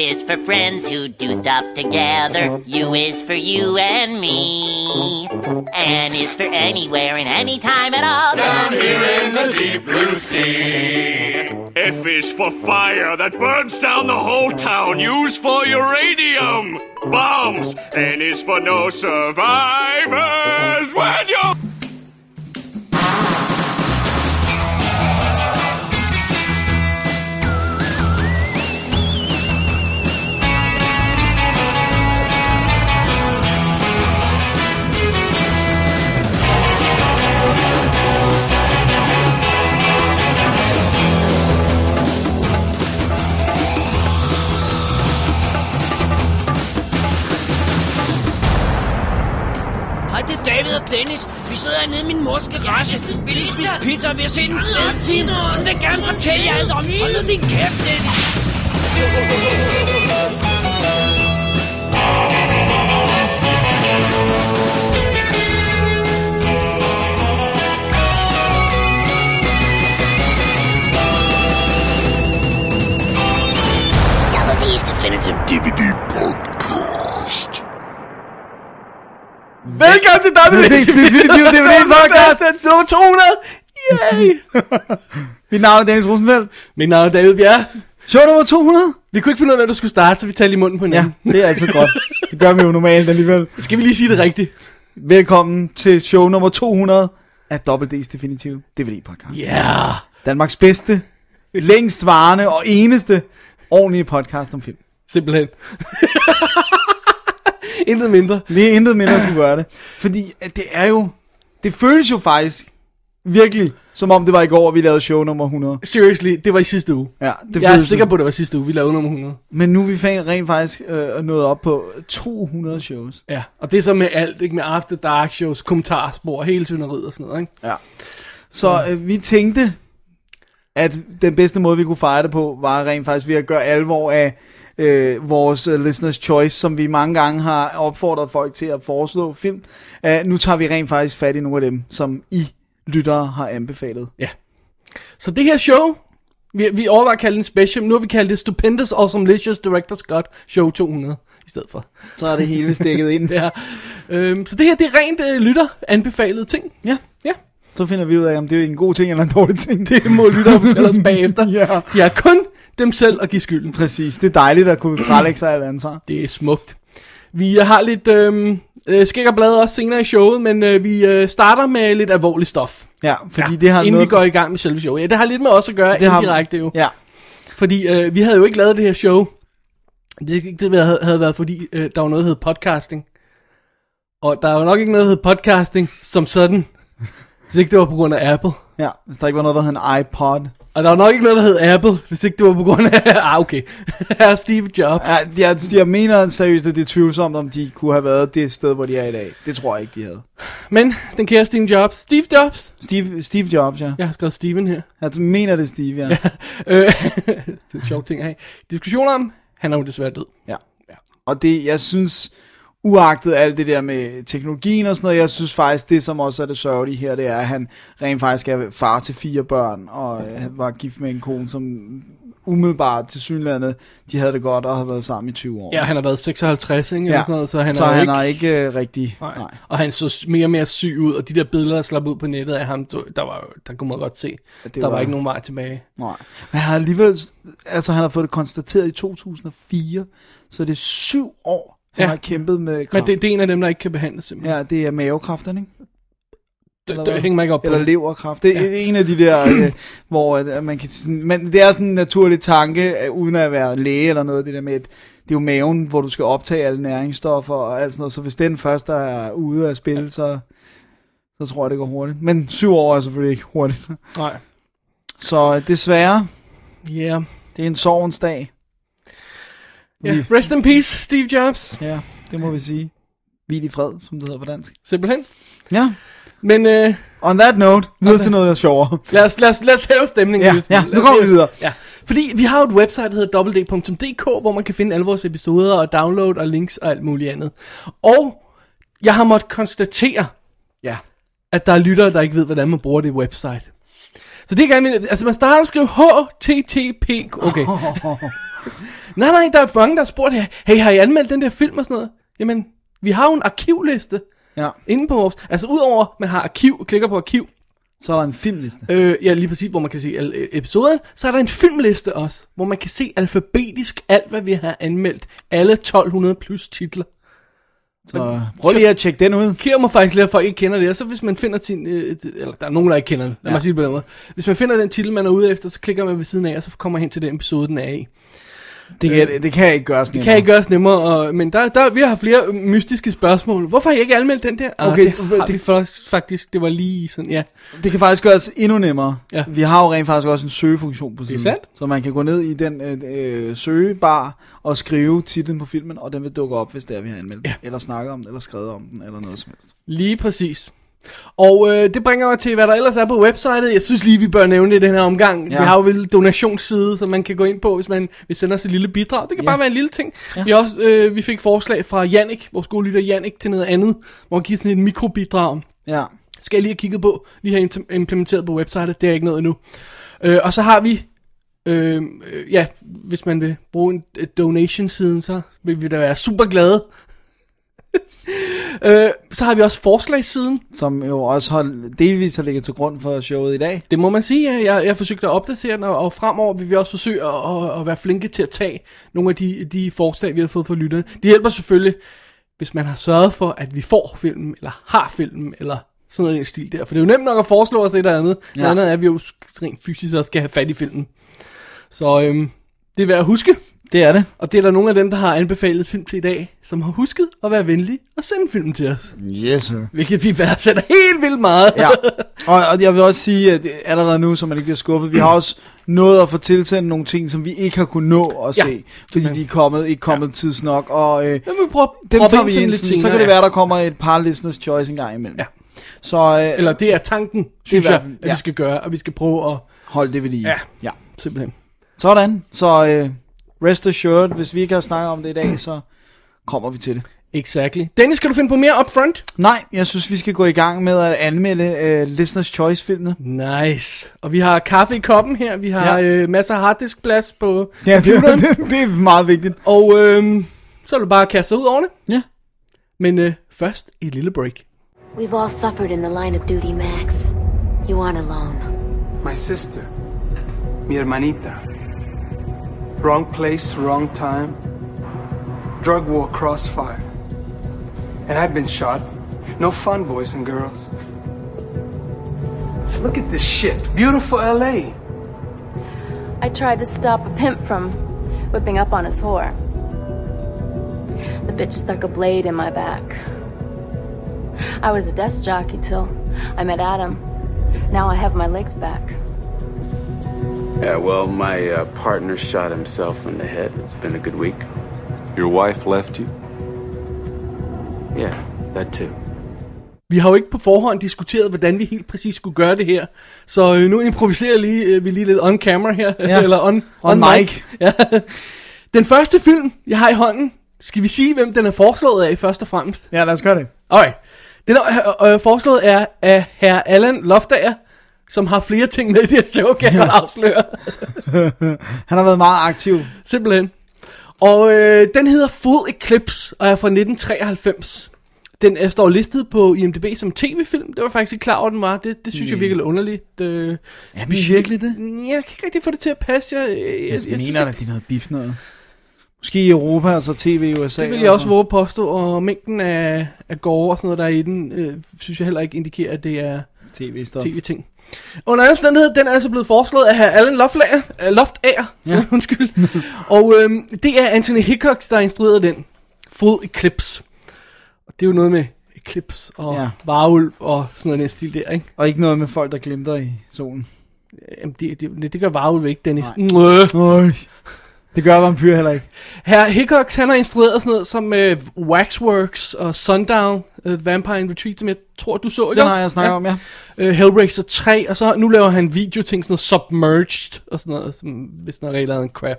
is for friends who do stuff together. U is for you and me. N is for anywhere and anytime at all. Down here in the deep blue sea. F is for fire that burns down the whole town, used for uranium bombs. N is for no survivors when you. David og Dennis. Vi sidder hernede i min mors garage. Vi lige spise pizza, og vi har set en fed film. Hun vil gerne fortælle jer alt om. Hold nu din kæft, Dennis. Definitive DVD podcast. Velkommen til er definitivt DVD podcast. nummer 200. Yay! Mit navn er Dennis Rosenfeldt. Mit navn er David Bjerre. Show nummer 200. Vi kunne ikke finde ud af, når du skulle starte, så vi talte i munden på Ja, hinanden. det er altid godt. Det gør vi jo normalt alligevel. Skal vi lige sige det rigtigt? Velkommen til show nummer 200 af Double D's Definitive DVD podcast. Ja. Yeah. Danmarks bedste, længst varende og eneste ordentlige podcast om film. Simpelthen. Intet mindre. Det er intet mindre kunne gøre det. Fordi at det er jo, det føles jo faktisk virkelig, som om det var i går, vi lavede show nummer 100. Seriously, det var i sidste uge. Ja, det Jeg er sikker på, det var sidste uge, vi lavede nummer 100. Men nu er vi rent faktisk øh, nået op på 200 shows. Ja, og det er så med alt, ikke med After Dark shows, kommentarspor, hele tynderiet og sådan noget, ikke? Ja. Så øh, vi tænkte, at den bedste måde, vi kunne fejre det på, var rent faktisk ved at gøre alvor af øh, vores uh, listeners choice, som vi mange gange har opfordret folk til at foreslå film. Uh, nu tager vi rent faktisk fat i nogle af dem, som I lyttere har anbefalet. Ja. Så det her show, vi, vi overvejer at kalde en special, nu har vi kaldt det Stupendous Awesomelicious Director Scott Show 200 i stedet for. Så er det hele stikket ind. Ja. Øhm, så det her, det er rent øh, lytter anbefalede ting. Ja, Ja. Så finder vi ud af, om det er en god ting eller en dårlig ting. Det må lytter fortælle os bagefter. Ja. De har kun dem selv at give skylden. Præcis, det er dejligt at kunne frelægge sig alt ansvar. Det er smukt. Vi har lidt øh, øh, skæg og blad også senere i showet, men øh, vi øh, starter med lidt alvorligt stof. Ja, fordi det har inden noget... vi går i gang med selve showet. Ja, det har lidt med os at gøre, det har- indirekte jo. Ja, Fordi øh, vi havde jo ikke lavet det her show. Det, det havde, havde været fordi, øh, der var noget, der hed podcasting. Og der er jo nok ikke noget, der hed podcasting som sådan. Hvis ikke det var på grund af Apple. ja, hvis der ikke var noget, der hed en iPod. Og der var nok ikke noget, der hed Apple, hvis ikke det var på grund af... ah, okay. Her Steve Jobs. Ja, jeg, jeg mener seriøst, at det er tvivlsomt, om de kunne have været det sted, hvor de er i dag. Det tror jeg ikke, de havde. Men den kære Steve Jobs. Steve Jobs. Steve, Steve Jobs, ja. Jeg har skrevet Steven her. Jeg mener det, Steve, ja. Øh, det er en sjov ting at have. Diskussioner om, han er jo desværre død. ja. Og det, jeg synes, uagtet alt det der med teknologien og sådan noget, jeg synes faktisk, det som også er det sørgelige her, det er, at han rent faktisk er far til fire børn, og han var gift med en kone, som umiddelbart til synlandet, de havde det godt og havde været sammen i 20 år. Ja, han har været 56, ikke? Eller Ja. sådan noget, så han så er han ikke... er ikke øh, rigtig... Nej. Nej. Og han så mere og mere syg ud, og de der billeder, der slap ud på nettet af ham, der, var, der kunne man godt se, det der var, var- ikke nogen vej tilbage. Nej. Men han har alligevel, altså han har fået det konstateret i 2004, så det er syv år, han Ja. har kæmpet med kræft. Men det, det er en af dem, der ikke kan behandles simpelthen. Ja, det er mavekræfterne, ikke? det, eller det, hænger mig ikke op på. Eller det. leverkræft. Det er ja. en af de der, øh, hvor at, man kan sådan, men det er sådan en naturlig tanke, øh, uden at være læge eller noget, det der med, at det er jo maven, hvor du skal optage alle næringsstoffer og alt sådan noget, så hvis den først er ude af spil, så, så tror jeg, det går hurtigt. Men syv år er selvfølgelig ikke hurtigt. Nej. Så øh, desværre, Ja. Yeah. det er en sorgens dag. Yeah. Rest in peace, Steve Jobs. Ja, det må vi sige. Hvil i fred, som det hedder på dansk. Simpelthen. Ja. Men øh, On that note, videre til noget sjovere. lad, os, lad, os, lad os hæve stemningen. Ja, ja, nu kommer vi videre. Ja, fordi vi har jo et website, der hedder www.dk, hvor man kan finde alle vores episoder og download og links og alt muligt andet. Og jeg har måttet konstatere, Ja. at der er lyttere, der ikke ved, hvordan man bruger det website. Så det er gerne, altså man starter med at skrive HTTP, okay. Nej, nej, der er mange, der har spurgt her, hey, har I anmeldt den der film og sådan noget? Jamen, vi har jo en arkivliste Ja. inde på vores... Altså, udover man har arkiv, klikker på arkiv, Så er der en filmliste. øh, ja, lige præcis, hvor man kan se alle øh, episoder, så er der en filmliste også, hvor man kan se alfabetisk alt, hvad vi har anmeldt. Alle 1200 plus titler. Så prøv lige at tjekke den ud. Kære mig faktisk lidt, at folk ikke kender det, og så hvis man finder sin, øh, eller der er nogen, der ikke kender den, lad ja. mig sige det på den måde. Hvis man finder den titel, man er ude efter, så klikker man ved siden af, og så kommer man hen til den episode, den er i. Det kan, det kan ikke gøre sådan Det kan ikke gøres nemmere, og, men der, der, vi har flere mystiske spørgsmål. Hvorfor har I ikke anmeldt den der? Ah, Okay, det har det- vi først, faktisk, det var lige sådan, ja. Det kan faktisk gøres endnu nemmere. Ja. Vi har jo rent faktisk også en søgefunktion på siden. sandt. Så man kan gå ned i den øh, øh, søgebar og skrive titlen på filmen, og den vil dukke op, hvis det er, vi har anmeldt ja. Eller snakket om den, eller skrevet om den, eller noget som helst. Lige præcis. Og øh, det bringer mig til, hvad der ellers er på websitet. Jeg synes lige, vi bør nævne det i den her omgang. Ja. Vi har jo vel donationsside, som man kan gå ind på, hvis man vil sende os et lille bidrag. Det kan ja. Bare være en lille ting. Ja. Vi, også, øh, vi fik forslag fra Jannik, vores gode lytter Jannik, til noget andet, hvor han giver sådan et mikrobidrag. Ja. Skal jeg lige have kigget på, lige have implementeret på websitet. Det er ikke noget endnu. Øh, og så har vi, øh, øh, ja, hvis man vil bruge en donation-siden, så vil vi da være super glade. Øh, så har vi også forslagssiden. Som jo også har delvis har ligget til grund for showet i dag. Det må man sige. ja. Jeg, jeg forsøgte at opdatere den, og, og fremover vil vi også forsøge at, at, at være flinke til at tage nogle af de, de forslag, vi har fået fra lytterne. Det hjælper selvfølgelig, hvis man har sørget for, at vi får filmen, eller har filmen, eller sådan noget i stil der. For det er jo nemt nok at foreslå os et eller andet. Ja. Noget andet er, at vi jo rent fysisk også skal have fat i filmen. Så øhm, det er værd at huske. Det er det. Og det er der nogle af dem, der har anbefalet film til i dag, som har husket at være venlige og sende filmen til os. Yes, sir. Hvilket vi værdsætter helt vildt meget. Ja, og, og jeg vil også sige, at allerede nu, så man ikke bliver skuffet, vi har også nået at få tilsendt nogle ting, som vi ikke har kunnet nå at Ja. se, fordi de er kommet, ikke kommet ja. tids nok, og øh, vil vi prøve, dem tager vi ind, så kan det være, der kommer et par listeners choice en gang imellem. Ja. Så øh, Eller det er tanken, synes i hvert jeg, at ja. vi skal gøre, og vi skal prøve at... hold det ved lige. Ja. ja. Simpelthen. Sådan, så øh, rest assured, hvis vi ikke har snakket om det i dag, så kommer vi til det. Exactly. Dennis, skal du finde på mere upfront? Nej, jeg synes, vi skal gå i gang med at anmelde øh, Listeners Choice-filmene. Nice. Og vi har kaffe i koppen her. Vi har ja. Øh, masser af harddiskplads på Ja, det, computeren. det, det er meget vigtigt. Og øh, så er det bare at kaste ud over det. Ja. Men øh, først et lille break. We've all suffered in the line of duty, Max. You aren't alone. My sister. Mi hermanita. Wrong place, wrong time. Drug war crossfire. And I've been shot. No fun, boys and girls. Look at this shit. Beautiful LA. I tried to stop a pimp from whipping up on his whore. The bitch stuck a blade in my back. I was a desk jockey till I met Adam. Now I have my legs back. Yeah, well, my uh, partner shot himself in the head. It's been a good week. Your wife left you? Yeah, that too. Vi har jo ikke på forhånd diskuteret, hvordan vi helt præcis skulle gøre det her. Så øh, nu improviserer lige, øh, vi lige lidt on camera her. Ja. Eller on, On mic. Ja. Den første film, jeg har i hånden, skal vi sige, hvem den er foreslået af først og fremmest? Ja, lad os gøre det. Okay. Den er øh, øh, foreslået er af herr Allan Loftager, som har flere ting med i det her show, kan jeg godt afsløre. Han har været meget aktiv. Simpelthen. Og øh, den hedder Full Eclipse, og er fra 1993. Den er, står listet på IMDb som tv-film. Det var jeg faktisk ikke klar over, den var. Det, det synes jeg virkelig er underligt. Øh, Er den virkelig det? jeg kan ikke rigtig få det til at passe. Jeg, jeg, jeg, Jeg, synes mener, ikke- at de er noget bif noget. Måske i Europa, altså tv i USA. Det vil jeg også våge påstå, og mængden af, af gore og sådan noget, der er i den, øh, synes jeg heller ikke indikerer, at det er tv-ting. Under alle omstændigheder, den er altså blevet foreslået af herr Allen Loftager, uh, Loftager, ja. Undskyld. og øhm, det er Anthony Hickox, der har instrueret den. Full Eclipse. Og det er jo noget med Eclipse og ja. Varulv og sådan noget stil der, ikke? Og ikke noget med folk, der glimter i solen. Jamen, det, det, det gør varulv ikke, Dennis. Nej. Øj. Det gør vampyr heller ikke. Herr Hickox, han har instrueret sådan noget som uh, Waxworks og Sundown, uh, Vampire in Retreat, som jeg tror, du så, ikke Den også? har jeg snakket om, ja. Uh, Hellraiser 3, og så nu laver han videoting, sådan noget Submerged, og sådan noget, som hvis nok er lavet en crap.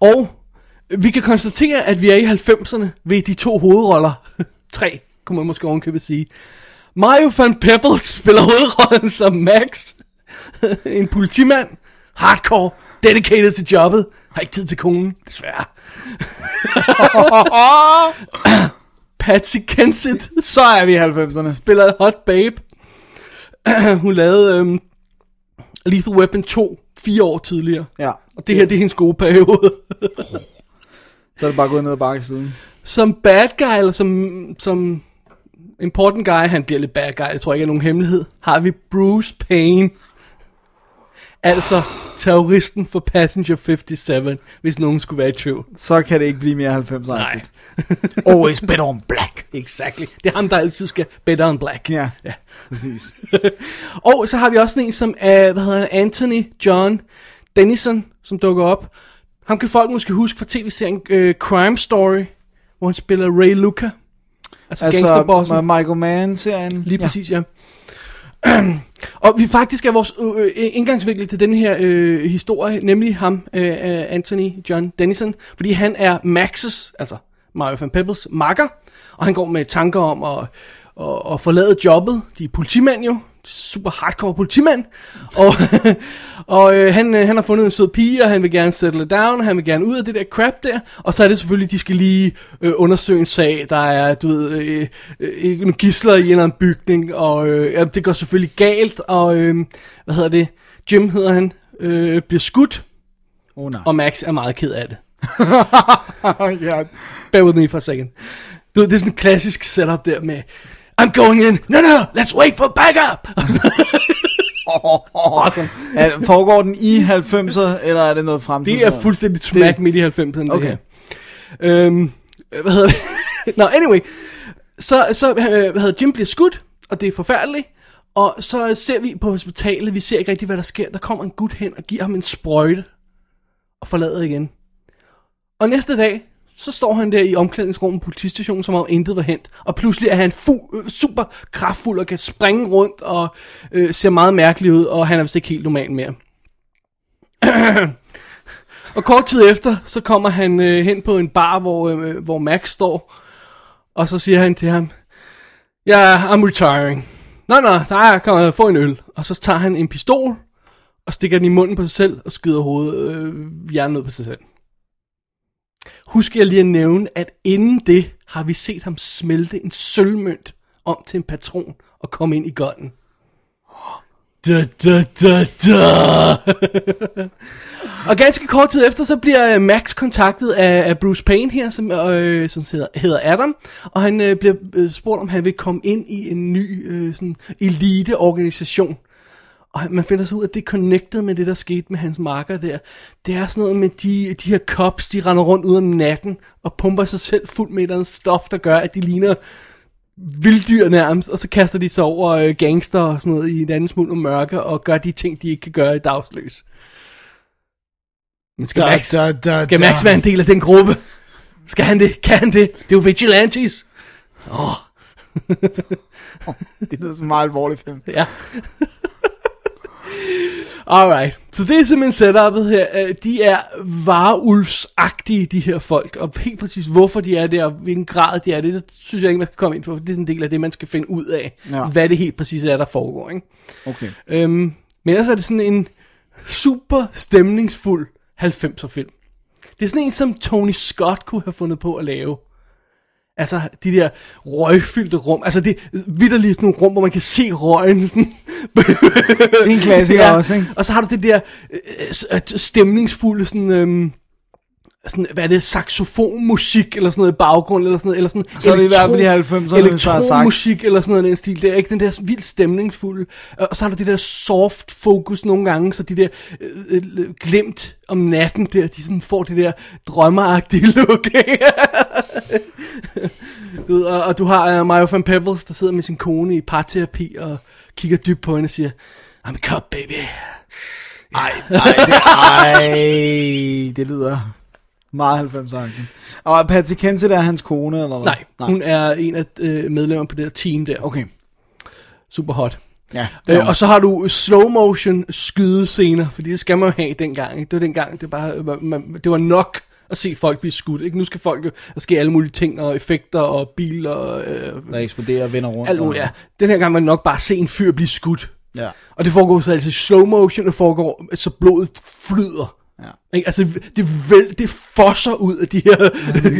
og vi kan konstatere, at vi er i 90'erne ved de to hovedroller. Tre, kunne man måske ovenkøbet sige. Mario van Peebles spiller hovedrollen som Max. en politimand. Hardcore. dedicated til jobbet. Har ikke tid til konen, desværre. Patsy Kensit Så er vi i 90'erne. spiller Hot Babe. Hun lavede øhm, Lethal Weapon 2 fire år tidligere. Ja. Og det her, det er hendes gode periode. Så er det bare gået ned ad bakke siden. som bad guy, eller som, som important guy, han bliver lidt bad guy, det tror jeg ikke er nogen hemmelighed, har vi Bruce Payne. Altså terroristen for Passenger 57, hvis nogen skulle være i tvivl. Så kan det ikke blive mere 90 Nej. Always bet on black. Exactly. Det er ham, der altid skal better on black. Ja, ja. præcis. Og så har vi også sådan en som, uh, hvad hedder han, Anthony John Dennison, som dukker op. Ham kan folk måske huske fra tv-serien uh, Crime Story, hvor han spiller Ray Luca. Altså, altså gangsterbossen. Michael Mann-serien. Lige præcis, ja. og vi faktisk er vores øh, øh, indgangsvinkel til den her øh, historie, nemlig ham, øh, øh, Anthony John Dennison, fordi han er Max's, altså Mario van Pebbles makker, og han går med tanker om at, at, at forlade jobbet. De er politimænd jo, super hardcore politimand, og, og øh, han, øh, han har fundet en sød pige, og han vil gerne settle down, han vil gerne ud af det der crap der, og så er det selvfølgelig, de skal lige øh, undersøge en sag, der er, du ved, øh, øh, nogle gisler i en eller anden bygning, og øh, ja, det går selvfølgelig galt, og øh, hvad hedder det, Jim hedder han, øh, bliver skudt, oh, nej. og Max er meget ked af det. ja. Bear with me for a second. Du det er sådan en klassisk setup der med, I'm going in, no no, let's wait for backup! Awesome. er, foregår den i 90'er, eller er det noget fremtid? Det er fuldstændig smack Det- midt i 90'erne, Okay. det her. Øhm, hvad hedder det? Nå, anyway. Så, så øh, hvad hedder Jim bliver skudt, og det er forfærdeligt. Og så ser vi på hospitalet, vi ser ikke rigtig, hvad der sker. Der kommer en gut hen og giver ham en sprøjte, og forlader igen. Og næste dag, så står han der i omklædningsrummet på politistationen, som om intet var hent. Og pludselig er han fu- øh, super kraftfuld og kan springe rundt og øh, ser meget mærkelig ud, og han er vist ikke helt normal mere. Og kort tid efter, så kommer han øh, hen på en bar, hvor, øh, hvor Max står, og så siger han til ham, ja, yeah, I'm retiring. Nej, nej, der kan jeg få en øl. Og så tager han en pistol, og stikker den i munden på sig selv, og skyder hovedet, øh, hjernen ud på sig selv. Husk jeg lige at nævne, at inden det har vi set ham smelte en sølvmønt om til en patron og komme ind i gunnen. Da, da, da, da. og ganske kort tid efter, så bliver øh, Max kontaktet af, af Bruce Payne her, som, øh, som hedder, hedder Adam, og han øh, bliver øh, spurgt, om han vil komme ind i en ny øh, sådan elite-organisation. Og man finder så ud af, at det er connected med det, der skete med hans marker der. Det er sådan noget med de, de her cops, de render rundt ud om natten og pumper sig selv fuld med et eller andet stof, der gør, at de ligner vilddyr nærmest, og så kaster de sig over øh, gangster og sådan noget i et andet smuld og mørke, og gør de ting, de ikke kan gøre i dagsløs. Men skal, Da, Max, da, da, skal da. Max være en del af den gruppe? Skal han det? Kan han det? Det er jo vigilantes. Åh, Det lyder som en meget alvorlig film. ja. Alright, så det er simpelthen setupet her. Øh, De er vareulvsagtige, de her folk, og helt præcis hvorfor de er der, og hvilken grad de er det, det synes jeg ikke, man skal komme ind på, for det er sådan en del af det, man skal finde ud af, Ja. hvad det helt præcis er, der foregår. Ikke? Okay. Øhm, men ellers er det sådan en super stemningsfuld 90'er film. Det er sådan en, som Tony Scott kunne have fundet på at lave. Altså, de der røgfyldte rum. Altså, det er vidderligt nogle rum, hvor man kan se røgen sådan. Det er en klassiker også, ikke? Og så har du det der øh, s- øh, stemningsfulde sådan... Øhm, sådan, hvad er det, saxofonmusik eller sådan noget i baggrunden, eller sådan noget, eller sådan Så er det i hvert fald i 90'erne, hvis jeg har sagt. elektronmusik eller sådan noget den stil der, ikke den der vildt stemningsfulde, og så har du det der soft fokus nogle gange, så de der øh, øh, glemt om natten der, de sådan får det der drømmeagtige look, du ved, og, og du har uh, Mario van Peebles, der sidder med sin kone i parterapi og kigger dybt på hende og siger, I'm a cop, baby. Ej, ej, det, ej, det lyder meget 90'er. Og Patsy Kensit er hans kone, eller hvad? Nej, Nej, hun er en af øh, medlemmerne på det der team der. Okay. Super hot. Ja, Øh, og så har du slow motion skydescener, fordi det skal man jo have dengang. Ikke? Det var dengang, det, bare, man, det var nok at se folk blive skudt. Ikke? Nu skal folk jo, der sker alle mulige ting, og effekter, og biler, og øh, Der eksploderer og vender rundt. alt. Ja. Den her gang man nok bare se en fyr blive skudt. Ja. Og det foregår så altså slow motion, og foregår, så blodet flyder Ja. Ikke? Altså, det, vel, det fosser ud af de her...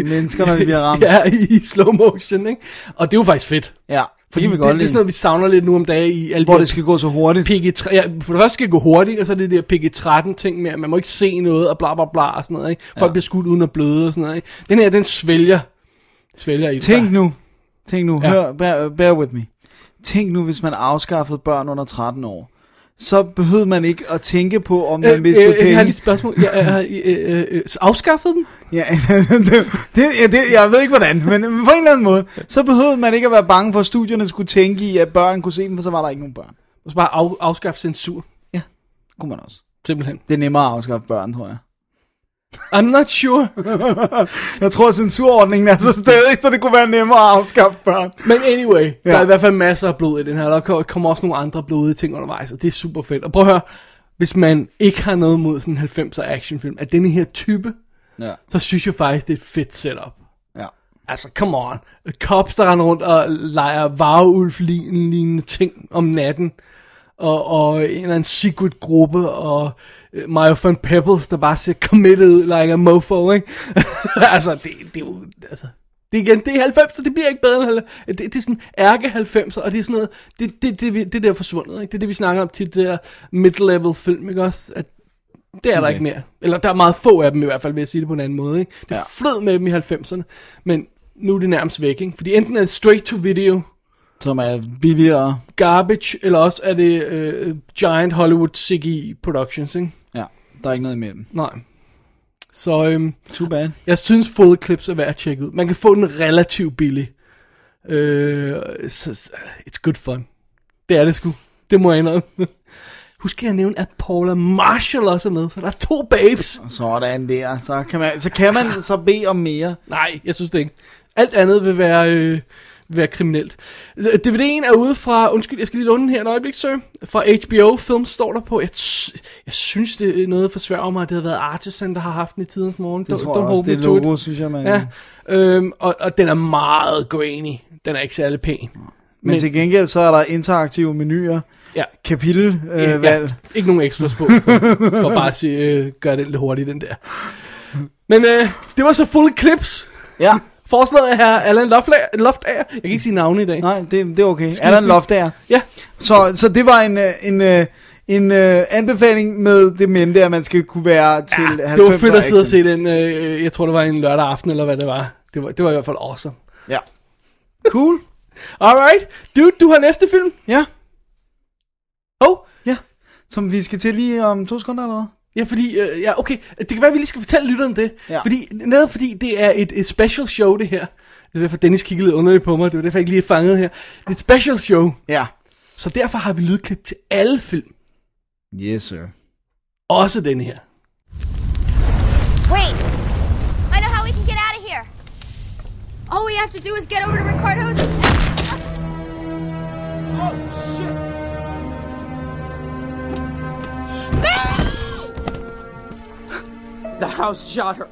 mennesker, når de bliver ramt. ja, i slow motion, ikke? Og det er jo faktisk fedt. Ja, Fordi det det, det, er sådan noget, vi savner lidt nu om dagen i alle Hvor det skal gå så hurtigt. PG-13, ja, for det første skal det gå hurtigt, og så er det der PG-13 ting med, at man må ikke se noget, og bla bla bla, og sådan noget, ikke? Folk ja. bliver skudt uden at bløde, og sådan noget, ikke? Den her, den svælger, svælger i Tænk nu, tænk nu, Ja. ja. hør, bear, bear with me. Tænk nu, hvis man afskaffede børn under 13 år. Så behøvede man ikke at tænke på, om man Øh, mistede øh, penge. Jeg har lige et spørgsmål. Jeg har øh, øh, øh, afskaffet dem? Ja, det, det, ja, det, jeg ved ikke hvordan, men på en eller anden måde, så behøvede man ikke at være bange for, at studierne skulle tænke i, at børn kunne se dem, for så var der ikke nogen børn. Og så bare af, afskaffe censur. Kunne man også. Simpelthen. Det er nemmere at afskaffe børn, tror jeg. I'm not sure. Jeg tror, at censurordningen er så stadig, så det kunne være nemmere at afskaffe børn. Men anyway, ja. der er i hvert fald masser af blod i den her. Der ko- kommer også nogle andre blodige ting undervejs, og det er super fedt. Og prøv at høre, hvis man ikke har noget mod sådan en 90'er actionfilm, af denne her type, Ja. så synes jeg faktisk, det er et fedt setup. Ja. Altså, come on. Cops, der render rundt og leger varulv-lignende ting om natten. Og, og en eller anden secret gruppe, og øh, Mario van Peebles, der bare ser committed like a mofo, ikke? altså, det, det er jo, altså, det igen, det er 90'er, det bliver ikke bedre end 90'er. det, det er sådan ærke 90'er, og det er sådan noget, det, det, det, det, det der er forsvundet, ikke? Det er det, vi snakker om til det der mid-level film, ikke også? At det er der ikke mere. Eller der er meget få af dem i hvert fald, vil jeg sige det på en anden måde, ikke? Det Ja. flød med dem i 90'erne, men nu er det nærmest væk, ikke? Fordi enten er det straight to video, Som er billigere. garbage, eller også er det øh, giant Hollywood CGI productions, ikke? Ja, der er ikke noget imellem. Nej. Så øhm, Too bad. jeg synes Full Eclipse er værd at tjekke ud. Man kan få den relativt billig. Øh, it's good fun. Det er det sgu. Det må jeg indrømme. Husk jeg at nævne, at Paula Marshall også er med, så der er to babes. Sådan der. Så kan man, så, kan man så bede om mere. Nej, jeg synes det ikke. Alt andet vil være, øh, vil være kriminelt. DVD'en er ude fra, undskyld, jeg skal lige låne den her et øjeblik, sir. Fra HBO Film står der på. Jeg, jeg synes, det er noget for svært mig, at det har været Artisan, der har haft den i tidens morgen. Det tror jeg også. Det it. logo, synes jeg, man... Ja, øhm, og, og den er meget grainy. Den er ikke særlig pæn. Men, Men til gengæld så er der interaktive menuer. Ja. Kapitelvalg. Øh, valg. Ikke nogen extras på, for, for bare at sige, øh, gør det lidt hurtigt, den der. Men øh, det var så fulde clips. Ja. Forslaget er her Allan Loftager. Loftager. Jeg kan ikke sige navne i dag. Nej, det, det er okay. Allan Loftager. Ja. Så, så det var en, øh, en, øh, en uh, anbefaling med det mente, at man skal kunne være til ja, 90'er Det var fedt at sidde og se den, øh, jeg tror det var en lørdag aften, eller hvad det var. Det var, det var i hvert fald awesome. Ja. Cool. Alright. Dude, du har næste film. Ja. Oh. Ja. Som vi skal til lige om to sekunder, eller hvad? Ja, fordi, øh, ja, okay, det kan være, at vi lige skal fortælle lytterne det. Ja. Fordi, netop fordi det er et, et special show, det her. Det er derfor, Dennis kiggede lidt underligt på mig. Det var derfor, jeg ikke lige er fanget her. Det er et special show. Ja. Så derfor har vi lydklip til alle film. Yes, sir. Også den her. Wait! I know how we can get out of here. All we have to do is get over to Ricardo's. Oh, shit! The house shot her.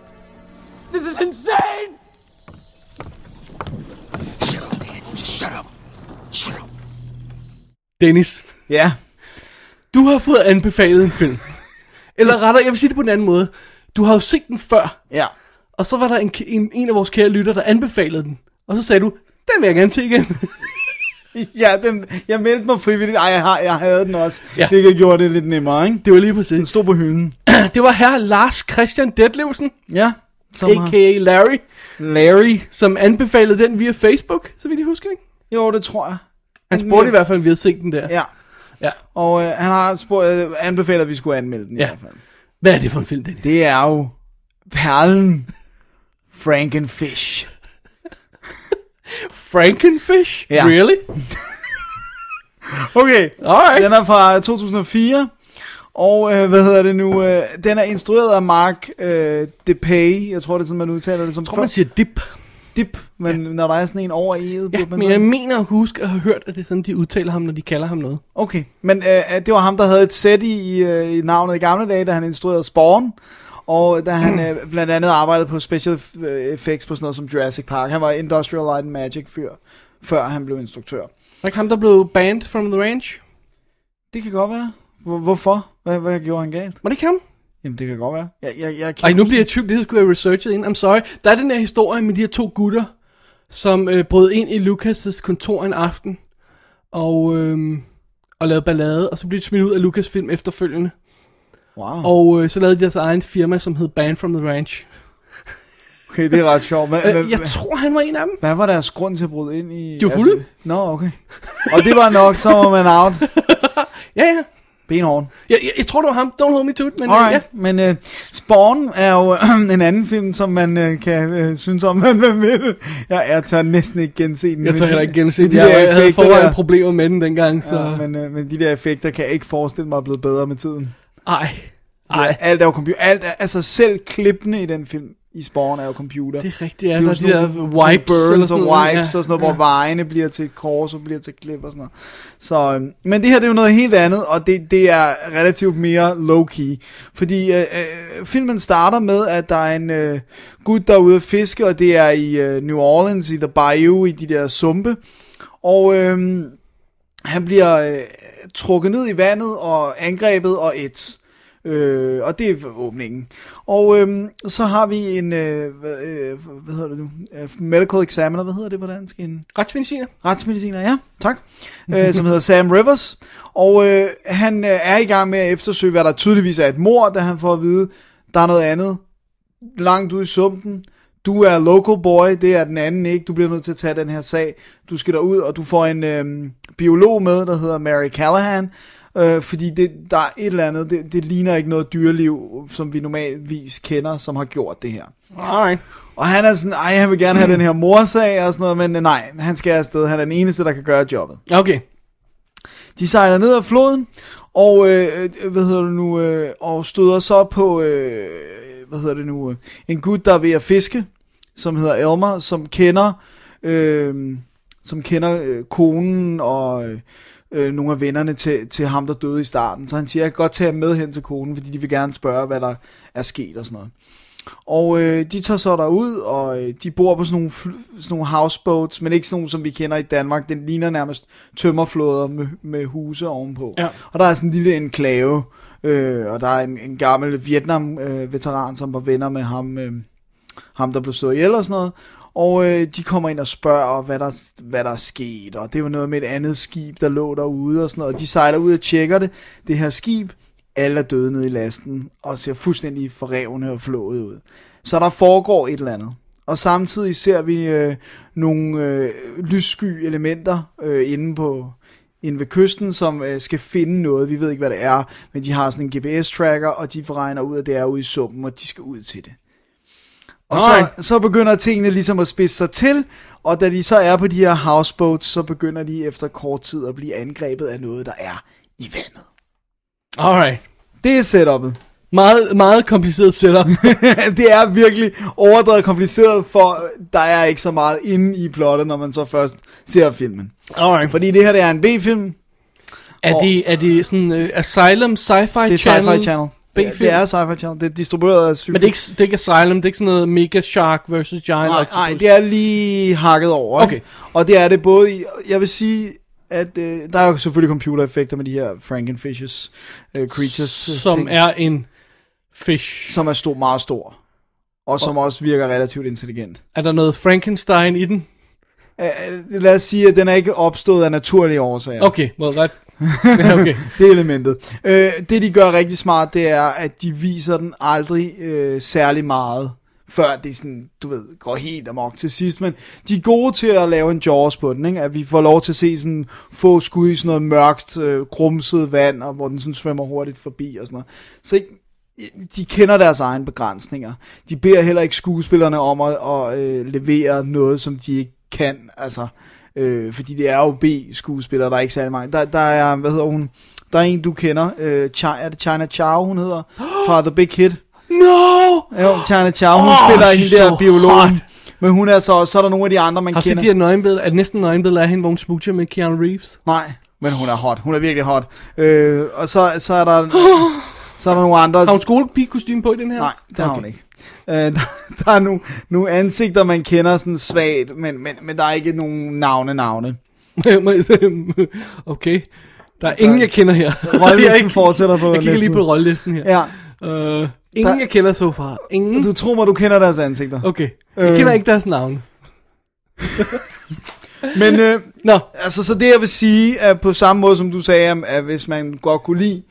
This is insane! Dennis. Ja. Du har fået anbefalet en film. Eller rettere, jeg vil sige det på en anden måde. Du har jo set den før. Ja. Og så var der en, en, en af vores kære lytter, der anbefalede den. Og så sagde du, den vil jeg gerne se igen. Ja, den, jeg meldte mig frivilligt. Ej, jeg, har, jeg havde den også. Ja. Det gjorde det lidt nemmere, ikke? Det var lige præcis. Den stod på hylden. det var her Lars Christian Detlevsen. Ja. Som A.k.a. Larry. Larry. Som anbefalede den via Facebook, så vidt jeg husker, ikke? Jo, det tror jeg. Han spurgte i hvert fald, om vi havde set den der. Ja. Ja. Og øh, han har spurgt, øh, anbefalet, at vi skulle anmelde den Ja. i hvert fald. Hvad er det for en film, Dennis? Det er jo perlen Frankenfish. Frankenfish? Ja. Really? Okay, Alright. den er fra 2004. Og øh, hvad hedder det nu? Øh, den er instrueret af Mark øh, DePay. Jeg tror, det er sådan, man udtaler det som Jeg tror, man siger dip. dip. Men ja. når der er sådan en over i Ja, burde man men så- jeg mener at huske at have hørt, at det er sådan, de udtaler ham, når de kalder ham noget. Okay, men øh, det var ham, der havde et sæt i, i, øh, i navnet i gamle dage, da han instruerede Spawn. Og da han øh, blandt andet arbejdede på special øh, effects på sådan noget som Jurassic Park. Han var Industrial Light and Magic fyr, før han blev instruktør. Var ikke ham, der blev banned from the ranch? Det kan godt være. Hvor, hvorfor? Hvad, hvad gjorde han galt? Var det ikke ham? Jamen, det kan godt være. Jeg, jeg, jeg kan Ej, nu bliver jeg tvivl, det skulle jeg researchet ind. I'm sorry. Der er den her historie med de her to gutter, som øh, brød ind i Lucas' kontor en aften, og, øh, og lavede ballade, og så blev de smidt ud af Lucasfilm efterfølgende. Wow. Og øh, så lavede de deres egen firma, som hed Band from the Ranch. Okay, det er ret sjovt. Hvad, Øh, jeg tror, han var en af dem. Hvad var deres grund til at bryde ind i... De var fulde. Altså, Nå, okay. Og det var nok, så var man out. Ja, ja. Benhård. Jeg, jeg, jeg tror, det var ham. Don't hold me to it. Men, øh, Alright, men uh, Spawn er jo en anden film, som man uh, kan uh, synes om, man vil. Jeg, jeg tør næsten ikke gense den. Jeg tør heller ikke gense den. de Jeg, jeg havde forvejen der- problemer med den dengang, så... Ja, men, uh, men de der effekter kan jeg ikke forestille mig er blevet bedre med tiden. Ej. Ej. Alt er jo computer. Alt er, altså selv klippene i den film i Spawn er jo computer. Det er rigtigt, ja. Det er jo sådan de nogle wipes eller og sådan noget, wipes ja. og sådan noget, Ja. hvor vejene bliver til kors og bliver til klip og sådan noget. Så, øhm, men det her det er jo noget helt andet, og det, det er relativt mere low-key. Fordi øh, øh, filmen starter med, at der er en øh, gut, der er ude at fiske, og det er i øh, New Orleans, i The Bayou, i de der sumpe. Og øh, han bliver øh, trukket ned i vandet og angrebet og et. Øh, og det er åbningen. Og øh, så har vi en, øh, hvad, øh, hvad hedder det nu? Øh, medical examiner, hvad hedder det på dansk? En Retsmediciner. retsmediciner, ja, tak. øh, som hedder Sam Rivers. Og øh, han øh, er i gang med at eftersøge, hvad der tydeligvis er et mor, da han får at vide, der er noget andet langt ude i sumpen. Du er local boy, det er den anden ikke. Du bliver nødt til at tage den her sag. Du skal derud, og du får en øh, biolog med, der hedder Mary Callahan. Øh, fordi det, der er et eller andet, det, det ligner ikke noget dyreliv, som vi normalvis kender, som har gjort det her. Alright. Og han er sådan, ej, han vil gerne have den her morsag og sådan noget, men nej, han skal afsted. Han er den eneste, der kan gøre jobbet. Okay. De sejler ned ad floden, og øh, øh, hvad hedder det nu, øh, og støder så på, øh, hvad hedder det nu, øh, en gut, der er ved at fiske, som hedder Elmer, som kender, øh, som kender øh, konen og øh, øh, nogle af vennerne til, til ham, der døde i starten. Så han siger, jeg kan godt tage ham med hen til konen, fordi de vil gerne spørge, hvad der er sket og sådan noget. Og øh, de tager så derud, og øh, de bor på sådan nogle, fl- sådan nogle houseboats, men ikke sådan nogle, som vi kender i Danmark. Den ligner nærmest tømmerflåder med, med huse ovenpå. Ja. Og der er sådan en lille enklave, øh, og der er en, en gammel Vietnam-veteran, som var venner med ham, øh, ham der blev slået ihjel og sådan noget. Og øh, de kommer ind og spørger, hvad der, hvad der er sket, og det var noget med et andet skib, der lå derude og sådan noget. Og de sejler ud og tjekker det, det her skib. Alle er døde nede i lasten, og ser fuldstændig forrevne og flået ud. Så der foregår et eller andet. Og samtidig ser vi øh, nogle øh, lyssky elementer øh, inde på inde ved kysten, som øh, skal finde noget. Vi ved ikke, hvad det er, men de har sådan en GPS-tracker, og de regner ud, at det er ude i sumpen, og de skal ud til det. Og så, så begynder tingene ligesom at spidse sig til, og da de så er på de her houseboats, så begynder de efter kort tid at blive angrebet af noget, der er i vandet. Alright. Det er setup'et. Meget, meget kompliceret setup. det er virkelig overdrevet kompliceret, for der er ikke så meget inde i plottet, når man så først ser filmen. Alright. Fordi det her det er en B-film. Er Og- det, er det sådan uh, Asylum Sci-Fi Det er Channel? Sci-Fi Channel. Det, B-film? det er Sci-Fi Channel. Det er distribueret af Men det er, ikke, det er ikke Asylum, det er ikke sådan noget Mega Shark versus Giant Nej, Octopus. nej, det er lige hakket over. ikke? Okay. Og det er det både i, jeg vil sige, at øh, der er jo selvfølgelig computereffekter med de her Frankenfishes, øh, creatures øh, Som ting, er en fish. som er stor, meget stor. Og som også virker relativt intelligent. Er der noget Frankenstein i den? Øh, lad os sige, at den er ikke opstået af naturlige årsager. Okay, well, that... Okay. det er elementet. Øh, det de gør rigtig smart, det er, at de viser den aldrig øh, særlig meget, før det sådan, du ved, går helt amok til sidst. Men de er gode til at lave en Jaws på den, ikke? at vi får lov til at se sådan få skud i sådan noget mørkt, øh, grumset vand, og hvor den sådan svømmer hurtigt forbi og sådan noget. Så ikke, de kender deres egne begrænsninger. De beder heller ikke skuespillerne om at, at øh, levere noget, som de ikke kan. Altså, øh, fordi det er jo B-skuespillere, der er ikke særlig mange. Der, der er, hvad hedder hun? Der er en, du kender. Øh, China, er det China Chow, hun hedder? Fra The Big Hit. No! Jo, China Chow, hun Oh, spiller hende der so biologen. hot. Men hun er så, så er der nogle af de andre, man Har du set kender. de her nøgenbilleder? Er det næsten nøgenbilleder af hende, hvor hun smoocher med Keanu Reeves? Nej, men hun er hot. Hun er virkelig hot. Øh, og så, så er der... så er der nogle andre... Har hun skolepige-kostyme på i den her? Nej, det har hun ikke. Øh, der, der er nogle, nogle ansigter, man kender sådan svagt, men, men, men der er ikke nogen navne-navne. okay. Der er ingen, jeg kender her. Rollelisten Jeg er fortsætter på Jeg kigger lige på rollelisten her. Ja, Uh, ingen jeg kender så far. Ingen. Du tror mig, du kender deres ansigter. Okay. Jeg Øh. kender ikke deres navne. Men øh, Nå. altså, så det jeg vil sige, er på samme måde som du sagde, at hvis man godt kunne lide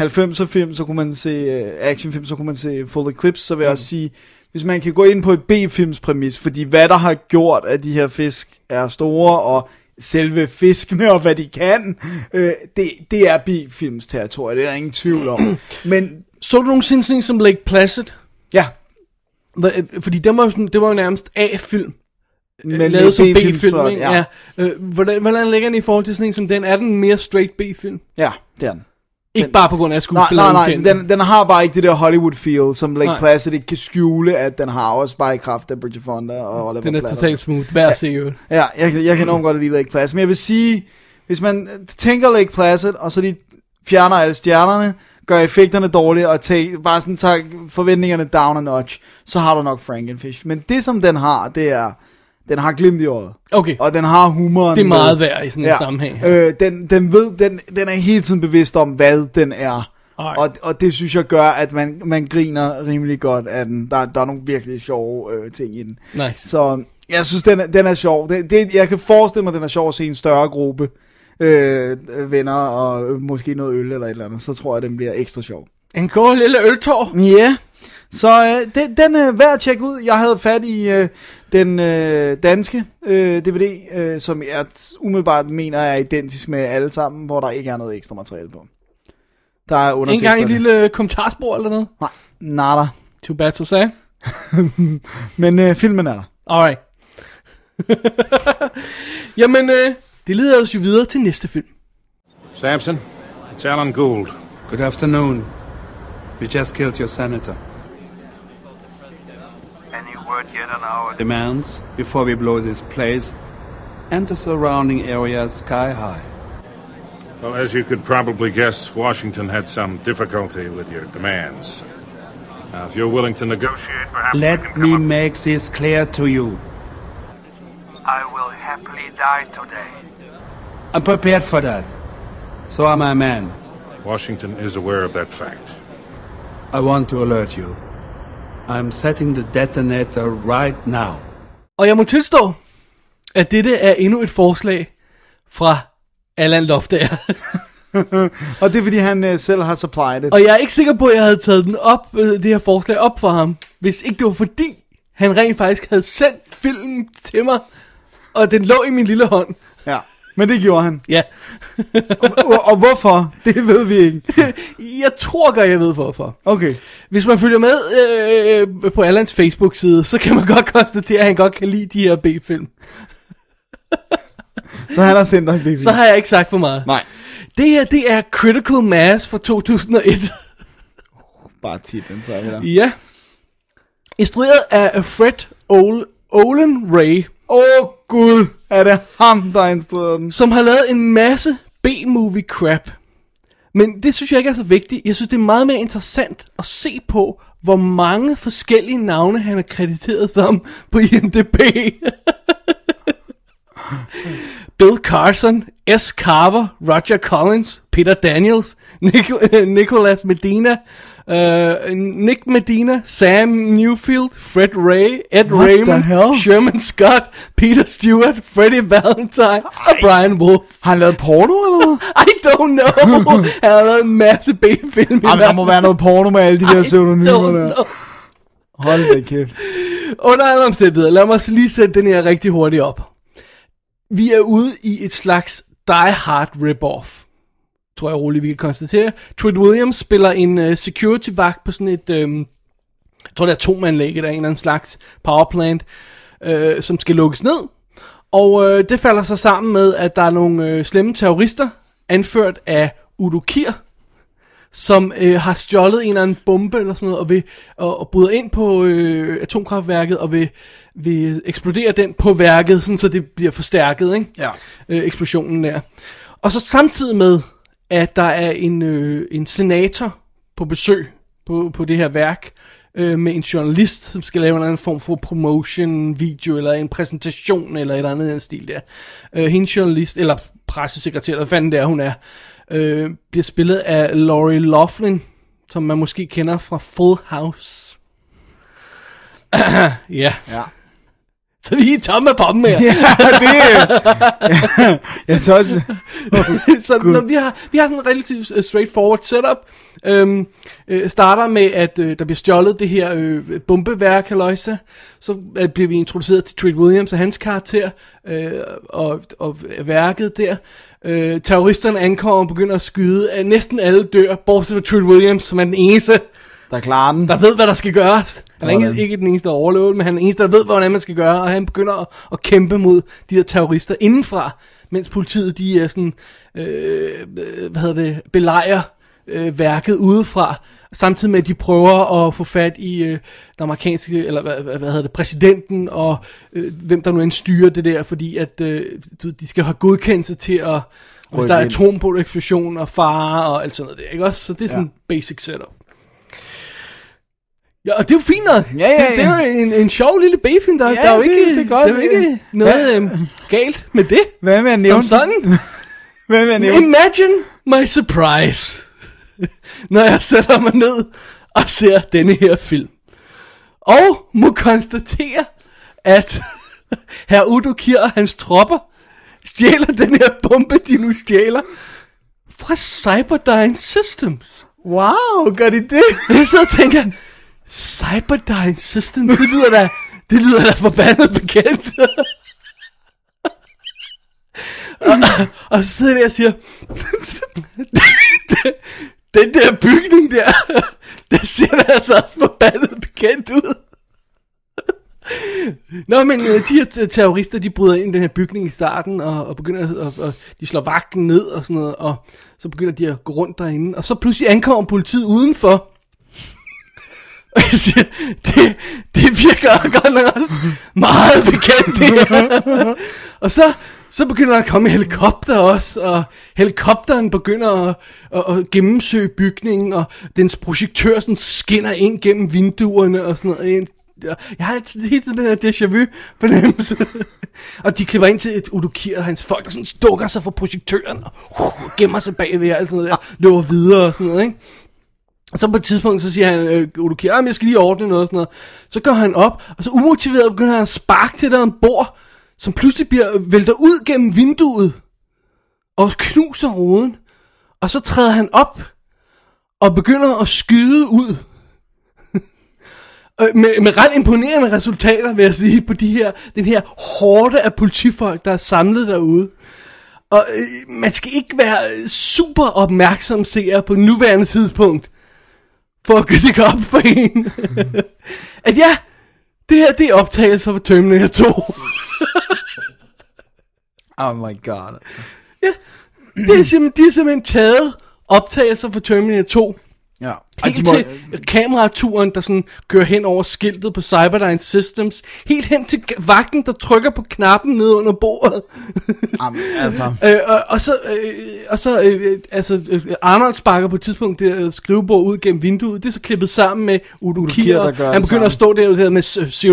90'er film, så kunne man se uh, actionfilm, så kunne man se Full Eclipse, så vil jeg også sige, hvis man kan gå ind på et B-films præmis, fordi hvad der har gjort, at de her fisk er store, og selve fiskene og hvad de kan, øh, det, det er B-films territorie, det er der ingen tvivl om. Men Så du nogensinde sådan som Lake Placid? ja, Hva- Fordi det var det var jo nærmest A-film. men Men lavet som B-film, ja. Ja. Øh, hvordan, hvordan ligger den i forhold til sådan en som den? Er den mere straight B-film? ja, det er den. Ikke Den- bare på grund af at Nej, nej, nej, den, den har bare ikke det der Hollywood feel, som Lake Nej. Placid ikke kan skjule, at den har også bare i kraft af Bridget Fonda og Oliver Den er totalt smooth. Hver se jo. Ja, jeg, kan- jeg kan enormt godt lide Lake Placid, men jeg vil sige, hvis man tænker Lake Placid, og så de fjerner alle stjernerne, gør effekterne dårlige, og tag, bare sådan tager forventningerne down a notch, så har du nok Frankenfish. Men det som den har, det er, den har glimt i øjet. Okay. Og den har humoren. Det er meget med. værd i sådan en sammenhæng. Øh, den, den ved, den, den er hele tiden bevidst om, hvad den er. Alright. Og, og det synes jeg gør, at man, man griner rimelig godt af den. Der, der er nogle virkelig sjove øh, ting i den. Nice. Så jeg synes, den er, den er sjov. Det, det, jeg kan forestille mig, den er sjov at se en større gruppe øh, venner og øh, måske noget øl eller et eller andet. Så tror jeg, den bliver ekstra sjov. En god lille øltår. Ja, så øh, den, den er værd at tjekke ud. Jeg havde fat i øh, den øh, danske øh, DVD, øh, som jeg umiddelbart mener er identisk med alle sammen, hvor der ikke er noget ekstra materiale på. Der er En gang en lille kommentarspor eller noget. Nej, nada. Too bad to say. Men øh, filmen er der. Alright. Jamen, øh, det leder os jo videre til næste film. Samson, it's Alan Gould. Good afternoon. We just killed your senator. Any word yet on our Demands before we blow this place and the surrounding area sky high. Well, as you could probably guess, Washington had some difficulty with your demands. Now, if you're willing to negotiate, perhaps Let can me up- make this clear to you. I will happily die today. I'm prepared for that. So are my men. Washington is aware of that fact. I want to alert you. I'm setting the detonator right now. Og jeg må tilstå, at dette er endnu et forslag fra Allan Loftager. Og det er, fordi han øh, selv har supplied det. Og jeg er ikke sikker på, at jeg havde taget den op, øh, det her forslag op for ham, hvis ikke det var fordi, han rent faktisk havde sendt filmen til mig, og den lå i min lille hånd. Ja, men det gjorde han. Ja. og, og, hvorfor? Det ved vi ikke. jeg tror godt, jeg ved hvorfor. Okay. Hvis man følger med øh, på Allans Facebook-side, så kan man godt konstatere, at han godt kan lide de her B-film. Så han har sendt dig en baby. Så har jeg ikke sagt for meget. Nej. Det her, det er Critical Mass fra 2001. Bare titlen, så er vi der. ja. Instrueret af Fred Ol- Olin Ray. Åh oh, gud, er det ham, der har instrueret den? Som har lavet en masse B-movie crap. Men det synes jeg ikke er så vigtigt. Jeg synes, det er meget mere interessant at se på, hvor mange forskellige navne han er krediteret som på IMDb. Bill Carson, S. Carver, Roger Collins, Peter Daniels, Nic- Nicholas Medina, uh, Nick Medina, Sam Newfield, Fred Ray, Ed What Raymond? Sherman Scott, Peter Stewart, Freddie Valentine og Brian Wolf. Har han lavet porno, eller hvad? I don't know. han har lavet en masse B-film. Jamen, der må være noget porno med alle de der pseudonymer der. know. Hold da kæft. Under alle omstændigheder, lad mig lige sætte den her rigtig hurtigt op. Vi er ude i et slags Die Hard rip-off. Tror jeg roligt, vi kan konstatere. Treat Williams spiller en uh, security-vagt på sådan et, um, jeg tror det er atomanlæg eller en eller anden slags powerplant, uh, som skal lukkes ned. Og uh, det falder så sammen med, at der er nogle uh, slemme terrorister, anført af Udo Kier, som øh, har stjålet en eller anden bombe eller sådan noget, og, vil, og, og bryder ind på øh, atomkraftværket, og vil, vil eksplodere den på værket, sådan så det bliver forstærket, ikke? Ja. Øh, eksplosionen der. Og så samtidig med, at der er en, øh, en senator på besøg på, på det her værk, øh, med en journalist, som skal lave en eller anden form for promotion video, eller en præsentation, eller et eller andet den stil der. Øh, hendes journalist, eller pressesekretær, eller hvad fanden det er, hun er, øh, bliver spillet af Laurie Laughlin, som man måske kender fra Full House. ja. Ja. Så vi er tomme på dem her. Ja, det er... Jeg tror også... så når vi har, vi har sådan en relativt øh, straightforward setup. Øhm, øh, starter med, at øh, der bliver stjålet det her øh, bombeværk, halløjsa. Så øh, bliver vi introduceret til Treat Williams og hans karakter, øh, og, og værket der. Øh, terroristerne ankommer og begynder at skyde. Næsten alle dør, bortset fra Treat Williams, som er den eneste, Der klarer den. der ved, hvad der skal gøres. Han er ikke, Sådan. ikke den eneste, der overlever men han er den eneste, der ved, hvordan man skal gøre, og han begynder at, at kæmpe mod de her terrorister indenfra, mens politiet, de er sådan, øh, øh, hvad hedder det, belejrer øh, værket udefra, samtidig med, at de prøver at få fat i øh, den amerikanske, eller hvad, hvad, hvad hedder det, præsidenten, og øh, hvem der nu end styrer det der, fordi at øh, de skal have godkendelse til at, hvis der er ind. atombådeksplosion og fare og alt sådan noget der, ikke også? Så det er sådan en basic setup. Ja, og det er jo fint nok. Ja, ja, Det, det er ja. jo en, en sjov lille B-film, der, Ja, der er jo det- ikke, det er godt. der er jo ikke noget Hvad- øhm, galt med det. Hvad med at Som nævne... sådan. Hvad med at nævne... Imagine my surprise, når jeg sætter mig ned og ser denne her film. Og må konstatere, at herr Udo Kier og hans tropper stjæler den her bombe, de nu stjæler, fra Cyberdyne Systems. Wow, gør de det? Jeg sidder og tænker, Cyberdyne Systems, det lyder da, det lyder da forbandet bekendt. og, og så sidder jeg der og siger, den der bygning der, det ser da altså også forbandet bekendt ud. Nå, men øh, de her terrorister, de bryder ind i den her bygning i starten, og, og begynder at, og, og de slår vagten ned og sådan noget, og så begynder de at gå rundt derinde, og så pludselig ankommer politiet udenfor, det, det virker godt nok også meget bekendt, det her. og så, så begynder der at komme helikopter også, og helikopteren begynder at, at, at gennemsøge bygningen, og dens projektør sådan skinner ind gennem vinduerne og sådan noget. Jeg har altid helt den her déjà vu fornemmelse. og de klipper ind til et Udukir og hans folk, der sådan dukker sig fra projektøren, og uh, gemmer sig bagved og alt sådan noget der, løber videre og sådan noget, ikke? Og så på et tidspunkt, så siger han, øh, kære, jeg skal lige ordne noget og sådan noget. Så går han op, og så umotiveret begynder han at sparke til der en bord, som pludselig bliver øh, vælter ud gennem vinduet, og knuser ruden. Og så træder han op, og begynder at skyde ud. Øh, med, med ret imponerende resultater, vil jeg sige, på de her, den her hårde af politifolk, der er samlet derude. Og øh, man skal ikke være øh, super opmærksom seer på nuværende tidspunkt, for at det gå op for en. at ja, det her det er optagelser for Terminator 2. Oh my god. det er simpelthen, de har simpelthen taget optagelser for Terminator 2. Ja. Helt til kameraturen, der sådan kører hen over skiltet på Cyberdyne Systems. Helt hen til vagten, der trykker på knappen nede under bordet. Jamen, altså. øh, og, og så, øh, og så øh, altså, øh, Arnold sparker på et tidspunkt det øh, skrivebord ud gennem vinduet. Det er så klippet sammen med Udo, Kier. Han begynder at stå der med s-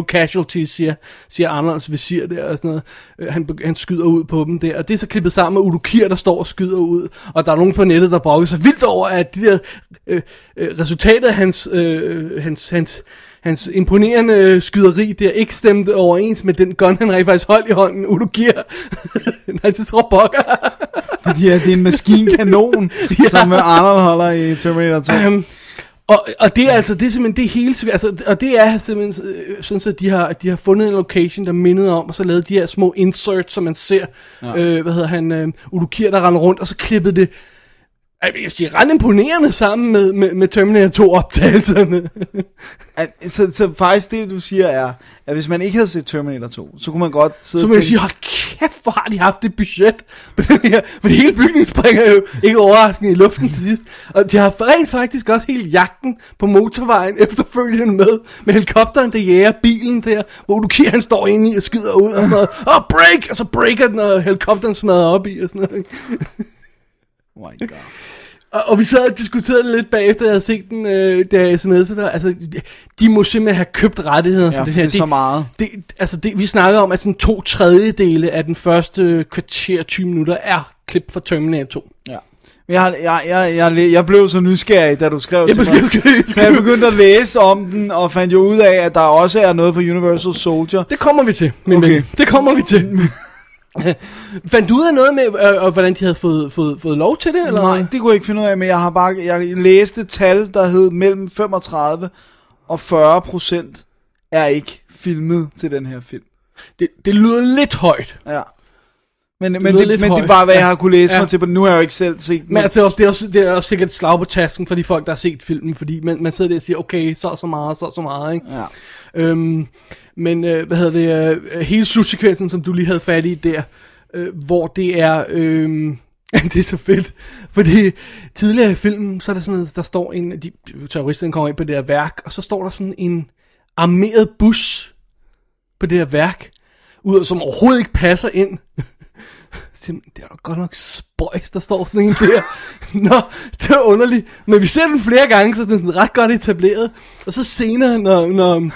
0.0 casualties, siger, siger Arnolds visir der og sådan noget. Øh, han, han skyder ud på dem der. Og det er så klippet sammen med Udo Kier, der står og skyder ud. Og der er nogen på nettet, der brokker sig vildt over, at de der, øh, øh, resultatet af hans, øh, hans, hans, hans imponerende skyderi der ikke stemte overens med den gun, han rent faktisk holdt i hånden, Kier. Nej, det tror pokker. Fordi at det er en maskinkanon, Ja. ja. som Arnold holder i Terminator 2. Um, og, og det er altså, det er simpelthen det hele, altså, og det er simpelthen øh, sådan, så de har, de har fundet en location, der mindede om, og så lavet de her små inserts, som man ser, ja. Ja. øh, hvad hedder han, øh, Udo Kier, der render rundt, og så klippede det, jeg vil sige, ret imponerende sammen med, med, med Terminator 2 optagelserne. At, så, så faktisk det, du siger er, at hvis man ikke havde set Terminator 2, så kunne man godt sidde Så og tænke, sige, hold kæft, hvor har de haft det budget for hele bygningen springer jo ikke overraskende i luften til sidst. Og de har rent faktisk også hele jagten på motorvejen efterfølgende med, med helikopteren, der jager bilen der, hvor du han står inde i og skyder ud og sådan noget. Åh, oh, break! Og så breaker den, og helikopteren smadrer op i og sådan noget. Oh my god. Og, og vi sad og diskuterede lidt bagefter, jeg havde set den, øh, da jeg smedte sig der. Altså, de, må simpelthen have købt rettigheder Ja, for det her. det er så meget. Det, altså, det, vi snakker om, at sådan to tredjedele af den første kvarter 20 minutter er klip fra Terminator 2. Ja. Jeg, jeg, jeg, jeg, jeg, blev så nysgerrig, da du skrev Jeg til mig. skide- Så jeg begyndte at læse om den, og fandt jo ud af, at der også er noget for Universal Soldier. Det kommer vi til, min. Okay. ven. Det kommer vi til. Fandt du ud af noget med, øh, øh, hvordan de havde fået, fået, fået lov til det? Eller? Nej, det kunne jeg ikke finde ud af, men jeg har bare jeg læste tal, der hed mellem 35 og 40 procent er ikke filmet til den her film. Det, det lyder lidt højt. Ja. Men, men, det, men det er bare, hvad Ja. jeg har kunne læse Ja. mig til, men nu har jeg jo ikke selv set den. Men altså, det er, også, det, er også, det er også sikkert et slag på tasken for de folk, der har set filmen, fordi man, man sidder der og siger, okay, så og så meget, så og så meget, ikke? Ja. Øhm, men, øh, hvad hedder det, øh, hele slutsekvensen, som du lige havde fat i der, øh, hvor det er, øh, det er så fedt, fordi tidligere i filmen, så er der sådan noget, der står en, de terroristerne kommer ind på det her værk, og så står der sådan en armeret bus på det her værk, ud, som overhovedet ikke passer ind. Simpelthen, det er da godt nok spøjs, der står sådan en der. Nå, det er underligt. Men vi ser den flere gange, så den er sådan ret godt etableret. Og så senere, når, når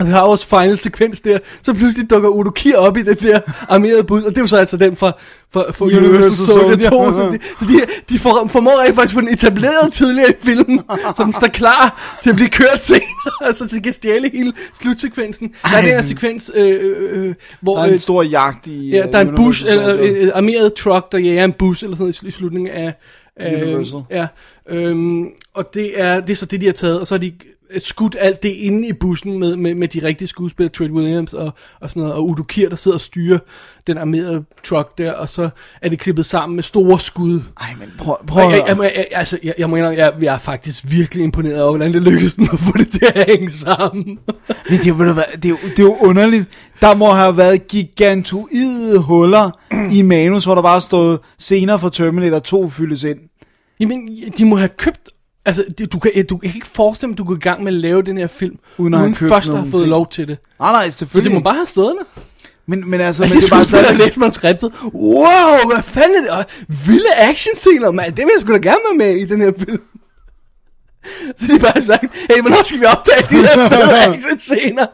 og vi har vores final sekvens der, så pludselig dukker Udo Kier op i den der armerede bud, og det er jo så altså den fra, fra, fra Universal, Universal Soldier 2, Soldier. så de, så de, de får, formår rent faktisk få den etableret tidligere i filmen, så den står klar til at blive kørt senere, så de kan stjæle hele slutsekvensen. Der er den her sekvens, øh, øh, øh, hvor... Der er en øh, stor jagt i Ja, øh, der er en bus, eller en armeret truck, der jager en bus, eller sådan noget i slutningen af... Universal. Ja, øhm, og det er, det er så det, de har taget, og så har de skudt alt det inde i bussen med, med, med de rigtige skuespillere, Treat Williams og, og sådan noget, og Udo Kier, der sidder og styrer den armerede truck der, og så er det klippet sammen med store skud. Ej, men prøv, prøv jeg, jeg, jeg, jeg, altså, jeg, jeg indrømme, jeg, jeg er faktisk virkelig imponeret over, hvordan det lykkedes dem at få det til at hænge sammen. Men det er, jo- ved du hvad, det, er jo, det er jo underligt. Der må have været gigantoide huller i manus, hvor der bare stod scener fra Terminator 2 fyldes ind. Jamen, de må have købt... Altså, det- du kan, du kan ikke forestille dig, at du går i gang med at lave den her film, Uden uden, først at have fået ting. lov til det. Nej, nej, Så selvfølgelig. det må bare have stået der. Men, men altså, Men det det er bare skulle stadig... have læst manuskriptet. Wow, hvad fanden er det? Og vilde actionscener, mand. Det vil jeg sgu da gerne være med i den her film. Så de bare sagt, hey, hvornår skal vi optage de her fede actionscener?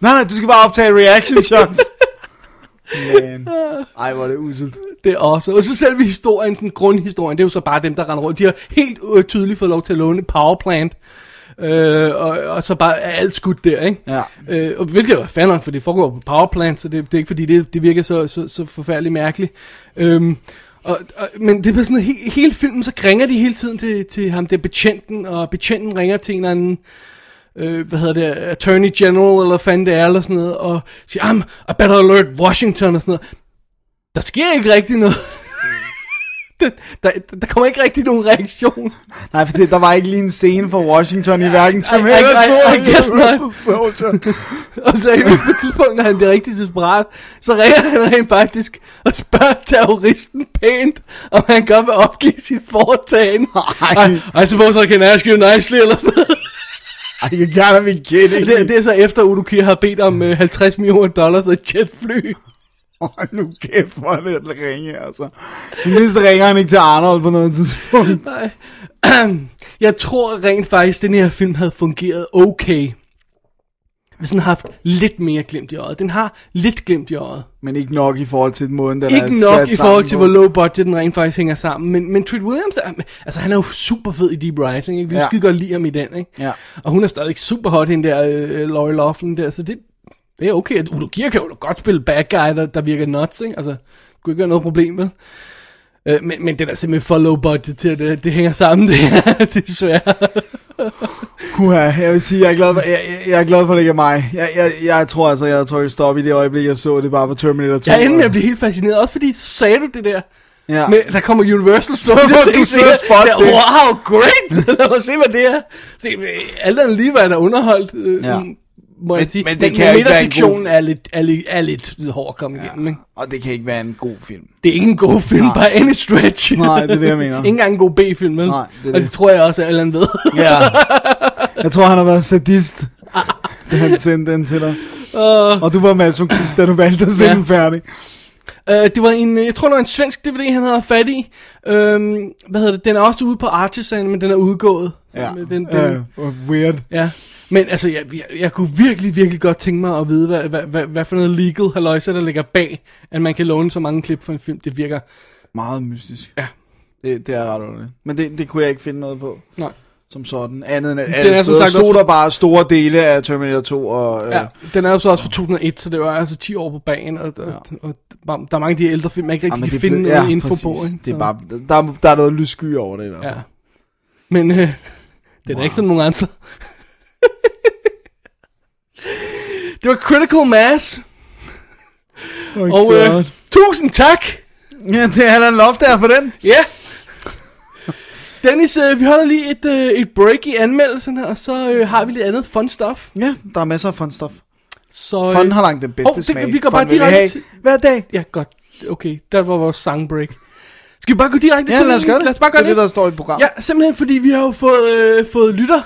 Nej, nej, du skal bare optage reaction shots. Man. Ej, hvor er det uselt. Det er også. Og så selve historien, sådan grundhistorien, det er jo så bare dem, der render rundt. De har helt øh, tydeligt fået lov til at låne et powerplant. Øh, og, og så bare er alt skudt der, ikke? Ja. Øh, og hvilket er nok, for det foregår på powerplant, så det, det er ikke fordi, det, det virker så, så, så forfærdeligt mærkeligt. Øhm, og, og, men det er sådan, he, hele filmen, så ringer de hele tiden til, til ham, der betjenten, og betjenten ringer til en eller anden, øh, hvad hedder det, attorney general, eller fanden det er, eller sådan noget, og siger, I'm, I better alert Washington, og sådan noget. Der sker ikke rigtig noget. der, der, der kommer ikke rigtig nogen reaktion. Nej, for det, der var ikke lige en scene for Washington i hverken I- Terminator I- I- 2 I guess eller Soldier. Og så på et tidspunkt, når han bliver rigtig desperat, så ringer han rent faktisk og spørger terroristen pænt, om han godt vil opgive sit foretagende. I, I suppose I can ask you nicely, eller sådan noget. You gotta be kidding. Det, det er så efter, Udo Kier har bedt om uh, 50 millioner dollars og et jetfly. Hold nu kæft, hvor er det at ringe, altså. Det mindste ringer han ikke til Arnold på noget tidspunkt. Nej. Jeg tror rent faktisk, at den her film havde fungeret okay. Den har haft lidt mere glimt i øjet. Den har lidt glimt i øjet. Men ikke nok i forhold til måden, den er Ikke nok i forhold til, på. hvor low budget den rent faktisk hænger sammen. Men, men Treat Williams, er, altså han er jo super fed i Deep Rising. Ikke? Vi Ja. skide godt lide ham i den. Ikke? Ja. Og hun er stadig super hot, hende der øh, Laurie Laughlin der. Så det, det er okay. Udo Kier kan jo godt spille bad guy, der, der virker nuts. Ikke? Altså, det kunne ikke være noget problem, vel? Øh, men, men den er simpelthen for low budget til, at det, det hænger sammen. Det er desværre. Puha, jeg vil sige, jeg er glad for, jeg, jeg, jeg er glad for, at det ikke er mig. Jeg, jeg, jeg tror altså, jeg har trykket stop i det øjeblik, jeg så det bare på Terminator 2. Jeg endte med at blive helt fascineret, også fordi så sagde du det der. Ja. Men der kommer Universal Så du en sidde og spotte det. Wow, great! Lad mig se, hvad det er. Se, alt andet lige var der underholdt. Øh, Ja. Må jeg Men- sige. men det men, kan midtersektionen er lidt, er, lidt, er lidt hård at komme igennem, ikke? Og det kan ikke være en god film. Det er ikke en god film Nej. by any stretch. Nej, det er det, jeg mener. ikke engang en god B-film, vel? Nej, det er Og det. det tror jeg også, at Allan ved. Ja. Jeg tror, han har været sadist, da han sendte den til dig. Uh, Og du var masochist, da du valgte at sende Ja. den færdig. Uh, det var en, øh, jeg tror det var en svensk DVD, han havde fat i. Um, hvad hedder det? Den er også ude på Artisan, men den er udgået. Ja, med den, den, uh, weird. Ja, men altså, jeg, jeg, jeg kunne virkelig, virkelig godt tænke mig at vide, hvad, hvad, hvad, hvad for noget legal halløjse, der ligger bag, at man kan låne så mange klip for en film. Det virker, Meget mystisk. ja, Det, det er ret underligt. Men det, det kunne jeg ikke finde noget på. Nej. Som sådan. Andet end, Den at er som sagt stod også- der bare store dele af Terminator 2. Og, øh, Ja, den er jo så også fra 2001, så det var altså 10 år på bagen, og, og, og, og der er mange af de ældre film, man ikke Ja, rigtig men kan finde blev- noget ja, info præcis. på. Ikke? Det er bare, der, er- der er noget lyssky over det i hvert fald. Ja. Men øh, det er da ikke sådan nogen andre. det var Critical Mass. Oh og øh, God. tusind tak. Ja, det er en loft der for den. Ja. Dennis, øh, vi holder lige et, øh, et break i anmeldelsen og så øh, har vi lidt andet fun stuff. Ja, der er masser af fun stuff. Så, Fun har langt den bedste Hov, det- smag. Vi går bare direkte til... Hver dag. Ja, godt. Okay, der var vores sangbreak. Skal vi bare gå direkte Ja, til lad os gøre det. Lad os bare gøre Det er det, der står i programmet. Ja, simpelthen fordi vi har jo fået, øh, fået lytter.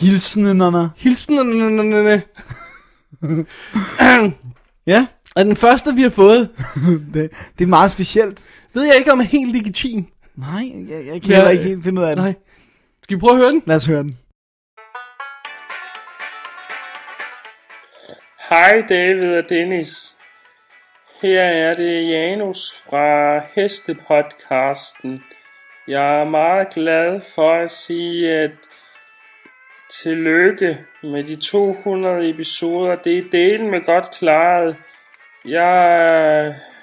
Hilsenerne. Hilsenerne. ja. Og den første, vi har fået, det, det er meget specielt. ved jeg ikke, om er helt legitim. Nej, jeg, jeg kan heller ikke helt finde ud af det. Nej. Skal vi prøve at høre den? Lad os høre den. Hej David og Dennis. Her er det Janus fra Hestepodcasten. Jeg er meget glad for at sige, at tillykke med de 200 episoder. Det er delen med godt klaret. Jeg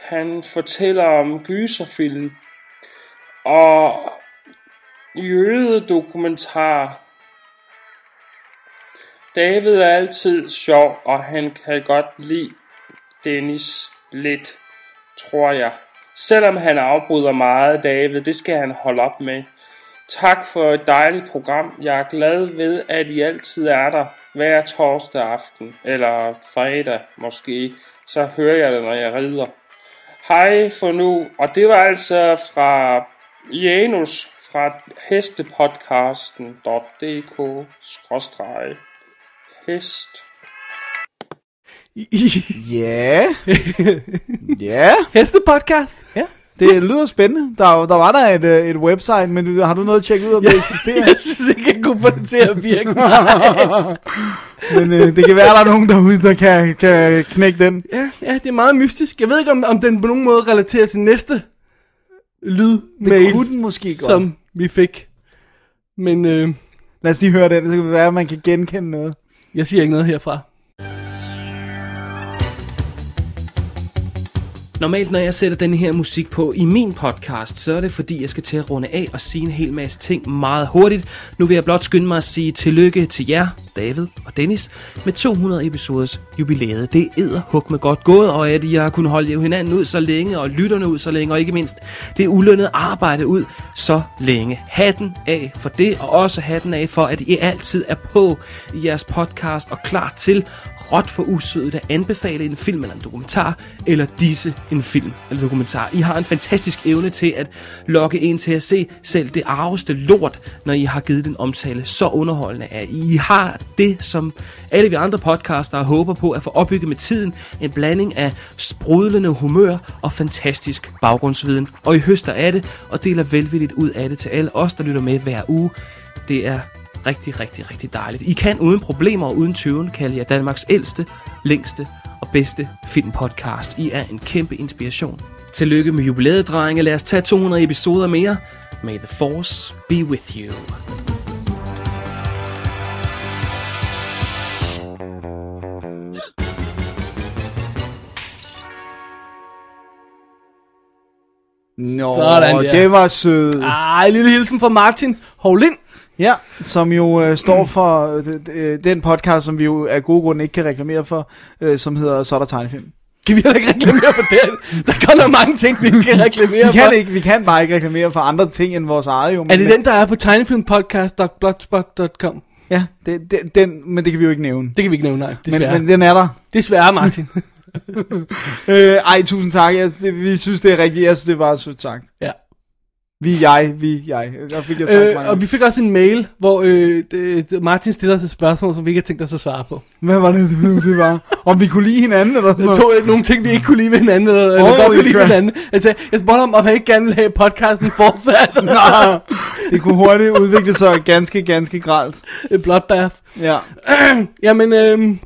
han fortæller om gyserfilm og jødedokumentar. David er altid sjov, og han kan godt lide Dennis lidt, tror jeg. Selvom han afbryder meget, David, det skal han holde op med. Tak for et dejligt program. Jeg er glad ved, at I altid er der hver torsdag aften, eller fredag måske. Så hører jeg det, når jeg rider. Hej for nu, og det var altså fra Janus fra hestepodcasten.dk-hest. Ja. ja. Hestepodcast. Ja. Det lyder spændende. Der, der var der et, øh, et website, men har du noget at tjekke ud, om det eksisterer? Jeg synes ikke, jeg kunne få det til at virke. men øh, det kan være, der er nogen derude, der kan, kan knække den. Ja, ja, det er meget mystisk. Jeg ved ikke, om, om den på nogen måde relaterer til næste lyd Det kunne den måske godt. som vi fik. Men øh, Lad os lige høre den, så kan det være, at man kan genkende noget. jeg siger ikke noget herfra. Normalt, når jeg sætter den her musik på i min podcast, så er det fordi, jeg skal til at runde af og sige en hel masse ting meget hurtigt. Nu vil jeg blot skynde mig at sige tillykke til jer, David og Dennis, med 200 episoders jubilæet. Det er hug med godt gået, og at I har kunnet holde hinanden ud så længe, og lytterne ud så længe, og ikke mindst det ulønnede arbejde ud så længe. Hatten af for det, og også hatten af for, at I altid er på i jeres podcast og klar til råt for usødet at anbefale en film eller en dokumentar, eller disse en film eller dokumentar. I har en fantastisk evne til at lokke en til at se selv det arveste lort, når I har givet den omtale så underholdende, at I har det, som alle vi andre podcaster håber på at få opbygget med tiden, en blanding af sprudlende humør og fantastisk baggrundsviden. Og I høster af det og deler velvilligt ud af det til alle os, der lytter med hver uge. Det er rigtig, rigtig, rigtig dejligt. I kan uden problemer og uden tøven kalde jer Danmarks ældste, længste og bedste filmpodcast. I er en kæmpe inspiration. Tillykke med jubilæet, drenge. Lad os tage 200 episoder mere. May the force be with you. Nå, Sådan der. det var sødt. Ah, en lille hilsen fra Martin Hovlind. Ja, som jo øh, står for øh, øh, den podcast, som vi jo af gode grunde ikke kan reklamere for, øh, som hedder Så er der tegnefilm. Kan vi heller ikke reklamere for den? Der kommer mange ting, vi ikke kan reklamere Vi kan, for. ikke, vi kan bare ikke reklamere for andre ting end vores eget jo. Er det den, der er på tegnefilmpodcast.blogspot.com? Ja, det, det, den, men det kan vi jo ikke nævne. Det kan vi ikke nævne, nej. Men, Desværre. men den er der. Desværre, Martin. øh, ej, tusind tak. Jeg, det, vi synes, det er rigtigt. Jeg synes, det er bare sødt sagt. Ja. Vi, jeg, vi, jeg. Der fik jeg sagt Øh, mange. og vi fik også en mail, hvor øh, det, Martin stiller et spørgsmål, som vi ikke har tænkt os at svare på. Hvad var det, det, var? Om vi kunne lide hinanden, eller sådan Jeg noget? tog ikke nogle ting, vi ikke kunne lide ved hinanden, eller, eller Holy godt kunne lide hinanden. Altså, jeg spurgte ham, om han ikke gerne ville have podcasten fortsat. Nej, det kunne hurtigt udvikle sig ganske, ganske gralt. Et bloodbath. Ja. Jamen, øh,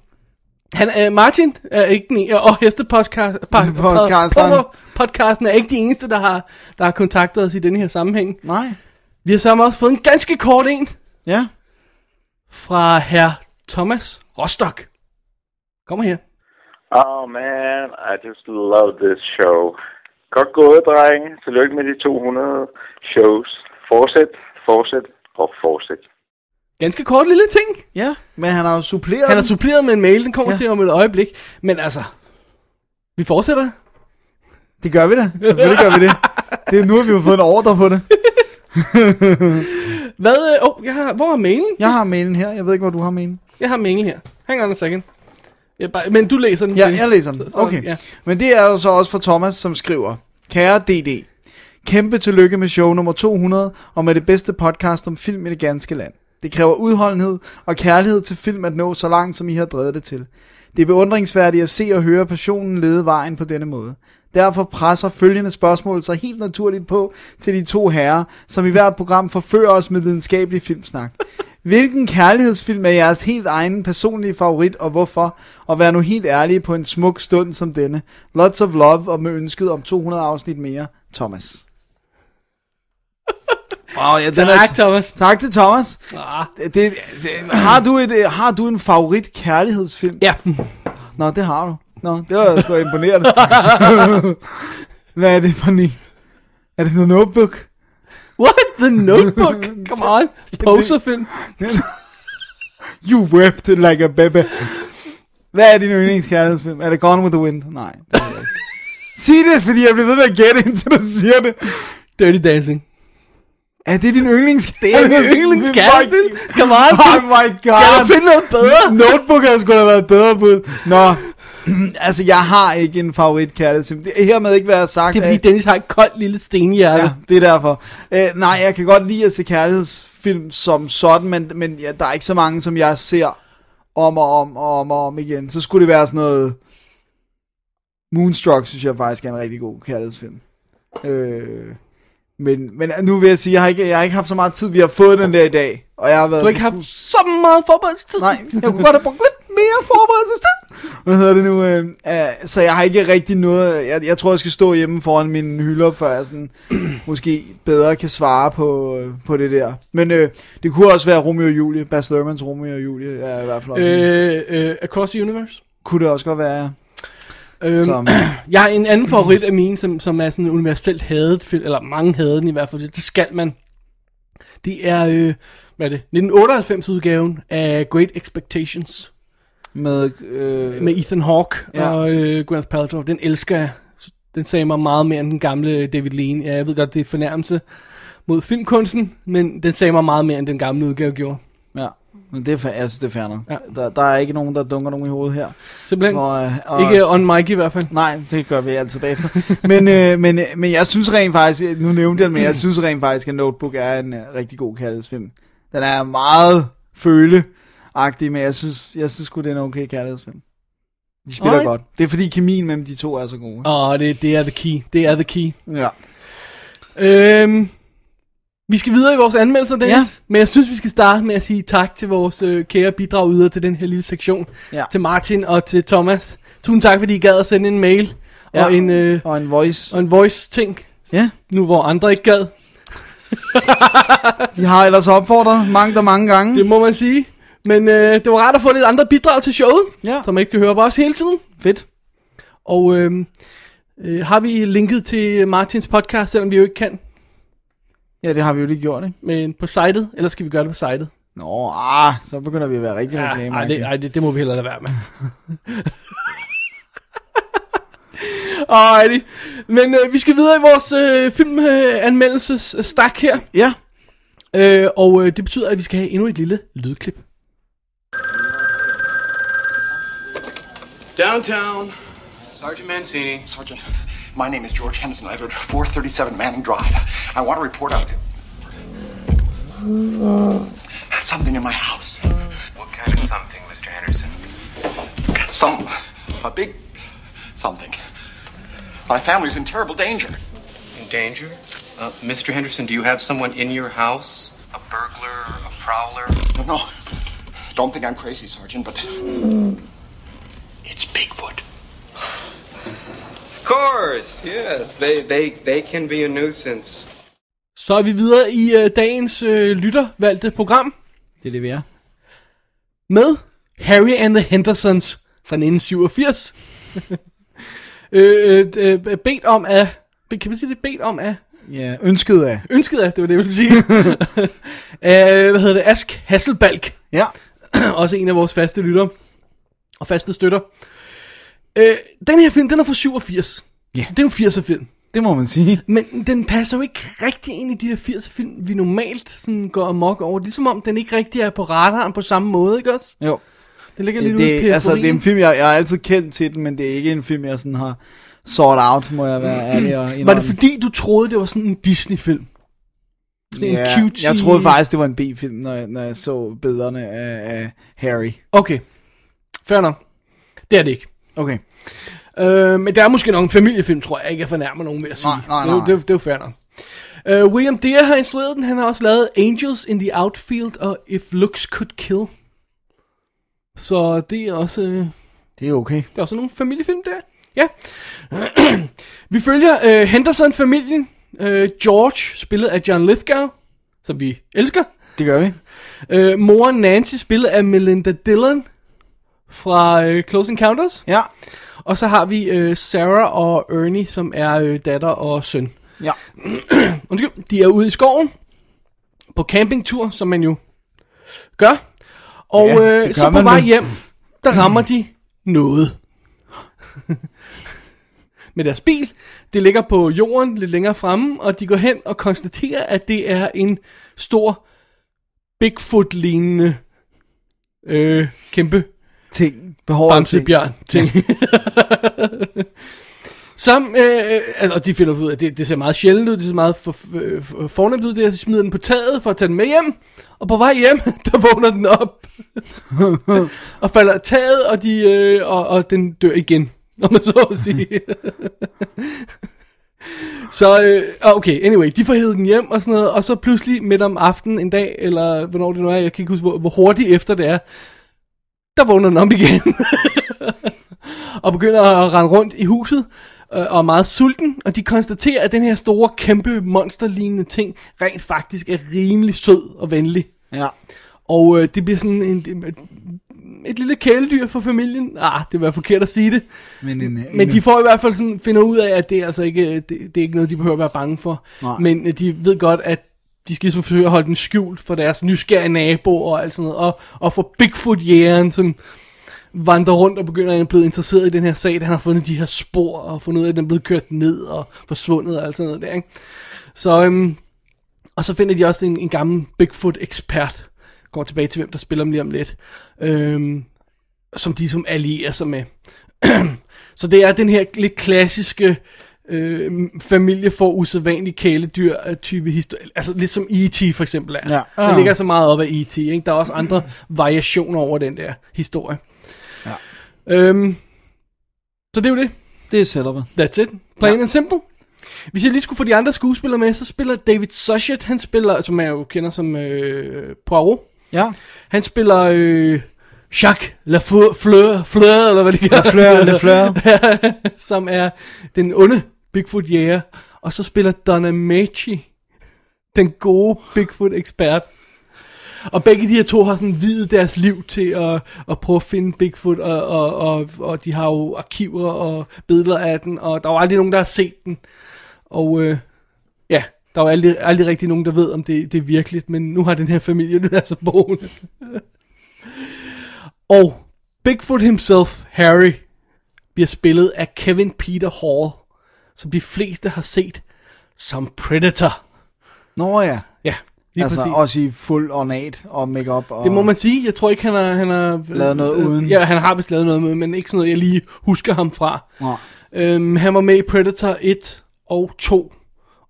han, øh, Martin er ikke den og hestepodcast, po- Podcasteren. Po- podcasten er ikke de eneste, der har, der har kontaktet os i denne her sammenhæng. Nej. Vi har sammen også fået en ganske kort en. Ja. Fra herr Thomas Rostock. Kommer her. Oh man, I just love this show. Godt gået, drenge. Tillykke med de 200 shows. Fortsæt, fortsæt og fortsæt. Ganske kort lille ting. Ja, men han har jo suppleret Han har den. suppleret med en mail, den kommer ja. til om et øjeblik. Men altså, vi fortsætter. Det gør vi da. Selvfølgelig gør vi det. Det er nu, at vi har fået en ordre på det. Hvad, oh, jeg har, hvor er mailen? Jeg har mailen her. Jeg ved ikke, hvor du har mailen. Jeg har mailen her. Hang on a second. Jeg bare, men du læser den. Ja, jeg læser den. Okay. Ja. Men det er jo så også for Thomas, som skriver. Kære DD, kæmpe tillykke med show nummer 200, og med det bedste podcast om film i det ganske land. Det kræver udholdenhed og kærlighed til film at nå så langt, som I har drevet det til. Det er beundringsværdigt at se og høre passionen lede vejen på denne måde. Derfor presser følgende spørgsmål sig helt naturligt på til de to herrer, som i hvert program forfører os med videnskabelig filmsnak. Hvilken kærlighedsfilm er jeres helt egen personlige favorit, og hvorfor? Og vær nu helt ærlige på en smuk stund som denne. Lots of love, og med ønsket om 200 afsnit mere, Thomas. Wow, ja, den Tak, er, Thomas. Tak til Thomas. Ah. Det, det, har, du et, har du en favorit kærlighedsfilm? Ja. Nå, det har du. Nå, det var sgu imponerende. Hvad er det for en? Er det The Notebook? What? The Notebook? Come on. Poserfilm. You wept like a baby. Hvad er din yndlingskærlighedsfilm? Er det Gone with the Wind? Nej, det er det. Sig det, fordi jeg bliver ved med at gætte, indtil du siger det. Dirty Dancing. Er det din yndlings Det er min yndlingskærlighedsfilm. Come on. Oh my god. Kan du finde noget bedre? Notebook havde sgu da været bedre bud. Nå, altså jeg har ikke en favorit kærlighedsfilm. Det er hermed ikke været sagt. Det er fordi at- Dennis har et koldt lille stenhjerte. Ja, det er derfor. Øh, nej, jeg kan godt lide at se kærlighedsfilm som sådan, men, men ja, der er ikke så mange, som jeg ser om og om og om og om igen. Så skulle det være sådan noget... Moonstruck synes jeg faktisk er en rigtig god kærlighedsfilm. Øh, men, men nu vil jeg sige, jeg har, ikke, jeg har ikke haft så meget tid. Vi har fået den der i dag. Og jeg har været Du har ikke haft så meget forberedelsestid. Nej, jeg kunne godt have brugt mere forberedelsestid. Hvad hedder det nu? Øh, øh, så jeg har ikke rigtig noget... Jeg, jeg tror, jeg skal stå hjemme foran mine hylder, før jeg sådan, måske bedre kan svare på, øh, på det der. Men øh, det kunne også være Romeo og Julie. Bas Lermans Romeo og Julie er i hvert fald også... Øh, Øh, Across the Universe. kunne det også godt være, ja. Øhm, Som- jeg har en anden favorit af mine, som, som er sådan universelt hadet film, eller mange havde den i hvert fald, det skal man. Det er, øh, hvad er det, 1998 udgaven af Great Expectations Med, øh, med Ethan Hawke Ja. og øh, Gwyneth Paltrow. Den elsker jeg. Den sagde mig meget mere end den gamle David Lean. Ja, jeg ved godt, det er fornærmelse mod filmkunsten, men den sagde mig meget mere end den gamle udgave gjorde. Ja, men det er, jeg synes, det er. Ja. Der, der er ikke nogen, der dunker nogen i hovedet her. Simpelthen. For, øh, og- Ikke on mic i hvert fald. Nej, det gør vi altid bagefter. men, øh, men, øh, men jeg synes rent faktisk, nu nævnte jeg den, men jeg synes rent faktisk, at Notebook er en øh, rigtig god kærlighedsfilm. Den er meget føleagtig, men jeg synes, jeg synes sgu, det er en okay kærlighedsfilm. De spiller Alright. godt. Det er fordi kemien mellem de to er så god. Åh, oh, det, det er the key. Det er the key. Ja. Øhm, vi skal videre i vores anmeldelser, Dennis. Ja. Men jeg synes, vi skal starte med at sige tak til vores øh, kære bidrag yder til den her lille sektion. Ja. Til Martin og til Thomas. Tusind tak, fordi I gad at sende en mail. Ja, Og en, øh, og en voice. og en voice ting. Ja. Nu hvor andre ikke gad. Vi har ellers opfordret mange der mange gange. Det må man sige. Men øh, det var rart at få lidt andre bidrag til showet. Ja. Så man ikke kan høre på os hele tiden. Fedt. Og øh, øh, har vi linket til Martins podcast, selvom vi jo ikke kan. Ja, det har vi jo lige gjort, ikke? Men på sitet, eller skal vi gøre det på sitet? Nå, ah, så begynder vi at være rigtig Ja, reklame. ej, det, ej det, det må vi hellere lade være med. Alrighty. Men øh, vi skal videre i vores øh, filmanmeldelses øh, stak her. Ja. Øh, og øh, det betyder, at vi skal have endnu et lille lydklip. Downtown. Sergeant Mancini. Sergeant. My name is George Henderson. I live at 437 Manning Drive. I want to report out something in my house. What kind of something, Mr. Henderson? Some, a big something. My family's in terrible danger. In danger? Uh, Mr. Henderson, do you have someone in your house? A burglar, a prowler? No, no. Don't think I'm crazy, Sergeant, but it's Bigfoot. Of course, yes. They, they, they can be a nuisance. Så er vi videre i øh, dagens øh, lyttervalgte program Det er det, vi er. med Harry and the Hendersons fra 1987. øh, øh, øh, bedt om af... Kan man sige det? Bedt om af... Ja, ønsket af. Ønsket af, det var det, jeg ville sige. øh, hvad hedder det? Ask Hasselbalk. Ja. Også en af vores faste lyttere. Og faste støtter. Øh, den her film, den er fra 87. Ja. Så det er jo en 80'er film. Det må man sige. Men den passer jo ikke rigtig ind i de her 80'er film, vi normalt sådan går amok over. Ligesom om den ikke rigtig er på radaren på samme måde, ikke også? Jo. Den ligger lidt det, ude i altså, det er en film, jeg, jeg har altid kendt til den, men det er ikke en film, jeg sådan har sort out, må jeg være ærlig og Var indrømme. det fordi, du troede, det var sådan en Disney-film? Sådan en Ja, cutie... jeg troede faktisk, det var en B-film, når, jeg- når jeg så billederne af, af Harry. Okay, fair nok. Det er det ikke. Okay. Øh, men det er måske nok en familiefilm, tror jeg ikke, jeg fornærmer nogen ved at sige. Nej, nej, Det, nej. det, jo- det er jo fair nok. Uh, William Deere har instrueret den. Han har også lavet Angels in the Outfield og If Looks Could Kill. Så det er også... øh, Det er okay. Det er også nogle familiefilm der. Ja. vi følger øh, Henderson-familien. Øh, George, spillet af John Lithgow, som vi elsker. Det gør vi. Øh, moren Nancy, spillet af Melinda Dillon fra øh, Close Encounters. Ja. Og så har vi øh, Sarah og Ernie, som er øh, datter og søn. Ja. Undskyld, de er ude i skoven på campingtur, som man jo gør. Og Ja, øh, så på vej hjem, der rammer de noget. Med deres bil. Det ligger på jorden lidt længere fremme, og de går hen og konstaterer, at det er en stor Bigfoot-lignende øh, kæmpe ting. Ting. Bamsebjørn ting. Som, øh, altså, de finder ud af, at det, det ser meget sjældent ud, det ser meget for, for, for, fornemt ud, det er, de smider den på taget for at tage den med hjem, og på vej hjem, der vågner den op, og falder taget, og, de, øh, og, og den dør igen, om man så at sige. så, øh, okay, anyway, de får hævet den hjem og sådan noget, og så pludselig midt om aftenen en dag, eller hvornår det nu er, jeg kan ikke huske, hvor, hvor hurtigt efter det er, der vågner den om igen. og begynder at rende rundt i huset, øh, og er meget sulten, og de konstaterer, at den her store, kæmpe, monsterlignende ting, rent faktisk er rimelig sød og venlig. Ja. Og øh, det bliver sådan en, et, et lille kæledyr for familien. Ah, det var forkert at sige det. Men, en, en, Men de får i hvert fald sådan, finder ud af, at det er altså ikke, det, det er ikke noget, de behøver at være bange for. Nej. Men øh, de ved godt, at de skal ligesom forsøge at holde den skjult for deres nysgerrige naboer og alt sådan noget. Og, og for Bigfoot-jægeren, som vandrer rundt og begynder at blive interesseret i den her sag, da han har fundet de her spor og fundet ud af, at den er blevet kørt ned og forsvundet og alt sådan noget der, ikke? Så, øhm, og så finder de også en, en gammel Bigfoot-ekspert, går tilbage til, hvem der spiller dem lige om lidt, øhm, som de som allierer sig med. så det er den her lidt klassiske øh, familie for usædvanlige kæledyr type historie. Altså lidt som E.T. for eksempel er. Ja. Den ligger så meget op af E.T. Ikke? Der er også andre variationer over den der historie. Ja. Øhm, så det er jo det. Det er setupet. That's it. Plain ja. and simple. Hvis jeg lige skulle få de andre skuespillere med, så spiller David Suchet, han spiller, som jeg jo kender som øh, Poirot. Ja. Han spiller øh, Jacques Lafleur, Fleur, Fleur, eller hvad det hedder. Lafleur, Lafleur. som er den onde Bigfoot-jæger. Og så spiller Donna Machi, den gode Bigfoot-ekspert. Og begge de her to har sådan videt deres liv til at, at prøve at finde Bigfoot, og, og, og, og de har jo arkiver og billeder af den, og der er jo aldrig nogen, der har set den. Og øh, ja, der er jo aldrig, aldrig rigtig nogen, der ved, om det, det er virkeligt, men nu har den her familie det altså boende. og Bigfoot himself, Harry, bliver spillet af Kevin Peter Hall, som de fleste har set som Predator. Nå ja. Ja. Lige altså præcis. også i fuld ornat og makeup og Det må man sige. Jeg tror ikke, han har... Han har Lavet noget øh, uden. Ja, han har vist lavet noget med, men ikke sådan noget, jeg lige husker ham fra. Nej. Øhm, han var med i Predator 1 og 2,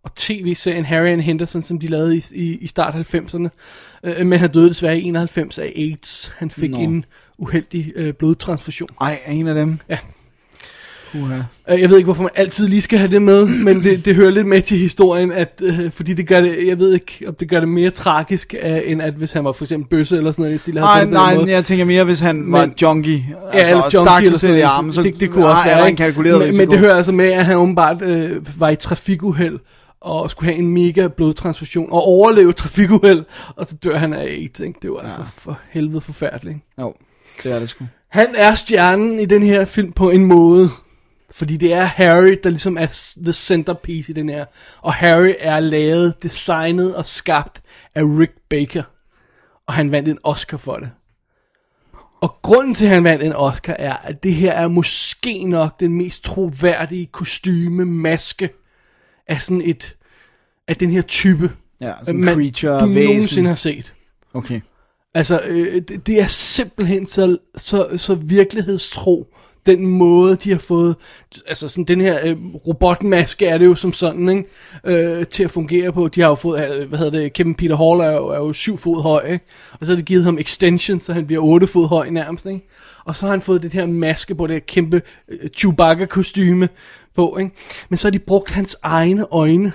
og tv-serien Harry and Henderson, som de lavede i, i, i start 90'erne. Øh, men han døde desværre i 91 af AIDS. Han fik Nå. en uheldig øh, blodtransfusion. Ej, en af dem? Ja. Uha. Øh, Jeg ved ikke, hvorfor man altid lige skal have det med, men det, det hører lidt med til historien, at, øh, fordi det gør det, jeg ved ikke, om det gør det mere tragisk, øh, end at hvis han var for eksempel bøsse eller sådan noget, i stil, Nej, nej, måde. jeg tænker mere, hvis han var Men- junkie, Ja, altså, eller og junkie stak sig selv i armen, så det, det kunne også være, en kalkuleret men, men det hører altså med, at han åbenbart øh, var i trafikuheld, og skulle have en mega blodtransfusion, og overleve trafikuheld, og så dør han af AIDS, ikke? Det var ja. altså for helvede forfærdeligt. Jo, det er det sgu. Han er stjernen i den her film på en måde. Fordi det er Harry, der ligesom er the centerpiece i den her. Og Harry er lavet, designet og skabt af Rick Baker. Og han vandt en Oscar for det. Og grunden til, at han vandt en Oscar, er, at det her er måske nok den mest troværdige kostyme, maske af sådan et, af den her type, Ja, sådan en man, creature, du væsen. nogensinde har set. Okay. Altså, øh, det, det er simpelthen så, så, så virkelighedstro, den måde, de har fået, altså sådan den her øh, robotmaske er det jo som sådan, ikke? Øh, til at fungere på. De har jo fået, øh, hvad hedder det, Kevin Peter Hall er jo, er jo syv fod høj, ikke? og så har de givet ham extension, så han bliver otte fod høj nærmest, ikke? Og så har han fået den her maske på, det her kæmpe øh, Chewbacca-kostyme på, ikke? Men så har de brugt hans egne øjne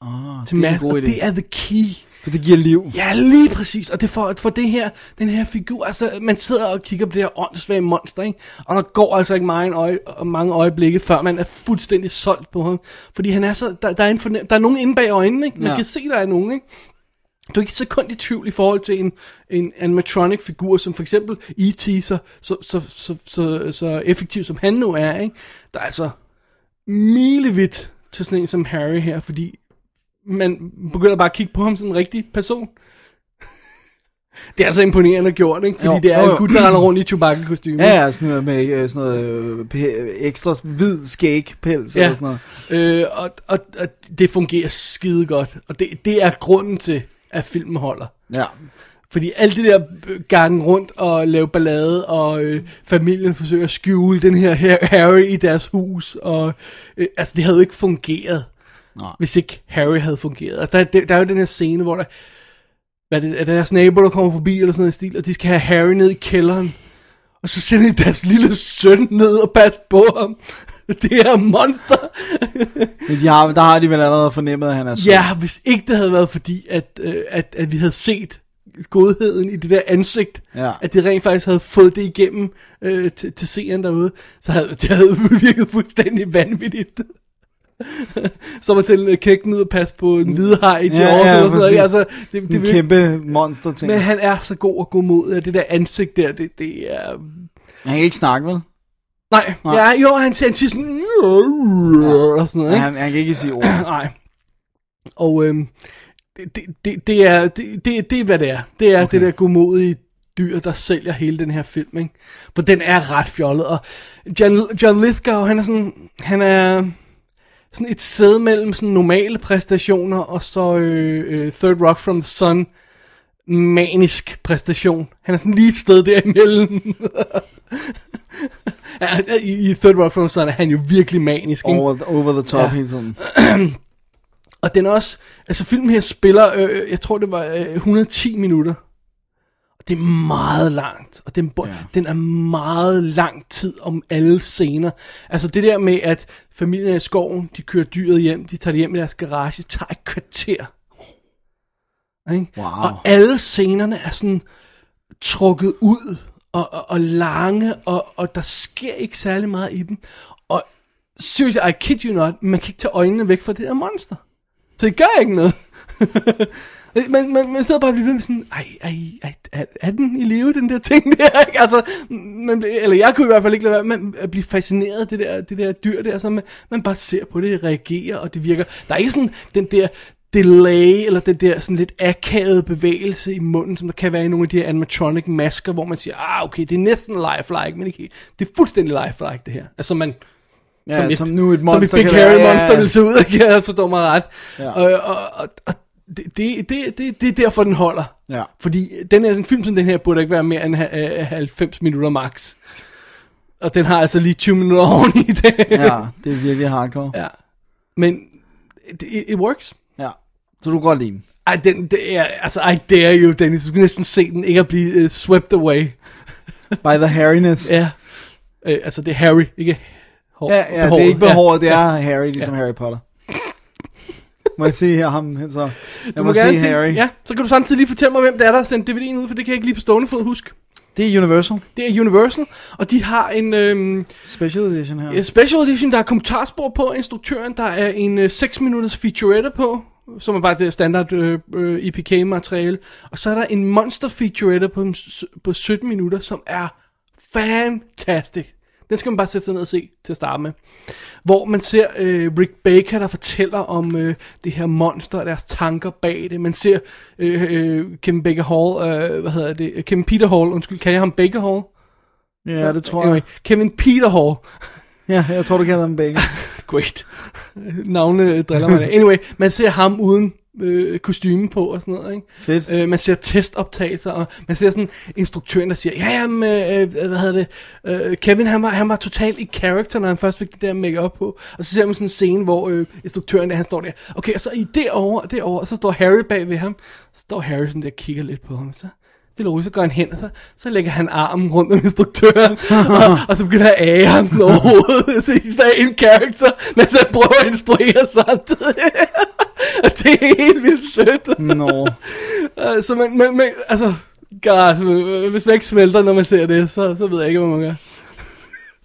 oh, til det er en god idé. det er the key. For det giver liv. Ja, lige præcis. Og det for, for det her, den her figur, altså man sidder og kigger på det her åndssvage monster, ikke? Og der går altså ikke mange, øje, mange øjeblikke, før man er fuldstændig solgt på ham. Fordi han er så, der, der, er, en fornem, der er nogen inde bag øjnene, ikke? Man Ja. kan se, der er nogen, ikke? Du er ikke et sekund i tvivl i forhold til en, en animatronic figur, som for eksempel E.T., så, så, så, så, så, så effektiv som han nu er, ikke? Der er altså milevidt til sådan en som Harry her, fordi man begynder bare at kigge på ham som en rigtig person. det er altså imponerende gjort, ikke? Fordi Jo, det er jo, en gut, der render rundt i Chewbacca-kostyme. Ja, ja, sådan noget med øh, sådan noget øh, ekstra hvid skægpels eller sådan noget. Øh, og, og, og det fungerer skide godt. Og det, det er grunden til, at filmen holder. Ja. Fordi alt det der gangen rundt og lave ballade, og øh, familien forsøger at skjule den her Har- Harry i deres hus, og øh, altså det havde jo ikke fungeret, Nej. hvis ikke Harry havde fungeret. Altså, der, der, der er jo den her scene, hvor der, hvad er det, er deres nabo, der kommer forbi, eller sådan noget i stil, og de skal have Harry ned i kælderen, og så sender de deres lille søn ned og passe på ham. Det her monster. Men de har, der har de vel allerede fornemmet, at han er sød. Ja, hvis ikke det havde været fordi, at, øh, at, at vi havde set godheden i det der ansigt, Ja. at de rent faktisk havde fået det igennem øh, til, til seeren derude, så havde det havde virket fuldstændig vanvittigt. Som sende øh, knægten ud og passe på en hvide haj i Jaws eller sådan noget. Altså, det, Sådan det, det, kæmpe monster ting. Men han er så god og god mod, at det der ansigt der, det, det er... Han kan ikke snakke, vel? Nej, Nej. Ja, jo, han siger, han siger sådan... Og sådan noget, Ja, ikke? han, han kan ikke sige ord. Nej. Og øhm, det, det, det, det, er, det, det, det er, hvad det er. Det er okay. det der godmodige dyr, der sælger hele den her film, ikke? For den er ret fjollet, og John, John Lithgow, han er sådan, han er sådan et sted mellem sådan normale præstationer, og så øh, øh, Third Rock from the Sun, manisk præstation. Han er sådan lige et sted derimellem. ja, i, Third Rock from the Sun er han jo virkelig manisk, ikke? Over, over the top ja. hele tiden. Og den er også, altså filmen her spiller, øh, jeg tror det var øh, 110 minutter. Det er meget langt, og den, ja. den er meget lang tid om alle scener. Altså det der med, at familien i skoven, de kører dyret hjem, de tager det hjem i deres garage, tager et kvarter. Ikke? Wow. Og alle scenerne er sådan trukket ud og, og, og lange, og, og der sker ikke særlig meget i dem. Og seriously, I kid you not, man kan ikke tage øjnene væk fra det der monster. Så det gør ikke noget. man, man, man sidder bare og bliver ved med sådan, ej, ej, ej er, er den i live, den der ting der, ikke? Altså, man, eller jeg kunne i hvert fald ikke lade være med at blive fascineret af det der, det der dyr der, så man, man bare ser på det, reagerer, og det virker. Der er ikke sådan den der delay, eller den der sådan lidt akavede bevægelse i munden, som der kan være i nogle af de her animatronic masker, hvor man siger, ah, okay, det er næsten lifelike, men ikke. Det er fuldstændig lifelike, det her. Altså, man, Ja, som nu et monster som et Big Hairy være, ja, monster ja. vil se ud, ikke? Jeg forstår mig ret. Ja. Og, og, og, og det, det, det, det, det er derfor, den holder. Ja. Fordi den her, en film som den her burde ikke være mere end øh, 90 minutter max. Og den har altså lige 20 minutter oven i det. ja, det er virkelig hardcore. ja. Men it, it works. Ja, så du kan godt lide den. Ej, den, det er, altså, I dare you, Dennis. Du skal næsten se den, ikke at blive uh, swept away. By the hairiness. ja. Øh, altså, det er Harry, ikke hår. Ja, ja det er ikke behåret, det er Harry, ligesom Harry Potter. Må jeg se her ham, så jeg Du må, må gerne se Harry. Ja, så kan du samtidig lige fortælle mig, hvem det er, der har sendt DVD'en ud, for det kan jeg ikke lige på stående fod huske. Det er Universal. Det er Universal, og de har en øhm, Special edition her. ja, special edition, der er kommentarspor på instruktøren, der er en øh, 6 minutters featurette på, som er bare det standard øh, øh, EPK-materiale, og så er der en monster featurette på, på 17 minutter, som er fantastic. Den skal man bare sætte sig ned og se til at starte med. Hvor man ser øh, Rick Baker, der fortæller om øh, det her monster og deres tanker bag det. Man ser øh, øh, Kevin Baker Hall, øh, hvad hedder det? Kevin Peter Hall, undskyld, kan jeg ham Baker Hall? Ja, det tror anyway, jeg. Kevin Peter Hall. Ja, jeg tror, du kender dem begge. Great. Navne driller mig. Anyway, man ser ham uden øh, kostyme på og sådan noget, ikke? Fedt. Øh, man ser testoptagelser, og man ser sådan instruktøren, der siger, ja, jamen, øh, hvad hedder det, øh, Kevin, han var, han var totalt i character, når han først fik det der make på, og så ser man sådan en scene, hvor øh, instruktøren, der, han står der, okay, og så i det over, det over, og så står Harry bag ved ham, så står Harry sådan der og kigger lidt på ham, så det roligt, så går han hen, og så, så lægger han armen rundt om instruktøren, og, og så begynder han at ære ham sådan over hovedet, så he's der in character, mens han prøver at instruere samtidig. og det er helt vildt sødt. Nå. Uh, så man, man, man, altså, God, hvis man ikke smelter, når man ser det, så, så ved jeg ikke, hvad man gør.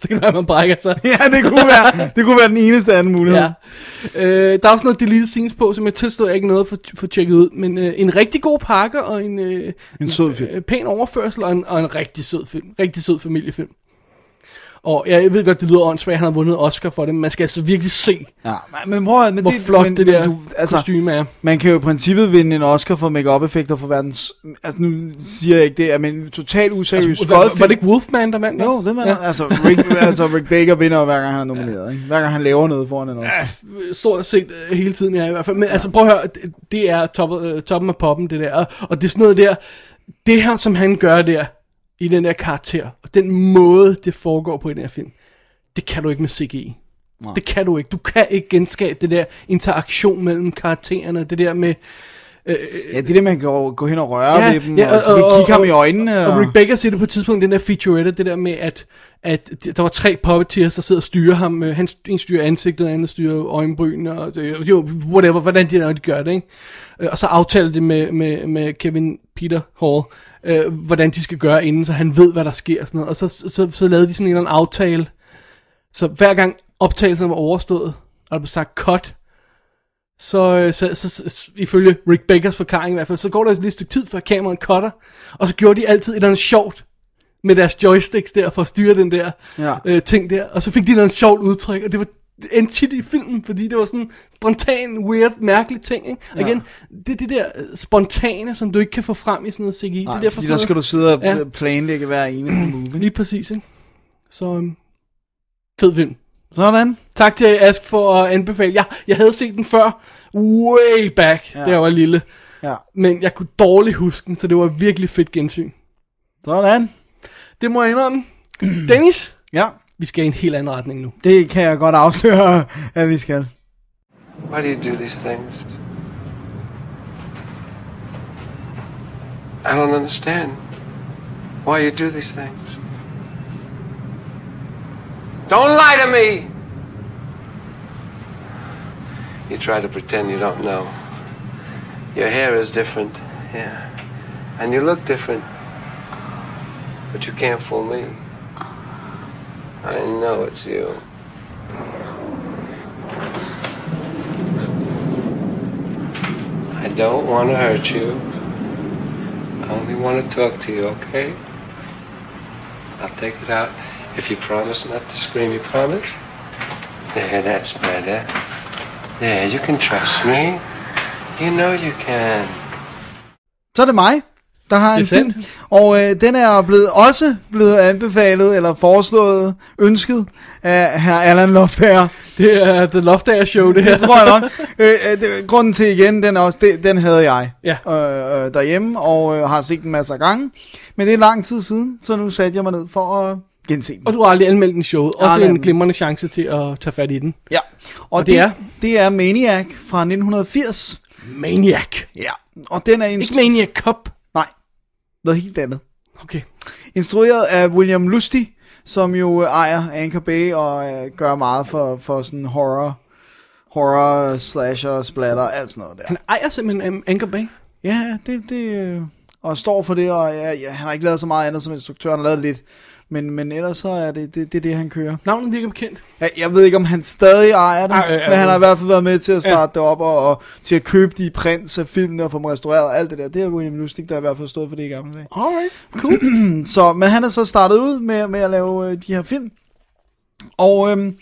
Så kan det være, at man brækker sig. ja, det kunne være, det kunne være den eneste anden mulighed. Ja. Øh, der er også noget deleted scenes på, som jeg tilstår jeg ikke noget for, for tjekket ud. Men øh, en rigtig god pakke og en, øh, En sød film. øh, pæn overførsel og en, og en rigtig sød film. Rigtig sød familiefilm. Og ja, jeg ved godt, det lyder åndssvagt, at han har vundet Oscar for det, men man skal altså virkelig se, Ja, men- men prøv at, men hvor det, flot men, det der du, altså, kostyme er. Man kan jo i princippet vinde en Oscar for make effekter for verdens... Altså nu siger jeg ikke det, men totalt useriøs Altså, var, var det ikke Wolfman, der vandt Jo, det var ja. altså, Rick, altså Rick Baker vinder hver gang han er nomineret, ikke? Hver gang han laver noget foran en Oscar. Ja, stort set øh, hele tiden, ja, i hvert fald. Men ja. altså, prøv at høre, det, det er top, øh, toppen af poppen, det der. Og, og det er sådan noget der, det her, som han gør der, i den der karakter, og den måde, det foregår på i den her film, det kan du ikke med CGI. Nej. Det kan du ikke. Du kan ikke genskabe det der interaktion mellem karaktererne, det der med... Øh, Ja, det er det, man kan gå, gå hen og røre Ja, ved dem, ja, og, og, de kan kigge ham i øjnene. Og Rick Baker siger det på et tidspunkt, den der featurette, det der med, at, at der var tre puppeteers, der sidder og styrer ham. Øh, Han en styrer ansigtet, den anden styrer øjenbrynene, og jo, whatever, hvordan de, de gør det, ikke? Øh, Og så aftaler det med, med, med Kevin Peter Hall, øh, hvordan de skal gøre inden, så han ved, hvad der sker og sådan noget. Og så, så, så lavede de sådan en eller anden aftale. Så hver gang optagelsen var overstået, og der blev sagt cut, så, øh, så, så, så, ifølge Rick Bakers forklaring i hvert fald, så går der et lille stykke tid, før kameraet cutter, og så gjorde de altid et eller andet sjovt med deres joysticks der, for at styre den der Ja. øh, ting der, og så fik de noget sjovt udtryk, og det var en tit i filmen, fordi det var sådan spontan, weird, mærkelig ting, ikke? Og Ja. igen, det er det der øh, spontane, som du ikke kan få frem i sådan noget CGI. Nej, det er derfor der skal du sidde og Ja. planlægge hver eneste movie. Lige præcis, ikke? Så, øhm, fed film. Sådan. Tak til Ask for at anbefale. Jeg, jeg havde set den før, way back, ja. da jeg var lille. Ja. Men jeg kunne dårligt huske den, så det var virkelig fedt gensyn. Sådan. Det må jeg indrømme. Dennis? Ja. Vi skal i en helt anden retning nu. Det kan jeg godt afsløre, at vi skal. Why do you do these things? I don't understand why you do these things. Don't lie to me! You try to pretend you don't know. Your hair is different, yeah. And you look different. But you can't fool me. I know it's you. I don't want to hurt you. I only want to talk to you, okay? I'll take it out if you promise not to scream. You promise? There, that's better. There, you can trust me. You know you can. Så er mig, der har en film. Og øh, den er blevet, også blevet anbefalet, eller foreslået, ønsket af herr Allan Loftager Det er The Loftager Show, det her. Det tror jeg nok. øh, øh, det, grunden til igen, den, er også, det, den havde jeg Ja. øh, øh, derhjemme, og øh, har set den masser af gange. Men det er lang tid siden, så nu satte jeg mig ned for at gense den. Og du har aldrig anmeldt den show. Også en glimrende chance til at tage fat i den. Ja. Og, Og det det, er? det er Maniac fra 1980. Maniac. Ja, og den er Ikke instru- Maniac Cop. Noget helt andet. Okay. Instrueret af William Lustig, som jo øh, ejer Anchor Bay og øh, gør meget for, for sådan horror, horror, slasher, splatter, alt sådan noget der. Han ejer simpelthen um, Anchor Bay. Ja, det, det øh, og står for det, og ja, ja, han har ikke lavet så meget andet som instruktør, han har lavet lidt, men, men ellers så er det det, det, det han kører. Navnet virker bekendt. Jeg, jeg ved ikke, om han stadig ejer det, Ej, øh, øh, men han har i hvert fald været med til at starte ja. det op, og, og til at købe de prints af filmene og få dem restaureret og alt det der. Det er William Lustig, der i hvert fald stået for det i gamle dage. Alright, cool. så, men han er så startet ud med, med at lave øh, de her film. Og øhm,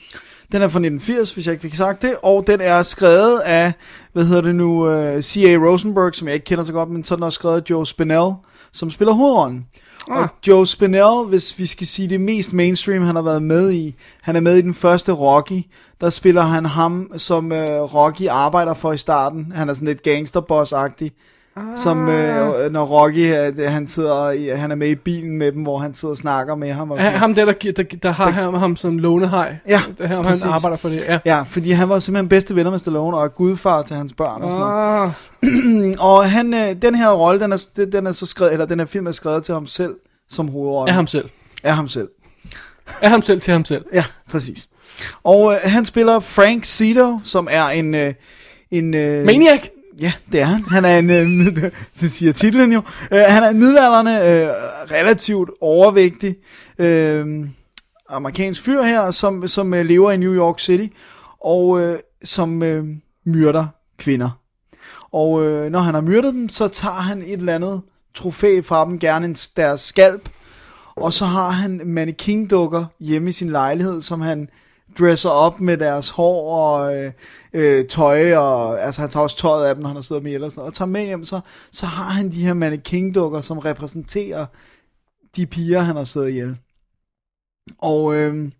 den er fra 1980, hvis jeg ikke fik sagt det. Og den er skrevet af, hvad hedder det nu, øh, C.A. Rosenberg, som jeg ikke kender så godt, men så er skrevet Joe Spinell, som spiller hovedrollen. Ah. Og Joe Spinell, hvis vi skal sige det mest mainstream, han har været med i, han er med i den første Rocky, der spiller han ham, som øh, Rocky arbejder for i starten. Han er sådan lidt gangsterboss-agtig. Som øh, når Rocky, øh, han sidder han er med i bilen med dem, hvor han sidder og snakker med ham. Og Ja, sådan. ham der, der, der, der har ham, ham som lånehej. Ja, det her, han arbejder for det. Ja. Ja, fordi han var simpelthen bedste venner med Stallone og er gudfar til hans børn og sådan noget. Ah, og han, øh, den her rolle, den er, den er så skrevet, eller den her film er skrevet til ham selv som hovedrolle. af ham selv. Af ham selv. Af ham selv til ham selv. Ja, præcis. Og øh, han spiller Frank Zito, som er en... Øh, en øh, Maniac! Ja, det er han. Han er en, øh, siger titlen jo, øh, han er en middelalderne, øh, relativt overvægtig øh, amerikansk fyr her, som, som øh, lever i New York City, og øh, som øh, myrder kvinder. Og øh, når han har myrdet dem, så tager han et eller andet trofæ fra dem, gerne en, deres skalp, og så har han mannequin-dukker hjemme i sin lejlighed, som han dresser op med deres hår og øh, øh, tøj, og altså han tager også tøjet af dem, når han har stået med eller sådan noget, og tager med hjem, så, så har han de her mannequin-dukker, som repræsenterer de piger, han har stået ihjel. Og øh,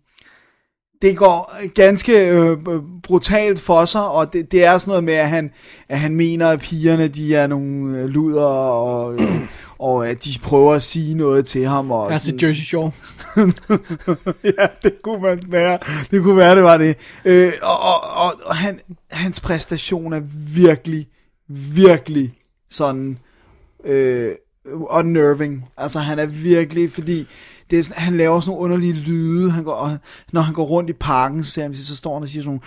det går ganske øh, brutalt for sig, og det, det er sådan noget med, at han, at han mener, at pigerne de er nogle øh, luder, og, øh, og at de prøver at sige noget til ham. Og Altså Jersey Shore. ja, det kunne man være. Det kunne være, det var det. Øh, og og, og, og han, hans præstation er virkelig, virkelig sådan øh, unnerving. Altså han er virkelig, fordi det er sådan, han laver sådan nogle underlige lyde. Han går, og, når han går rundt i parken, så, ser han, så står han og siger sådan nogle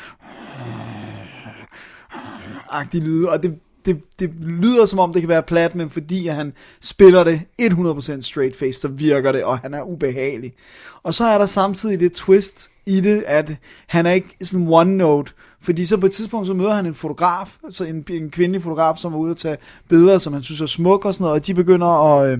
agtige lyde, og det, det, det lyder som om det kan være plat, men fordi han spiller det 100% straight face, så virker det, og han er ubehagelig. Og så er der samtidig det twist i det, at han er ikke sådan one note, fordi så på et tidspunkt, så møder han en fotograf, så en, en kvindelig fotograf, som er ude at tage billeder, som han synes er smuk og sådan noget, og de begynder at, øh,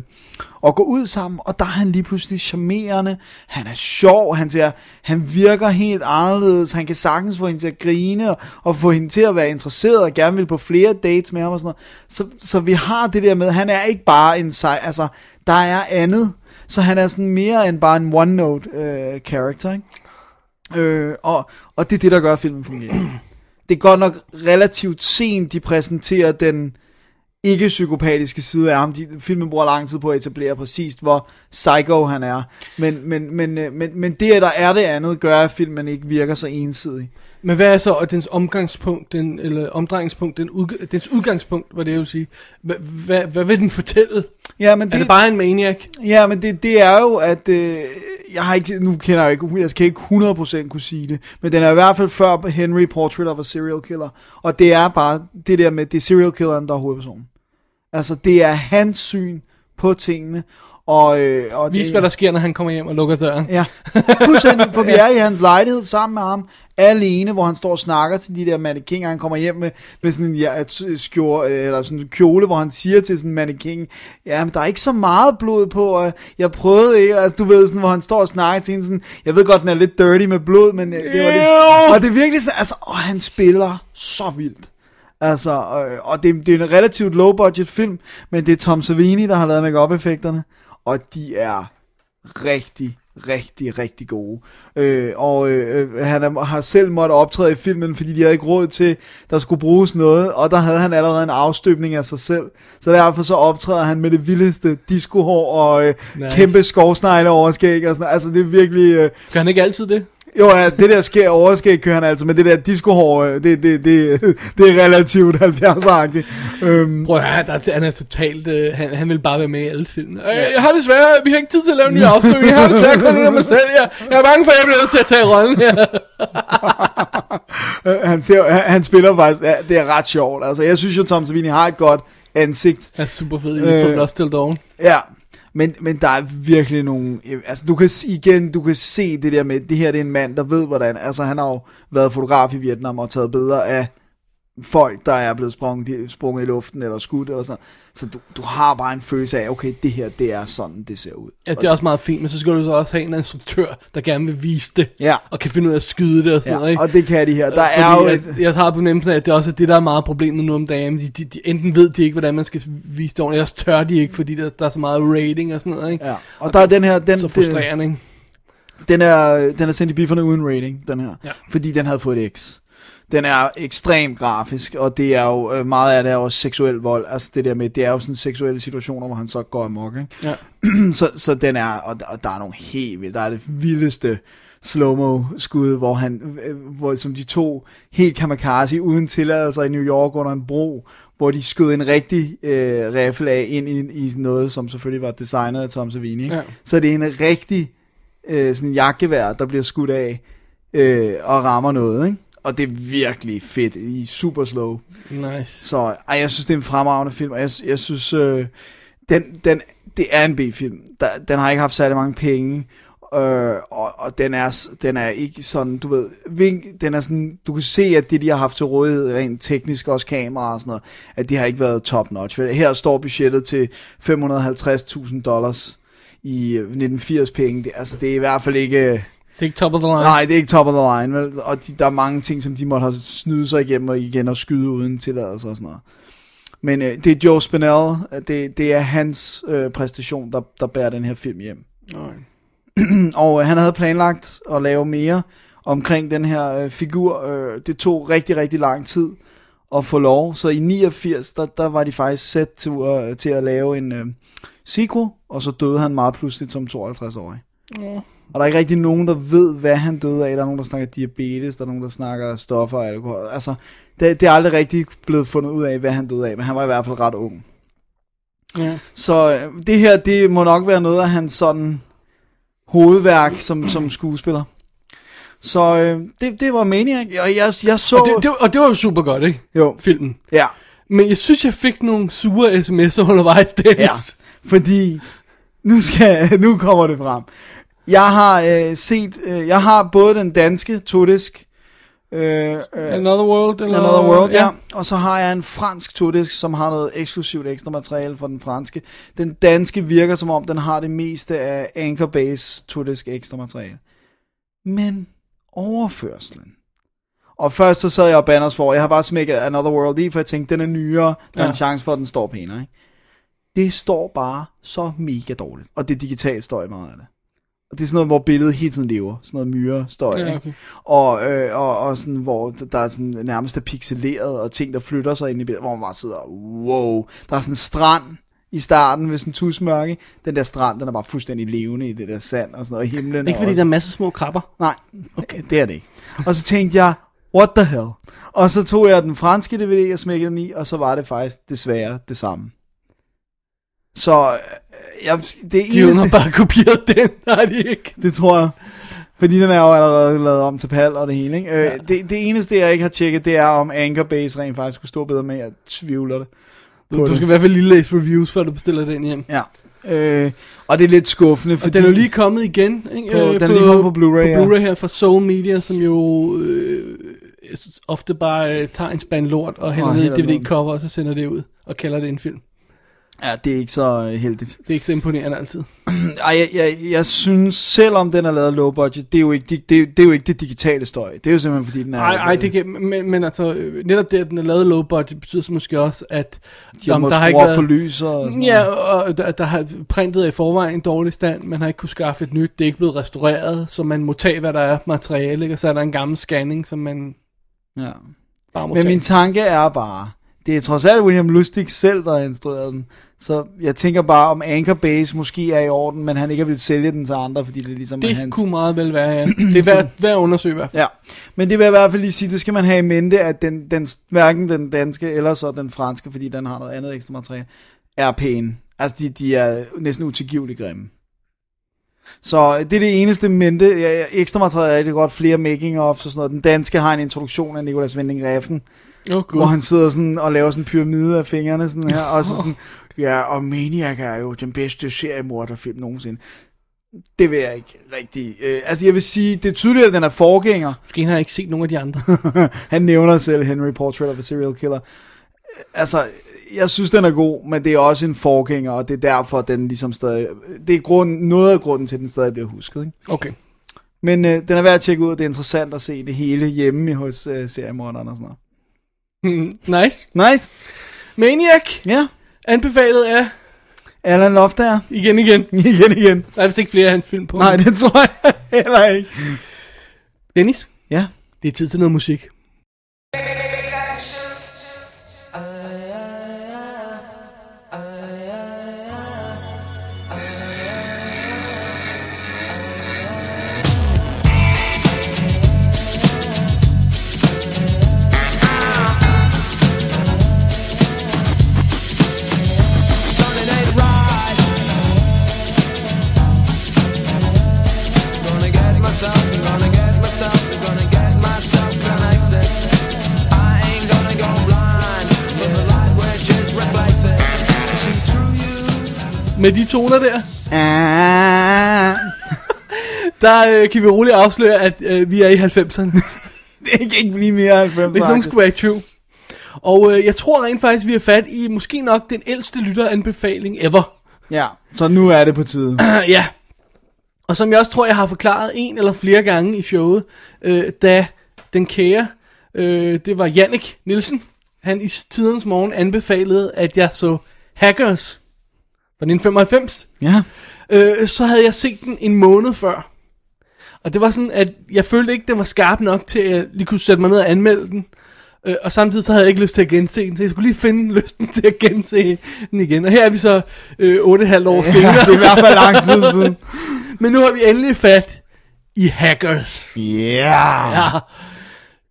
at gå ud sammen, og der er han lige pludselig charmerende, han er sjov, han, siger, han virker helt anderledes, han kan sagtens få hende til at grine, og, og få hende til at være interesseret, og gerne vil på flere dates med ham og sådan noget. Så, så vi har det der med, han er ikke bare en sej, altså, der er andet, så han er sådan mere end bare en one-note øh, character, ikke? Øh, og, og det er det, der gør, at filmen fungerer. Det er godt nok relativt sent, de præsenterer den ikke-psykopatiske side af ham. De, filmen bruger lang tid på at etablere præcist, hvor psycho han er. Men, men, men, øh, men, men det, at der er det andet, gør, at filmen ikke virker så ensidig. Men hvad er så dens omgangspunkt, den, eller omdrejningspunkt, den udg- dens udgangspunkt, hvad det vil sige? Hvad, hvad, hvad vil den fortælle? Ja, men er det bare en maniac? Ja, men det, det er jo, at øh, jeg har ikke, nu kender jeg ikke, jeg kan ikke 100% kunne sige det, men den er i hvert fald før Henry Portrait of a Serial Killer, og det er bare det der med, det er serial killeren, der er hovedpersonen. Altså, det er hans syn på tingene, og, øh, og Vis, det, hvad der sker, når han kommer hjem og lukker døren. Ja, fuldstændig, for vi er i hans lejlighed sammen med ham, alene, hvor han står og snakker til de der mannequiner, han kommer hjem med, med sådan en ja, t- skjor, eller sådan en kjole, hvor han siger til sådan en mannequin, ja, men der er ikke så meget blod på, og jeg prøvede ikke, altså du ved, sådan, hvor han står og snakker til hende, sådan, jeg ved godt, den er lidt dirty med blod, men øh, det var det, og det er virkelig sådan, altså, og han spiller så vildt. Altså, øh, og det, det er en relativt low budget film, men det er Tom Savini, der har lavet make effekterne og de er rigtig, rigtig, rigtig gode. Øh, og øh, han er, har selv måttet optræde i filmen, fordi de havde ikke råd til, der skulle bruges noget, og der havde han allerede en afstøbning af sig selv. Så derfor så optræder han med det vildeste discohår og øh, Nice. kæmpe skovsnegle overskæg og sådan. Altså det er virkelig... Øh, Gør han ikke altid det? Jo, ja, det der sker overskæg kører han altså, men det der discohår, øh, det, det, det, det er relativt 70-agtigt. Øhm, Prøv at høre, der, er- han er totalt... Øh, han, han vil bare være med i alle filmene. Øh, jeg har desværre... Vi har ikke tid til at lave en ny afstemning. Jeg har desværre kun af mig selv. Jeg, jeg er bange for, at jeg bliver nødt til at tage rollen her. Han, ser, han, han spiller faktisk, ja, det er ret sjovt. Altså, jeg synes jo, Tom Savini har et godt ansigt. Han er super fed i øh, From Lost Till Dawn. Ja, men, men der er virkelig nogle, øh, altså du kan igen, du kan se det der med, det her det er en mand, der ved hvordan, altså han har jo været fotograf i Vietnam og taget billeder af folk, der er blevet sprunget, sprunget i luften eller skudt eller sådan Så du, du har bare en følelse af, okay, det her, det er sådan, det ser ud. Altså, det er også meget fint, men så skal du så også have en instruktør, der gerne vil vise det. Ja. Og kan finde ud af at skyde det og sådan Ja, noget, ikke? og det kan de her. Der Fordi er jo et- Jeg har på nemmelsen af, at det også er det, der er meget problemet nu om dagen. De, de, de, enten ved de ikke, hvordan man skal vise det ordentligt, eller også tør de ikke, fordi der, der er så meget rating og sådan noget, ikke? Ja, og der er den her, den, så frustrerende, ikke? Den er, den er sendt i bifferne uden rating, den her. Ja. Fordi den havde fået et X. Den er ekstremt grafisk, og det er jo, øh, meget af det er også seksuel vold. Altså det der med, det er jo sådan seksuelle situationer, hvor han så går amok, ikke? Ja. så, så den er, og, og der er nogle helt vildt, der er det vildeste slow-mo skud, hvor han, øh, hvor, som de to helt kamikaze uden tilladelse i New York under en bro, hvor de skød en rigtig øh, rifle af ind i, i noget, som selvfølgelig var designet af Tom Savini. Ikke? Ja. Så det er en rigtig øh, sådan jagtgevær, der bliver skudt af øh, og rammer noget, ikke? Og det er virkelig fedt i super slow. Nice. Så ej, jeg synes, det er en fremragende film, og jeg, jeg synes, øh, den, den, det er en B-film. Der, den har ikke haft særlig mange penge, øh, og, og den, er, den er ikke sådan, du ved, vink, den er sådan, du kan se, at det, de har haft til rådighed, rent teknisk, også kamera og sådan noget, at det har ikke været top notch. Her står budgettet til 550.000 dollars i 1980 penge. Det, altså, det er i hvert fald ikke... Det er ikke top of the line. Nej, det er ikke top of the line, vel? Og de, der er mange ting, som de måtte have snyde sig igennem og igen og skyde uden tilladelse og sådan noget. Men øh, det er Joe Spinell, øh, det, det er hans øh, præstation, der, der bærer den her film hjem. Okay. og øh, han havde planlagt at lave mere omkring den her øh, figur. Øh, det tog rigtig, rigtig lang tid at få lov. Så i 89, der, der var de faktisk sat til, øh, til at lave en øh, sequel, og så døde han meget pludseligt som 52-årig. Ja. Og der er ikke rigtig nogen, der ved, hvad han døde af. Der er nogen, der snakker diabetes, der er nogen, der snakker stoffer og alkohol. Altså, det, det er aldrig rigtig blevet fundet ud af, hvad han døde af, men han var i hvert fald ret ung. Ja. Så øh, det her, det må nok være noget af hans sådan hovedværk som, som skuespiller. Så øh, det, det var Maniac, og jeg, jeg så... Og det, det, og det var jo super godt, ikke? Jo. Filmen. Ja. Men jeg synes, jeg fik nogle sure sms'er undervejs, Dennis. Ja, fordi nu, skal, nu kommer det frem. Jeg har øh, set, øh, jeg har både den danske todisk, øh, øh, Another World. Eller, Another World, ja. Og så har jeg en fransk todisk, som har noget eksklusivt ekstra materiale for den franske. Den danske virker som om, den har det meste af Anchor Base todisk ekstra materiale. Men overførselen. Og først så sad jeg og banners for, jeg har bare smækket Another World i, for jeg tænkte, den er nyere, der er Ja. en chance for, at den står pænere. Ikke? Det står bare så mega dårligt. Og det digitalt står i meget af det. Og det er sådan noget, hvor billedet hele tiden lever. Sådan noget myre støj. Ja, okay. Og, øh, og, og sådan, hvor der er sådan nærmest er pixeleret, og ting, der flytter sig ind i billedet, hvor man bare sidder, wow. Der er sådan en strand i starten ved sådan en tusmørke. Den der strand, den er bare fuldstændig levende i det der sand og sådan noget. Og himlen Ikke er fordi også- der er masser af små krabber. Nej, okay. det er det ikke. Og så tænkte jeg, what the hell? Og så tog jeg den franske DVD og smækkede den i, og så var det faktisk desværre det samme. Så øh, jeg, det De eneste... har bare kopieret den, nej de ikke. Det tror jeg. Fordi den er jo allerede lavet om til PAL og det hele. Ikke? Øh, det, det eneste, jeg ikke har tjekket, det er, om Anchor Base rent faktisk skulle stå bedre med. Jeg tvivler det. Du, du det. skal i hvert fald lige læse reviews, før du bestiller den hjem. Ja. Øh, og det er lidt skuffende, Og fordi... den er jo lige kommet igen, ikke? På- Øh, den er lige kommet på Blu-ray, På ja. Blu-ray her fra Soul Media, som jo øh, ofte bare øh, tager en spand lort og hælder Og ned i. DVD-cover, og så sender det ud og kalder det en film. Ja, det er ikke så øh, heldigt. Det er ikke så imponerende altid. Ej, jeg, jeg, jeg synes, selvom den er lavet low budget, det er jo ikke det, det, det, er jo ikke det digitale støj. Det er jo simpelthen fordi, den er... Nej, ej, det kan, men, men altså, øh, netop det, at den er lavet low budget, betyder så måske også, at De har måttet skrue op for lys og sådan Ja, og der, der har printet i forvejen en dårlig stand, man har ikke kunne skaffe et nyt, det er ikke blevet restaureret, så man må tage, hvad der er materiale, ikke? og så er der en gammel scanning, som man Ja. bare Men tage. min tanke er bare, det er trods alt William Lustig selv, der har instrueret den. Så jeg tænker bare, om Anchor Base måske er i orden, men han ikke har vil sælge den til andre, fordi det er ligesom er Det hans. kunne meget vel være, ja. Det er værd, værd at undersøge i hvert fald. Ja, men det vil jeg i hvert fald lige sige, det skal man have i mente, at den, den, hverken den danske eller så den franske, fordi den har noget andet ekstra materiale, er pæne. Altså, de, de er næsten utilgiveligt grimme. Så det er det eneste mente. Ja, ekstra materiale er rigtig godt, flere making of og sådan noget. Den danske har en introduktion af Nicolas Winding Refn, Åh, Gud. hvor han sidder sådan og laver sådan en pyramide af fingrene sådan her, og så sådan, ja, og Maniac er jo den bedste seriemorderfilm nogensinde. Det vil jeg ikke rigtig. Øh, altså, jeg vil sige, det er tydeligt, at den er forgænger. Måske har jeg ikke set nogen af de andre. Han nævner selv Henry Portrait of a Serial Killer. Altså, jeg synes, den er god, men det er også en forgænger, og det er derfor, den ligesom stadig... Det er grund, noget af grunden til, at den stadig bliver husket. Ikke? Okay. Men øh, den er værd at tjekke ud, og det er interessant at se det hele hjemme hos øh, seriemorderen og sådan noget. Nice. Nice. Maniac. Ja. Anbefalet af... Alan Loftager. Igen, igen. igen, igen. Der er vist ikke flere af hans film på. Nej, det tror jeg heller ikke. Dennis? Ja? Det er tid til noget musik. Med de toner der, Ah. der øh, kan vi roligt afsløre, at øh, vi er i 90'erne. det kan ikke blive mere 90 Hvis nogen skulle være i tvivl. Og øh, jeg tror rent faktisk, vi har fat i måske nok den ældste lytteranbefaling ever. Ja, så nu er det på tide. ja. Og som jeg også tror, jeg har forklaret en eller flere gange i showet, øh, da den kære, øh, det var Jannik Nielsen, han i tidens morgen anbefalede, at jeg så Hackers fra 1995. Ja. Øh, så havde jeg set den en måned før. Og det var sådan, at jeg følte ikke, den var skarp nok til, at jeg lige kunne sætte mig ned og anmelde den. Øh, og samtidig så havde jeg ikke lyst til at gense den, så jeg skulle lige finde lysten til at gense den igen. Og her er vi så øh, 8,5 år Ja, senere. det er i hvert fald lang tid siden. Men nu har vi endelig fat i Hackers. Yeah. Ja.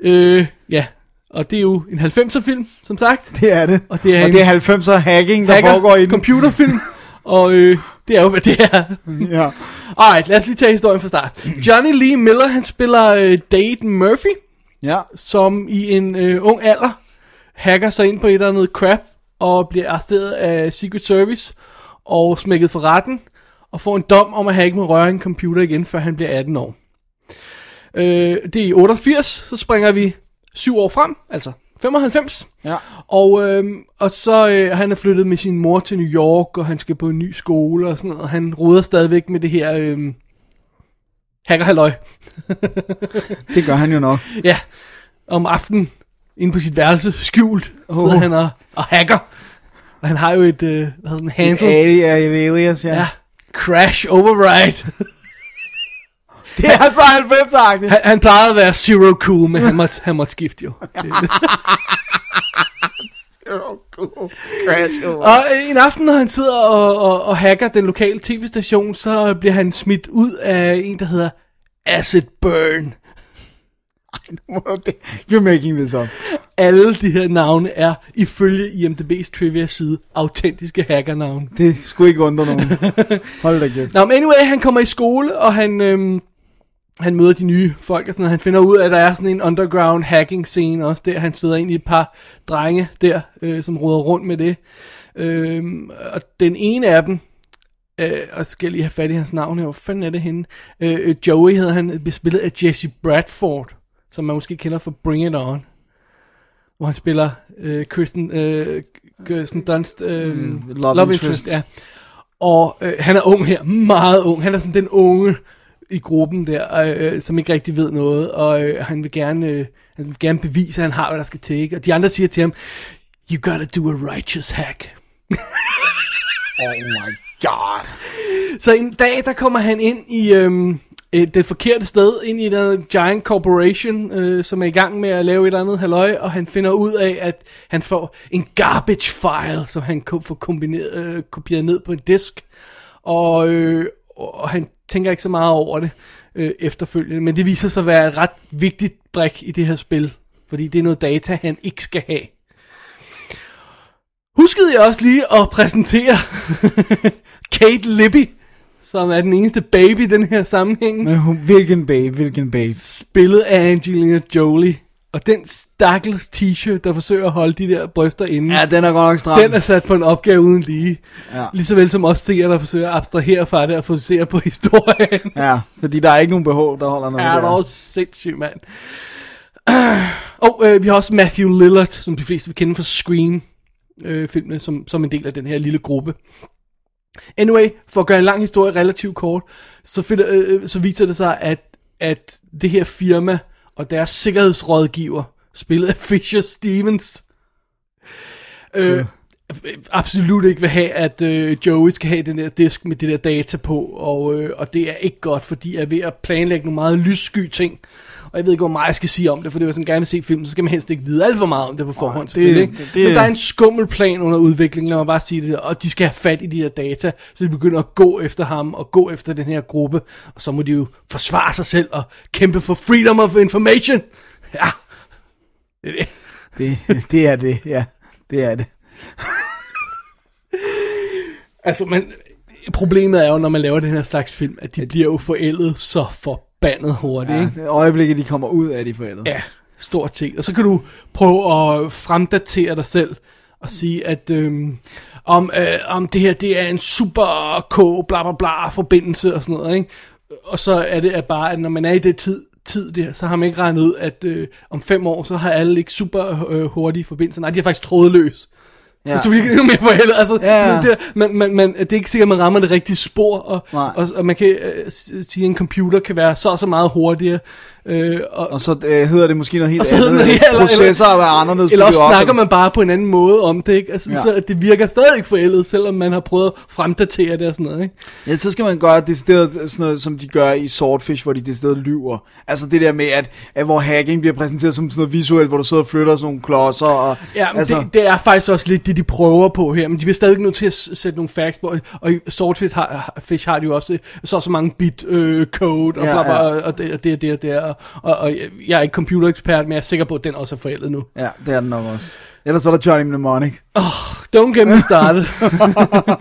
Øh, ja. Og det er jo en 90'er film, som sagt. Det er det. Og det er, og en det er 90'er hacking, der hacker, foregår i den. computerfilm. og øh, det er jo, hvad det er. ja. Alright, lad os lige tage historien fra start. Johnny Lee Miller, han spiller øh, Dade Murphy, Ja. som i en øh, ung alder hacker sig ind på et eller andet crap, og bliver arresteret af Secret Service, og smækket for retten, og får en dom om at have ikke må røre en computer igen, før han bliver 18 år. Øh, det er i 88, så springer vi syv år frem, altså 95. Ja. Og, øh, og så øh, han er flyttet med sin mor til New York, og han skal på en ny skole og sådan noget, og han roder stadigvæk med det her øh, hackerhalløj. Det gør han jo nok. Ja, om aftenen, inde på sit værelse, skjult, oh. Sidder han og, og hacker. Og han har jo et, øh, hvad hedder sådan handle. Et alias, ja. ja. Crash Override. Det er så 90'er han, han plejede at være zero cool, men han måtte, han måtte skifte jo. Zero cool. Crash over. Og øh, en aften, når han sidder og, og, og hacker den lokale tv-station, så bliver han smidt ud af en, der hedder Acid Burn. You're making this up. Alle de her navne er ifølge IMDb's trivia-side autentiske hackernavne. Det skulle ikke undre nogen. Hold da kæft. Nå, men anyway, han kommer i skole, og han, øhm, han møder de nye folk, og sådan, og han finder ud af, at der er sådan en underground hacking scene også der. Han støder ind i et par drenge der, øh, som roder rundt med det. Øhm, og den ene af dem, øh, og skal lige have fat i hans navn her, hvor fanden er det henne? Øh, øh, Joey hedder han, bliver spillet af Jesse Bradford, som man måske kender fra Bring It On. hvor han spiller øh, Kristen, øh, Kirsten Dunst, øh, Mm, love, love love interest. interest, ja. Og øh, han er ung her, meget ung. Han er sådan den unge i gruppen der, øh, som ikke rigtig ved noget, og øh, han vil gerne, øh, han vil gerne bevise, at han har, hvad der skal til. Og de andre siger til ham, you gotta do a righteous hack. Oh my god. Så en dag, der kommer han ind i øhm, et, det forkerte sted, ind i den giant corporation, øh, som er i gang med at lave et eller andet halløj, og han finder ud af, at han får en garbage file, som han får kombineret, øh, kopieret ned på en disk, og, øh, og han tænker ikke så meget over det øh, efterfølgende, men det viser sig at være et ret vigtigt brik i det her spil, fordi det er noget data, han ikke skal have. Huskede jeg også lige at præsentere Kate Libby, som er den eneste baby i den her sammenhæng. Men hun, hvilken babe, hvilken babe. Spillet af Angelina Jolie. Og den stakkels t-shirt, der forsøger at holde de der bryster inde. Ja, den er godt nok stram. Den er sat på en opgave uden lige. Ja. Ligeså vel som også seere, der forsøger at abstrahere fra det og fokusere på historien. Ja, fordi der er ikke nogen behov, der holder noget Ja, der. er også sindssygt, mand. Og øh, vi har også Matthew Lillard, som de fleste vil kende fra Scream øh, filmene, som, som en del af den her lille gruppe. Anyway, for at gøre en lang historie relativt kort, så, finder, øh, så viser det sig, at, at det her firma og deres sikkerhedsrådgiver, spillet af Fisher Stevens, øh, absolut ikke vil have, at øh, Joey skal have den der disk med det der data på, og, øh, og det er ikke godt, fordi jeg er ved at planlægge nogle meget lyssky ting, og jeg ved ikke, hvor meget jeg skal sige om det, for det var sådan gerne vil se filmen, så skal man helst ikke vide alt for meget om det på forhånd, det- selvfølgelig. Ikke? det- det- Men der er en skummel plan under udviklingen, lad mig bare sige det der, og de skal have fat i de her data, så de begynder at gå efter ham, og gå efter den her gruppe, og så må de jo forsvare sig selv, og kæmpe for freedom of information. Ja, det er det. Det, det er det, ja. Det er det. Altså, man, problemet er jo, når man laver den her slags film, at de bliver jo forældet så forbandet hurtigt, Ja, ikke? øjeblikket, de kommer ud af de forældre. Ja, stort set. Og så kan du prøve at fremdatere dig selv og sige, at øhm, om, øh, om det her det er en super K, bla bla bla, forbindelse og sådan noget, ikke? Og så er det at bare, at når man er i det tid, tid der, så har man ikke regnet ud, at øh, om fem år, så har alle ikke super øh, hurtige forbindelser. Nej, de er faktisk trådløs. Ja. Så du bliver endnu mere forældet. Altså, Ja, ja. Det, man, man, man, det er ikke sikkert, at man rammer det rigtige spor, og, Nej. og, og man kan øh, sige, at en computer kan være så så meget hurtigere. Øh, og, Og så øh, hedder det måske noget helt andet. hedder det, eller, eller, processer er anderledes. Eller også op, snakker man bare på en anden måde om det, ikke? Altså, Ja. ja. så at det virker stadig ikke forældet, selvom man har prøvet at fremdatere det og sådan noget, ikke? Ja, så skal man gøre decideret sådan noget, som de gør i Swordfish, hvor de decideret lyver. Altså det der med, at, at hvor hacking bliver præsenteret som sådan noget visuelt, hvor du sidder og flytter sådan nogle klodser. Og, Ja, men altså, det, det er faktisk også lidt det, de prøver på her, men de bliver stadig nødt til at sætte nogle facts på, og i Swordfish har, Fish har de jo også så så mange bit øh, code, og, Ja, bla, bla, ja. og det og det og det og det, og, og, og jeg er ikke computerekspert, men jeg er sikker på, at den også er forældet nu. Ja, det er den nok også. Ellers så er der Johnny Mnemonic. Don't get me started.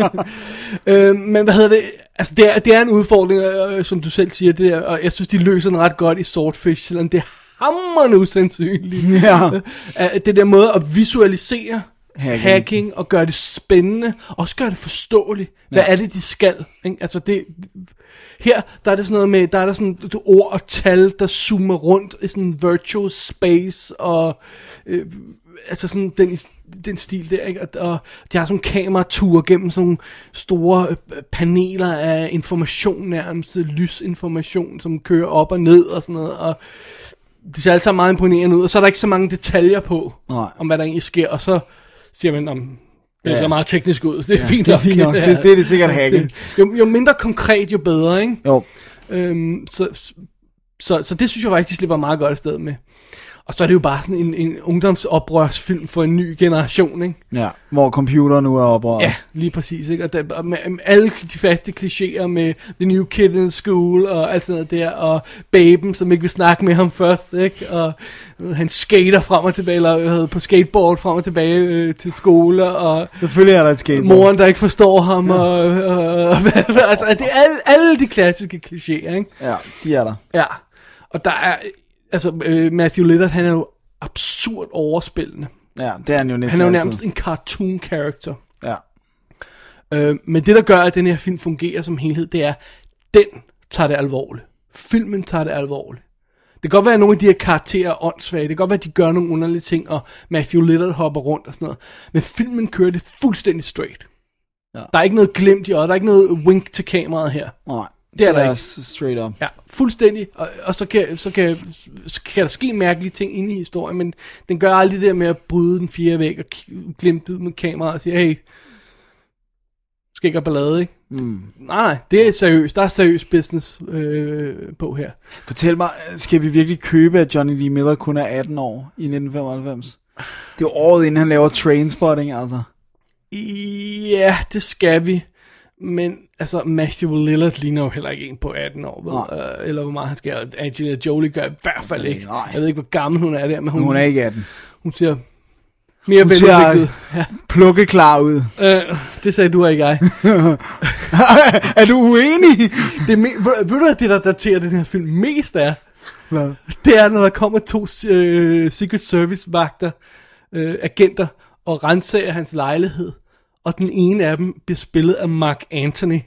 øh, men hvad hedder det? Altså, det er, det er en udfordring, øh, som du selv siger, det der, og jeg synes, de løser den ret godt i Swordfish, selvom det er hammerende usandsynligt. Ja. At det der måde at visualisere Hacking. hacking. og gøre det spændende, og også gøre det forståeligt. Hvad Ja. er det, de skal? Ikke? Altså det, her, der er det sådan noget med, der er der sådan et ord og tal, der zoomer rundt i sådan en virtual space, og øh, altså sådan den, den stil der, ikke? Og, og de har sådan en kameratur gennem sådan nogle store øh, paneler af information nærmest, lysinformation, som kører op og ned og sådan noget, og det ser alt sammen meget imponerende ud, og så er der ikke så mange detaljer på, Nej. om hvad der egentlig sker, og så siger man, om det Ja. ser meget teknisk ud, så det er Ja, fint det er nok. fint nok. Det- det er det sikkert hacking. Det- Jo, jo mindre konkret, jo bedre, ikke? Jo. Øhm, så, så, så det synes jeg faktisk, de slipper meget godt afsted med. Og så er det jo bare sådan en, en ungdomsoprørsfilm for en ny generation, ikke? Ja, hvor computer nu er oprøret. Ja, lige præcis, ikke? Og, der, og med, med alle de faste klichéer med The New Kid in School og alt sådan noget der, og baben, som ikke vil snakke med ham først, ikke? Og øh, han skater frem og tilbage, eller det, på skateboard frem og tilbage øh, til skole, og Selvfølgelig er der et skateboard. moren, der ikke forstår ham, ja. og, og, og altså, det er alle, alle de klassiske klichéer, ikke? Ja, de er der. Ja, og der er, altså øh, Matthew Lillard, han er jo absurd overspillende. Ja, det er han jo næsten Han er jo altid. nærmest en cartoon character. Ja. Øh, men det, der gør, at den her film fungerer som helhed, det er, den tager det alvorligt. Filmen tager det alvorligt. Det kan godt være, at nogle af de her karakterer er åndssvage. Det kan godt være, at de gør nogle underlige ting, og Matthew Lillard hopper rundt og sådan noget. Men filmen kører det fuldstændig straight. Ja. Der er ikke noget glimt i øjet, der er ikke noget wink til kameraet her. Nej, Det er der ikke. s- straight up. Ja, fuldstændig. Og, og så, kan, så, kan, så kan der ske mærkelige ting inde i historien, men den gør aldrig det der med at bryde den fjerde væg og glimte ud med kameraet og sige, hey, skal ikke have ballade, ikke? Mm. Nej, nej, det er seriøst. Der er seriøs business øh, på her. Fortæl mig, skal vi virkelig købe, at Johnny Lee Miller kun er 18 år i 1995? Det er året inden han laver Trainspotting, altså. Ja, det skal vi. Men altså, Matthew Lillard ligner jo heller ikke en på 18 år, vel? Uh, eller hvor meget han skal. Angelina Jolie gør i hvert fald ikke. Nej. Jeg ved ikke, hvor gammel hun er der, men hun, Hun er ikke 18. hun ser mere Hun ser. Ja. plukke klar ud. Øh, det sagde du og ikke jeg. er du uenig? Det er me- ved, ved du, hvad det der daterer den her film mest er? Hvad? Det er, når der kommer to øh, Secret Service vagter, øh, agenter, og renser hans lejlighed. Og den ene af dem bliver spillet af Mark Anthony.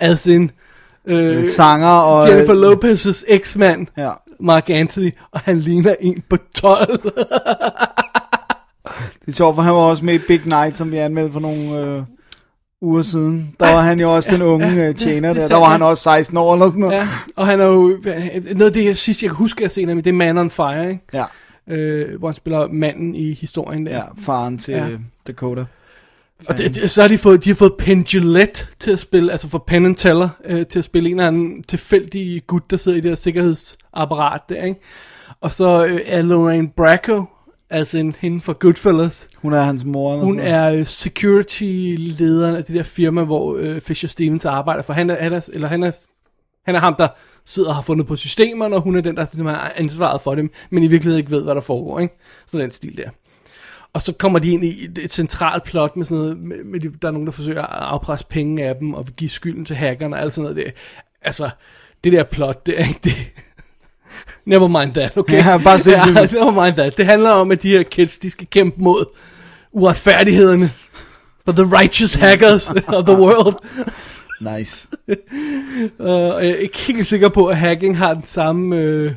Altså en... Øh, Sanger og- Jennifer Lopez's eksmand. Ja. Mark Anthony. Og han ligner en på 12. Det er sjovt, for han var også med i Big Night, som vi anmeldte for nogle øh, uger siden. Der var han jo også den unge ja, øh, det- tjener det der. er Der var han også 16 år eller sådan noget. Ja, og han er jo... Noget af det, jeg sidst jeg kan huske at se ham i, det er Man on Fire, ikke? Ja. Øh, hvor han spiller manden i historien der. Ja, faren til Ja. ja. Dakota. Og det, det, så har de fået, de har fået Penn Jillette til at spille, altså for Penn and Teller, øh, til at spille en eller anden tilfældig gut, der sidder i det her sikkerhedsapparat der, ikke? Og så øh, er Lorraine Bracco, altså en, hende fra Goodfellas. Hun er hans mor. Hun noget. er øh, security-lederen af det der firma, hvor øh, Fisher Stevens arbejder for. Han er, han er, eller han er, han er ham, der sidder og har fundet på systemerne, og hun er den, der simpelthen har ansvaret for dem, men i virkeligheden ikke ved, hvad der foregår, ikke? Så den stil der. Og så kommer de ind i et, centralt plot med sådan noget, med, med de, der er nogen, der forsøger at afpresse penge af dem, og give skylden til hackerne og alt sådan noget der. Altså, det der plot, det er ikke det. Never mind that, okay? Ja, bare se ja, det. never mind that. Det handler om, at de her kids, de skal kæmpe mod uretfærdighederne. For the righteous hackers of the world. Nice. uh, og jeg er ikke helt sikker på, at hacking har den samme øh,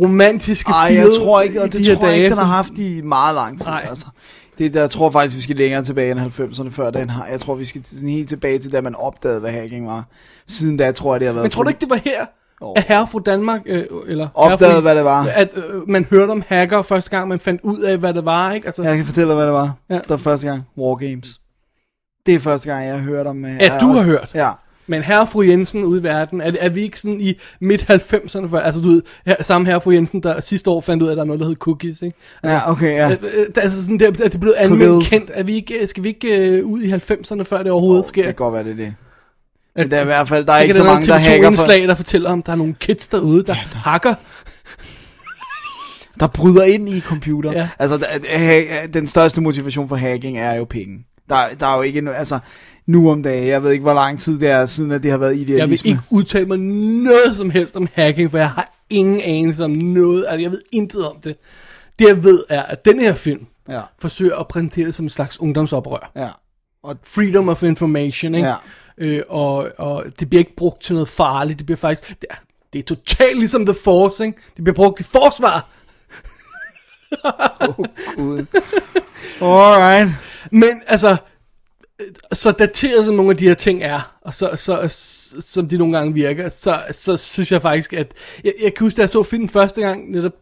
romantiske Ej, jeg tror ikke, og de det her tror jeg ikke, den har haft i meget lang tid. Nej. Altså. Det, der jeg tror faktisk, vi skal længere tilbage end 90'erne, før den har. Jeg tror, vi skal sådan helt tilbage til, da man opdagede, hvad hacking var. Siden da tror jeg, det har været... Men tror du ikke, det var her, at herre fra Danmark, øh, eller Opdagede, fra- hvad det var. At øh, man hørte om hacker første gang, man fandt ud af, hvad det var, ikke? Altså, Jeg kan fortælle dig, hvad det var. Ja. Var første gang. Wargames. Det er første gang, jeg har hørt om... øh, at du har hørt. Ja. Men herre fru Jensen ude i verden, er, er vi ikke sådan i midt-90'erne før? Altså du ved, her, samme herre fru Jensen, der sidste år fandt ud af, at der er noget, der hedder cookies, ikke? Altså, Ja, okay, ja. Øh, øh, altså sådan, der, er det blevet almindeligt kendt. Er vi ikke, skal vi ikke øh, ud i 90'erne, før det overhovedet Oh, sker? det kan godt være, det er det. Men der er i hvert fald, der er Så ikke så der mange, der TV2 hacker for, indslag, der fortæller om, der er nogle kids derude, der, ja, der. hacker. der bryder ind i computer. Ja. Altså, den største motivation for hacking er jo penge. Der, der er jo ikke, altså, nu om dagen, jeg ved ikke, hvor lang tid det er, siden at det har været idealisme. Jeg vil ikke udtale mig noget som helst om hacking, for jeg har ingen anelse om noget. Altså, jeg ved intet om det. Det jeg ved er, at den her film Ja. forsøger at præsentere det som en slags ungdomsoprør. Ja. Og freedom of information, ikke? Ja. Øh, og, og det bliver ikke brugt til noget farligt. Det bliver faktisk... Det er, det er totalt ligesom The Force, ikke? Det bliver brugt i forsvar. oh, Gud. Alright. Men altså, øh, så dateret som nogle af de her ting er, og så, så, så som de nogle gange virker, så, så synes jeg faktisk, at... Jeg, jeg kan huske, da jeg så filmen første gang, netop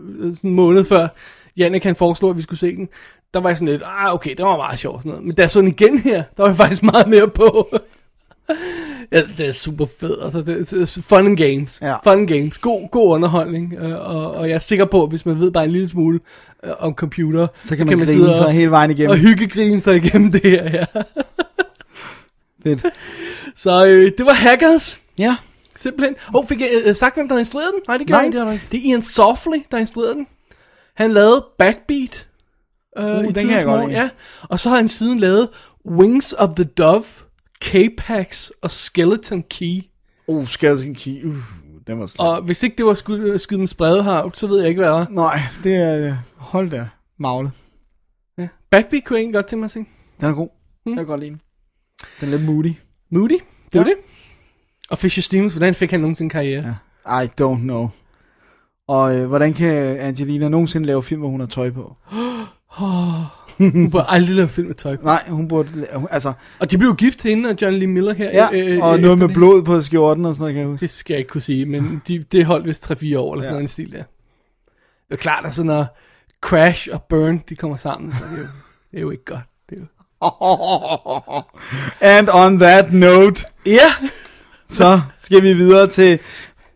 øh, sådan en måned før, Janne kan foreslå, at vi skulle se den, der var jeg sådan lidt, ah okay, det var meget sjovt sådan noget. Men da jeg så den igen her, der var jeg faktisk meget mere på ja, det er super fedt. Altså, det er fun and games. Ja. Fun and games. God, god underholdning. øh, Og, og jeg er sikker på, at hvis man ved bare en lille smule øh, om computer, Så kan man grine sidde sig og- hele vejen igennem. Og hyggegrine sig igennem det her, ja. Fedt. Så øh, det var Hackers. Ja. Simpelthen. Åh, oh, fik jeg øh, sagt, hvem der har instrueret den? Nej, det gjorde Nej, det har du ikke. Det er Ian Softly, der har instrueret den. Han lavede Backbeat. Øh, Uh, i den kan jeg godt lide. Ja. Og så har han siden lavet Wings of the Dove, K-Pax og Skeleton Key. Oh, Skeleton Key. Uh, den var slem. Og hvis ikke det var skud, skyde med spredehav, så ved jeg ikke, hvad det. Nej, det er... øh, Hold da. Magle. Ja. Backbeat kunne jeg egentlig godt tænke mig at se. Den er god. Mm. Jeg kan godt lide den. Den er lidt moody. Moody, det er Ja. det. Og Fisher Stevens, hvordan fik han nogensinde en karriere? Ja. I don't know. Og øh, hvordan kan Angelina nogensinde lave film, hvor hun har tøj på? hun burde aldrig lave film med tøj på. Nej, hun burde... Altså, Og de blev gift hende og John Lee Miller her. ja, øh, og efter noget med det. blod på skjorten og sådan noget, kan jeg huske. Det skal jeg ikke kunne sige, men de, det holdt vist 3-4 år eller sådan Ja. noget i en stil der. Det er klart, at så når Crash og Burn, de kommer sammen, så er det jo, det er jo ikke godt. Det er jo... And on that note, ja, så skal vi videre til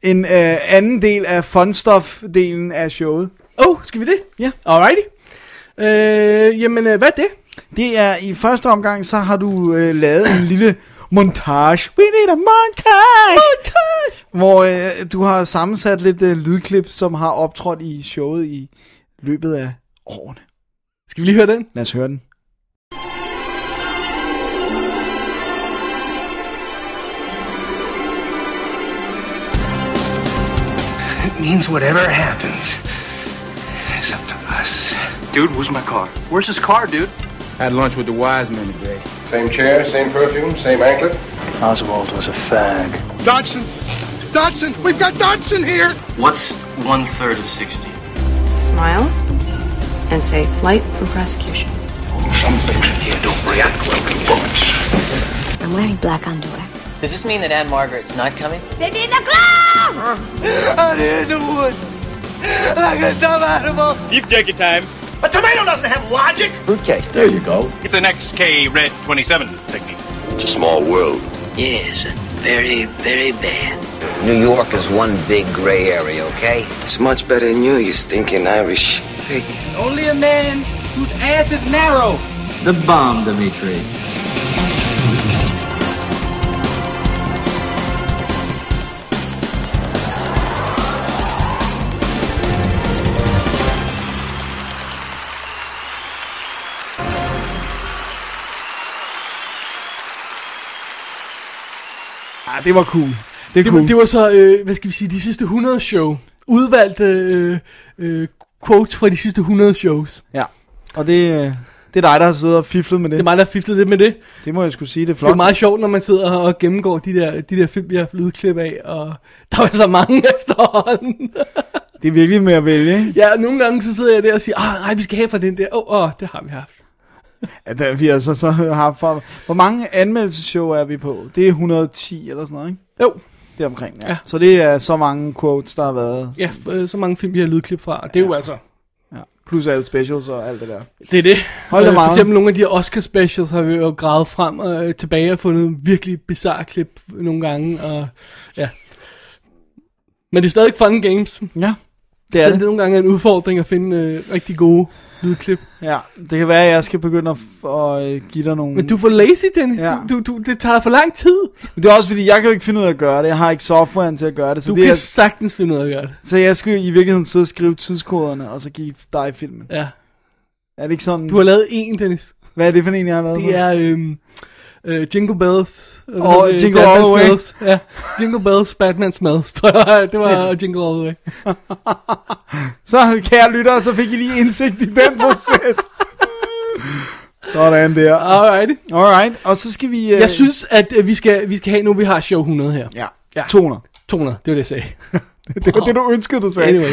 en øh, anden del af funstuff-delen af showet. Oh, skal vi det? Ja. Alrighty. Øh, jamen, øh, hvad er det? Det er i første omgang, så har du øh, lavet en lille montage. We need a montage! Montage! Hvor øh, du har sammensat lidt øh, lydklip, som har optrådt i showet i løbet af årene. Skal vi lige høre den? Lad os høre den. It means whatever happens. Dude, where's my car? Where's his car, dude? Had lunch with the wise men today. Same chair, same perfume, same anklet. Oswald was a fag. Dodson! Dodson! We've got Dodson here! What's one third of 60? Smile and say flight from prosecution. Some things in here don't react well to bullets. I'm wearing black underwear. Does this mean that Anne Margaret's not coming? They're in the club! Out in the woods! Like a dumb animal! Keep taking time. A tomato doesn't have logic. Fruitcake. There you go. It's an XK Red 27 technique. It's a small world. Yes, very, very bad. New York is one big gray area, okay? It's much better than you, you stinking Irish pig. Only a man whose ass is narrow. The bomb, Dimitri. Ah, det var cool. Det, er Det, cool. var, det var så, øh, hvad skal vi sige, de sidste 100 show. Udvalgte øh, øh, quotes fra de sidste 100 shows. Ja, og det, øh, det er dig, der har siddet og fiflet med det. Det er mig, der har fiflet lidt med det. Det må jeg skulle sige, det er Det flot. er meget sjovt, når man sidder og gennemgår de der, de der film, vi har lydklip af, og der er så mange efterhånden. Det er virkelig med at vælge, ikke? ja, nogle gange så sidder jeg der og siger, ah, nej, vi skal have fra den der. Åh, oh, oh, det har vi haft. Ja, der, vi har så, haft for... Hvor mange anmeldelseshow er vi på? Det er 110 eller sådan noget, ikke? Jo. Det er omkring, ja. Ja. Så det er så mange quotes, der har været. Ja, øh, så mange film, vi har lydklip fra. Det er jo altså, Ja. Plus alle specials og alt det der. det er det. Hold da Øh, For meget. eksempel nogle af de her Oscar specials har vi jo gravet frem og øh, tilbage og fundet virkelig bizarre klip nogle gange. Og, ja. Men det er stadig fun games. Ja, Det er det. det. det nogle gange er en udfordring at finde øh, rigtig gode lydklip. Ja, det kan være, at jeg skal begynde at, at øh, give dig nogle... Men du er for lazy, Dennis. Ja. Du, du, det tager for lang tid. Men det er også fordi, jeg kan jo ikke finde ud af at gøre det. Jeg har ikke softwaren til at gøre det. Så, Du det kan er, sagtens finde ud af at gøre det. så jeg skal i virkeligheden sidde og skrive tidskoderne, og så give dig filmen. Ja. Er det ikke sådan... Du har lavet en, Dennis. Hvad er det for en, jeg har lavet? Det er øhm, øh, Jingle Bells. øh, Åh, hedder det? Jingle All the Way. Smells. Ja, Jingle Bells, Batman Smells, tror jeg. Det var Jingle All the Way. Så kære lyttere, så fik I lige indsigt i den proces. Sådan der. Alright. Alright, og så skal vi... øh, Jeg synes, at øh, vi, skal, vi skal have, nu vi har show 100 her. Ja, Ja. 200. 200, det var det, jeg sagde. Det var det, du ønskede, du sagde. Anyway.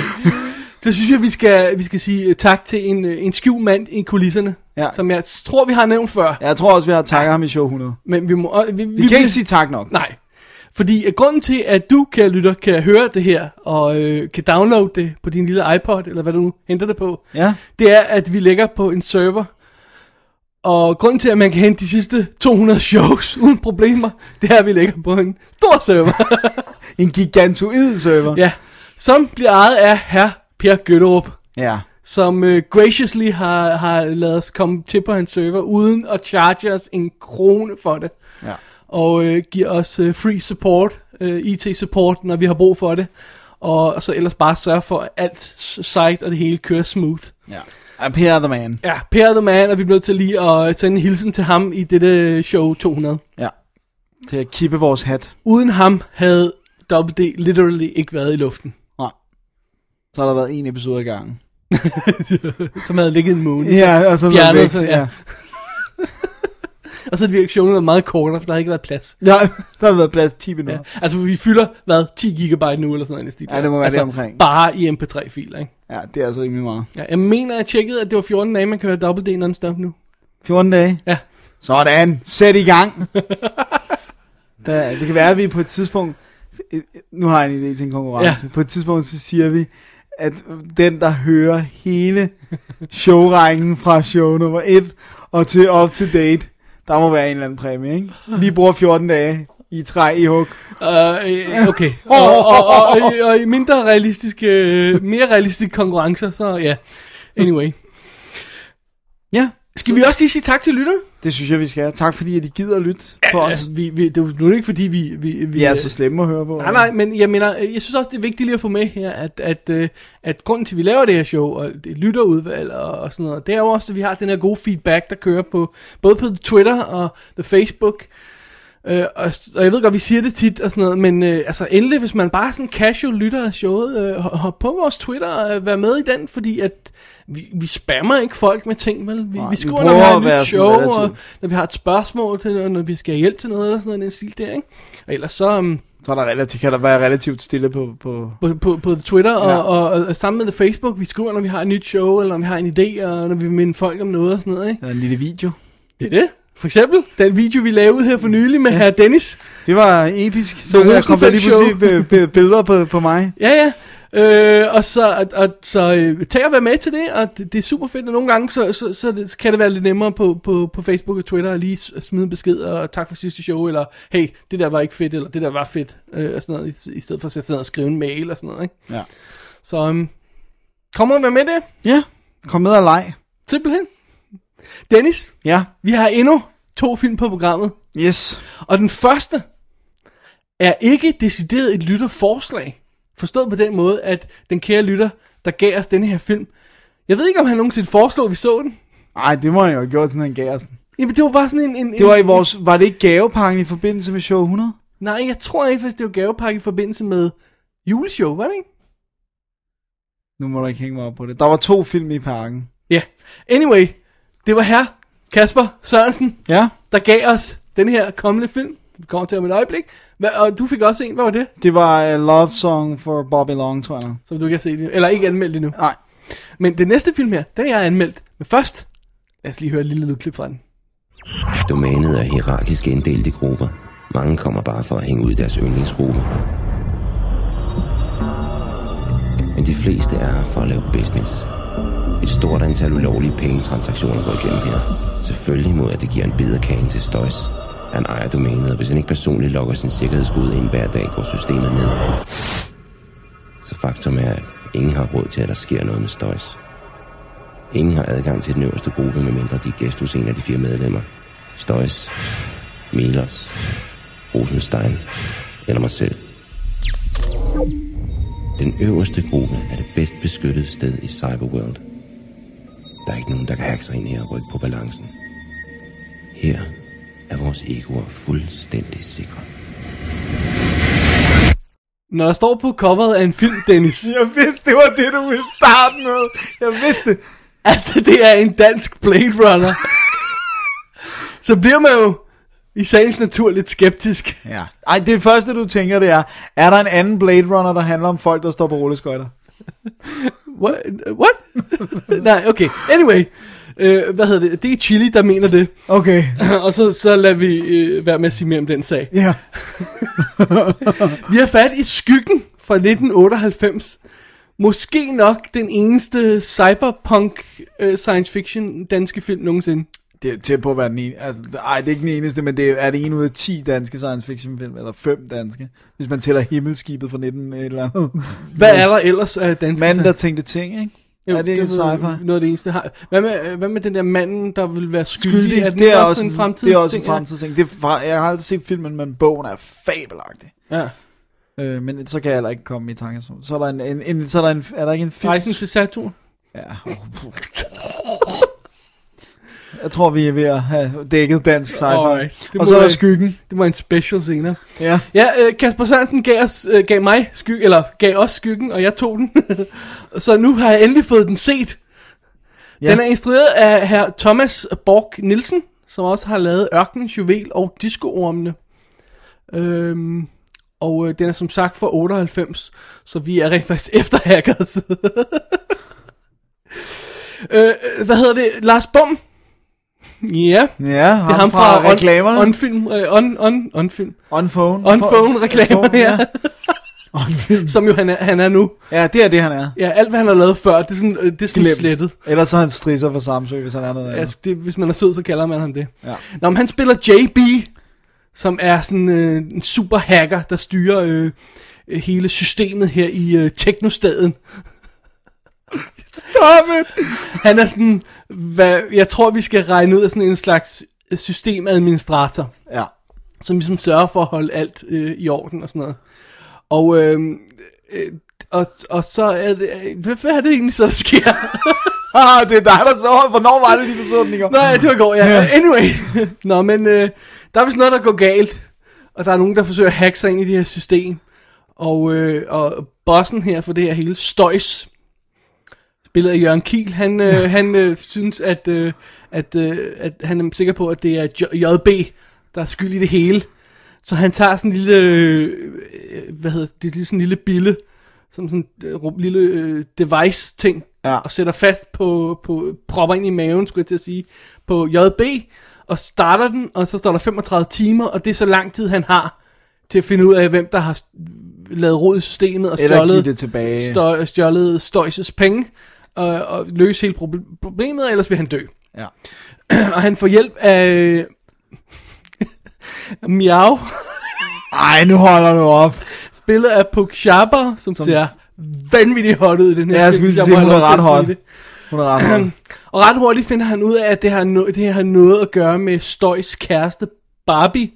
Så synes jeg, vi skal, vi skal sige øh, tak til en, øh, en skjult mand i kulisserne, Ja. som jeg tror, vi har nævnt før. Jeg tror også, vi har takket ham i show 100. Men vi må... øh, Vi, Vi kan ikke sige tak nok. Nej. Fordi øh, grunden til, at du, kære lytter, kan høre det her, og øh, kan downloade det på din lille iPod, eller hvad du nu henter det på, Ja. det er, at vi lægger på en server. Og grunden til, at man kan hente de sidste 200 shows uden problemer, det er, at vi lægger på en stor server. En gigantoid server. ja, som bliver ejet af herr Per Gøtterup, Ja. som øh, graciously har, har lavet os komme til på hans server, uden at charge os en krone for det. Ja. Og øh, giver os øh, free support, øh, IT-support, når vi har brug for det. Og så ellers bare sørge for, at alt site og det hele kører smooth. Ja. I'm here the man. Ja, Per the Man, og vi bliver nødt til lige at sende en hilsen til ham i dette show 200. Ja. Til at kippe vores hat. Uden ham havde WD literally ikke været i luften. Nej. Så har der været en episode i gangen. Som havde ligget en måned. Ja, og så væk, så, ja. Og så har det showet været meget kortere, for der har ikke været plads. Ja, der har været plads 10 minutter. Ja. Altså, vi fylder, hvad, 10 gigabyte nu, eller sådan noget. Ja, det må være altså, det omkring. Bare i MP3-filer, ikke? Ja, det er altså rimelig meget. Ja, jeg mener, jeg tjekkede, at det var 14 dage, man kan høre dobbelt D non-stop nu. 14 dage? Ja. Sådan, sæt i gang. ja, det kan være, at vi på et tidspunkt, nu har jeg en idé til en konkurrence, ja. på et tidspunkt så siger vi, at den, der hører hele showrækken fra show nummer 1 og til up to date, der må være en eller anden præmie, ikke? Vi bruger 14 dage i træ i hug. Uh, okay. og, og, og, og, og i mindre realistiske, mere realistiske konkurrencer, så ja. Anyway. Ja. Skal vi også lige sige tak til lytterne? Det synes jeg, vi skal. Tak fordi, at I gider at lytte på Ja, os. altså, vi, vi, det er jo ikke fordi, vi... vi, vi Vi er så slemme at høre på. Nej, nej, men jeg mener, jeg synes også, det er vigtigt lige at få med her, at, at, øh, at grunden til, at vi laver det her show, og det lytterudvalg og, og sådan noget, det er jo også, at vi har den her gode feedback, der kører på, både på Twitter og the Facebook, Øh, og, og jeg ved godt, vi siger det tit og sådan noget, men øh, altså endelig, hvis man bare sådan casual lytter af showet, øh, hop på vores Twitter og øh, vær med i den, fordi at vi, vi spammer ikke folk med ting, vel? Vi, Nej, vi vi skriver, prøver når vi har et nyt show, relativt- og når vi har et spørgsmål til noget, når vi skal have hjælp til noget, eller sådan noget, den stil der, ikke? Og ellers så... Um, Så er der relativt, kan der være relativt stille på... på på, på, på Twitter og, Ja. og, og, og sammen med Facebook, vi skriver, når vi har et nyt show, eller når vi har en idé, og når vi vil minde folk om noget og sådan noget, ikke? Der er en lille video. Det er det. For eksempel, den video, vi lavede her for nylig med ja. herr Dennis. Det var episk. Så The der kom der lige pludselig billeder på, på mig. Ja, ja. Øh, og så, og, og, så øh, tag og vær med til det, og det, det er super fedt, og nogle gange, så, så, så, det, så kan det være lidt nemmere på, på, på Facebook og Twitter, at lige smide en besked, og tak for sidste show, eller hey, det der var ikke fedt, eller det der var fedt, øh, og sådan noget, i, i stedet for at sætte sig ned og skrive en mail og sådan noget, ikke? Ja. Så um, kom og vær med det. Ja, kom med og leg. Simpelthen. Dennis, Ja. vi har endnu to film på programmet. Yes. Og den første er ikke decideret et lytterforslag. Forstået på den måde, at den kære lytter, der gav os denne her film, jeg ved ikke, om han nogensinde foreslog, at vi så den. Ej, det må han jo have gjort, sådan en gav os den. Jamen, det var bare sådan en... en Det var i vores... Var det ikke gavepakken i forbindelse med show 100? Nej, jeg tror ikke, at det var gavepakke i forbindelse med juleshow, var det ikke? Nu må du ikke hænge mig op på det. Der var to film i pakken. Ja. Anyway, det var her Kasper Sørensen, Ja. der gav os den her kommende film. Vi kommer til om et øjeblik. Hvad, og du fik også en, hvad var det? Det var uh, Love Song for Bobby Long, tror jeg. Som du ikke har set endnu. Eller ikke anmeldt endnu. Nej. Men den næste film her, den er jeg anmeldt. Men først, lad os lige høre et lille lydklip fra den. Domænet er hierarkisk inddelt i grupper. Mange kommer bare for at hænge ud i deres yndlingsgruppe. Men de fleste er her for at lave business. Et stort antal ulovlige pengetransaktioner går igennem her. Selvfølgelig mod, at det giver en bedre kage til Støjs. Han ejer domænet, og hvis han ikke personligt logger sin sikkerhedskode ind hver dag, går systemet ned. Så faktum er, at ingen har råd til, at der sker noget med Støjs. Ingen har adgang til den øverste gruppe, medmindre de er gæst hos en af de fire medlemmer. Støjs, Milos, Rosenstein eller mig selv. Den øverste gruppe er det bedst beskyttede sted i Cyberworld. Der er ikke nogen, der kan hacke sig ind her og rykke på balancen. Her er vores egoer fuldstændig sikre. Når der står på coveret af en film, Dennis, Jeg vidste, det var det, du ville starte med. Jeg vidste. at det er en dansk Blade Runner, så bliver man jo i sagens natur lidt skeptisk. Ja. Ej, det første, du tænker, det er, er der en anden Blade Runner, der handler om folk, der står på rulleskøjter? What? What? Nej, okay. Anyway. Øh, hvad hedder det? Det er Chili, der mener det. Okay. og så, så lader vi øh, være med at sige mere om den sag. Ja. Vi har fat i Skyggen fra 1998. Måske nok den eneste cyberpunk øh, science fiction danske film nogensinde. Det er tæt på at være den ene. Altså, ej, det er ikke den eneste, men det er det en ud af 10 danske science fiction film, eller fem danske, hvis man tæller himmelskibet fra 19 et eller andet. Hvad er der ellers af danske Manden, der tænkte ting, ikke? Jo, er det ikke er sci-fi? Noget af det eneste. Har- Hvad med, hvad med den der manden, der vil være skyldig? Skyldig, er den det er også, en en, fremtids det er også en ja? fremtidsting. Det er jeg har aldrig set filmen, men bogen er fabelagtig. Ja. Øh, men så kan jeg heller ikke komme i tanke. Så så er der en, en, en, så er der en, er der ikke en film? Rejsen til Saturn. Ja. Jeg tror, vi er ved at have dækket dansk sci-fi. Alright. Det Og så er der skyggen. Det var en special senere. Ja. Ja, øh, Kasper Sørensen gav, os, øh, gav mig sky, eller gav os skyggen, og jeg tog den. så nu har jeg endelig fået den set. Ja. Den er instrueret af herr Thomas Borg Nielsen, som også har lavet Ørkenens Juvel og Disco-ormene. Øhm, og øh, den er som sagt fra 98, så vi er rent faktisk efter hackers. øh, hvad hedder det? Lars Bum? Ja. Ja, ham fra reklamerne. On, onfilm, øh, on, on. On phone. On phone On reklamerne, phone, ja. ja. Som jo han er, han er nu. Ja, det er det, han er. Ja, alt hvad han har lavet før, det er sådan, øh, det er sådan Glemt. slettet. Ellers så er han strisser for Samsø, hvis han er noget andet. Altså, det, hvis man er sød, så kalder man ham det. Ja. Nå, men han spiller JB, som er sådan øh, en super hacker, der styrer øh, øh, hele systemet her i øh, teknostaden. Stop it! Han er sådan, hvad, jeg tror vi skal regne ud af sådan en slags systemadministrator, Ja. som ligesom sørger for at holde alt øh, i orden og sådan noget. Og, øh, øh, og, og så er det, øh, hvad, hvad er det egentlig så, der sker? Ah, det er dig, der så. Hvornår var det lige, der så den i går? Nej, det var i går, ja. Anyway. Nå, men øh, der er vist noget, der går galt. Og der er nogen, der forsøger at hacke sig ind i det her system. Og, øh, og bossen her for det her hele, Støjs, spillet af Jørgen Kiel, han, øh, han øh, synes, at, øh, at, øh, at han er sikker på, at det er JB, der er skyld i det hele. Så han tager sådan en lille, øh, hvad hedder det, det sådan en lille bille, som sådan en øh, lille øh, device ting, Ja. og sætter fast på, på, propper ind i maven, skulle jeg til at sige, på JB, og starter den, og så står der 35 timer, og det er så lang tid, han har til at finde ud af, hvem der har lavet rod i systemet, og Eller stjålet, det tilbage. stjå- stjålet Støjses penge, og, og løse hele proble- problemet, ellers vil han dø. Ja. og han får hjælp af Miau, Ej, nu holder du op. spillet af Puk Schaber, som, Som- ser vanvittigt hot ud i den her Ja, jeg skulle sige, hun er ret hot. det. Hun er ret hot. Og ret hurtigt finder han ud af, at det har, no- det har noget at gøre med Støjs kæreste Barbie,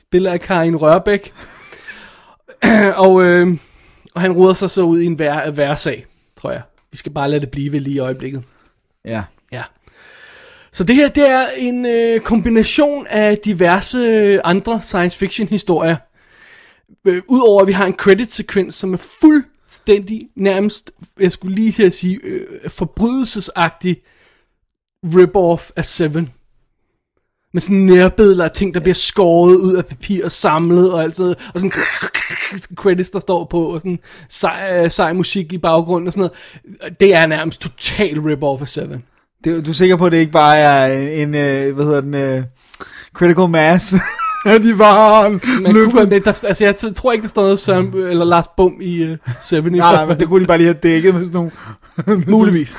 spillet af Karin Rørbæk. og, øh, og han ruder sig så ud i en vær, værsag, tror jeg. Vi skal bare lade det blive ved lige i øjeblikket. Ja. Ja. Så det her, det er en øh, kombination af diverse øh, andre science fiction historier. Øh, Udover at vi har en credit sekvens, som er fuldstændig nærmest, jeg skulle lige at sige, øh, forbrydelsesagtig rip-off af Seven. Med sådan nærbilleder af ting, der bliver skåret ud af papir og samlet og alt sådan noget, og sådan credits, der står på, og sådan sej, øh, sej musik i baggrunden og sådan noget. Det er nærmest total rip-off af Seven. Det, du er sikker på, at det ikke bare er en, en øh, hvad hedder den, øh, critical mass? De Men, kunne, men der, altså, jeg tror ikke, der står noget Søren, eller Lars Bum i uh, Seven. Nej, nej, men det kunne de bare lige have dækket med sådan nogle... Muligvis.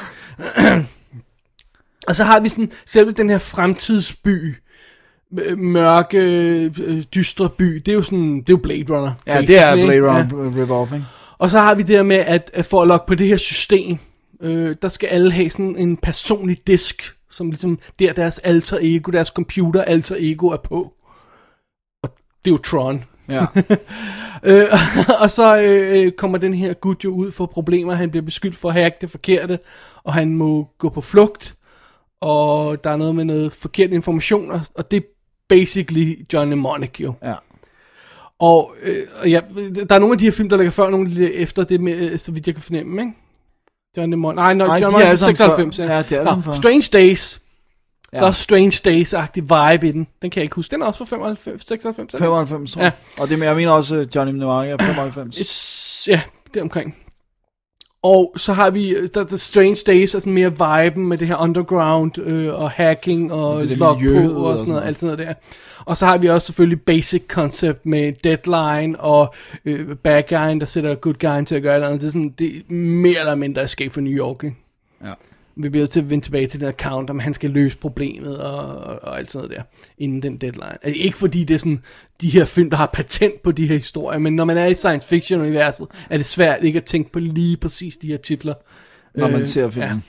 og så har vi sådan selve den her fremtidsby, mørke, øh, dystre by, det er jo sådan, det er jo Blade Runner. Ja, det er Blade? Runner rip-off, ikke? Og så har vi det her med, at, at for at logge på det her system, øh, der skal alle have sådan en personlig disk, som ligesom der deres alter ego, deres computer alter ego er på. Og det er jo Tron. Ja. øh, og så øh, kommer den her gut jo ud for problemer. Han bliver beskyldt for at hacke det forkerte, og han må gå på flugt. Og der er noget med noget forkert information, og, det basically John Mnemonic jo. Ja. Og øh, og ja, der er nogle af de her film, der ligger før, nogle lidt efter det, med, øh, så vidt jeg kan fornemme, ikke? John Mnemonic. Nej, no, Nej, John de er Mnemonic er alle sammen 96. før. Ja, de er Nå, før. Strange Days. Ja. Ja. Der er Strange Days-agtig vibe i den. Den kan jeg ikke huske. Den er også fra 95, 96. er den? 95, tror jeg. Og det, jeg mener også, øh, Johnny Mnemonic er 95. Yes, ja, det omkring. Og så har vi, øh, der, der Strange Days sådan mere viben med det her underground øh, og hacking og log på og og sådan sådan noget, noget. alt sådan noget der. Og så har vi også selvfølgelig basic concept med deadline og øh, bad guyen, der sætter good guyen til at gøre noget. Det er sådan, det er mere eller mindre escape fra New York, ikke? Ja. Vi bliver til at vende tilbage til den account, om han skal løse problemet og, og, og alt sådan noget der, inden den deadline. Altså, ikke fordi det er sådan, de her film, der har patent på de her historier, men når man er i science fiction universet, er det svært ikke at tænke på lige præcis de her titler. Når man ser filmen.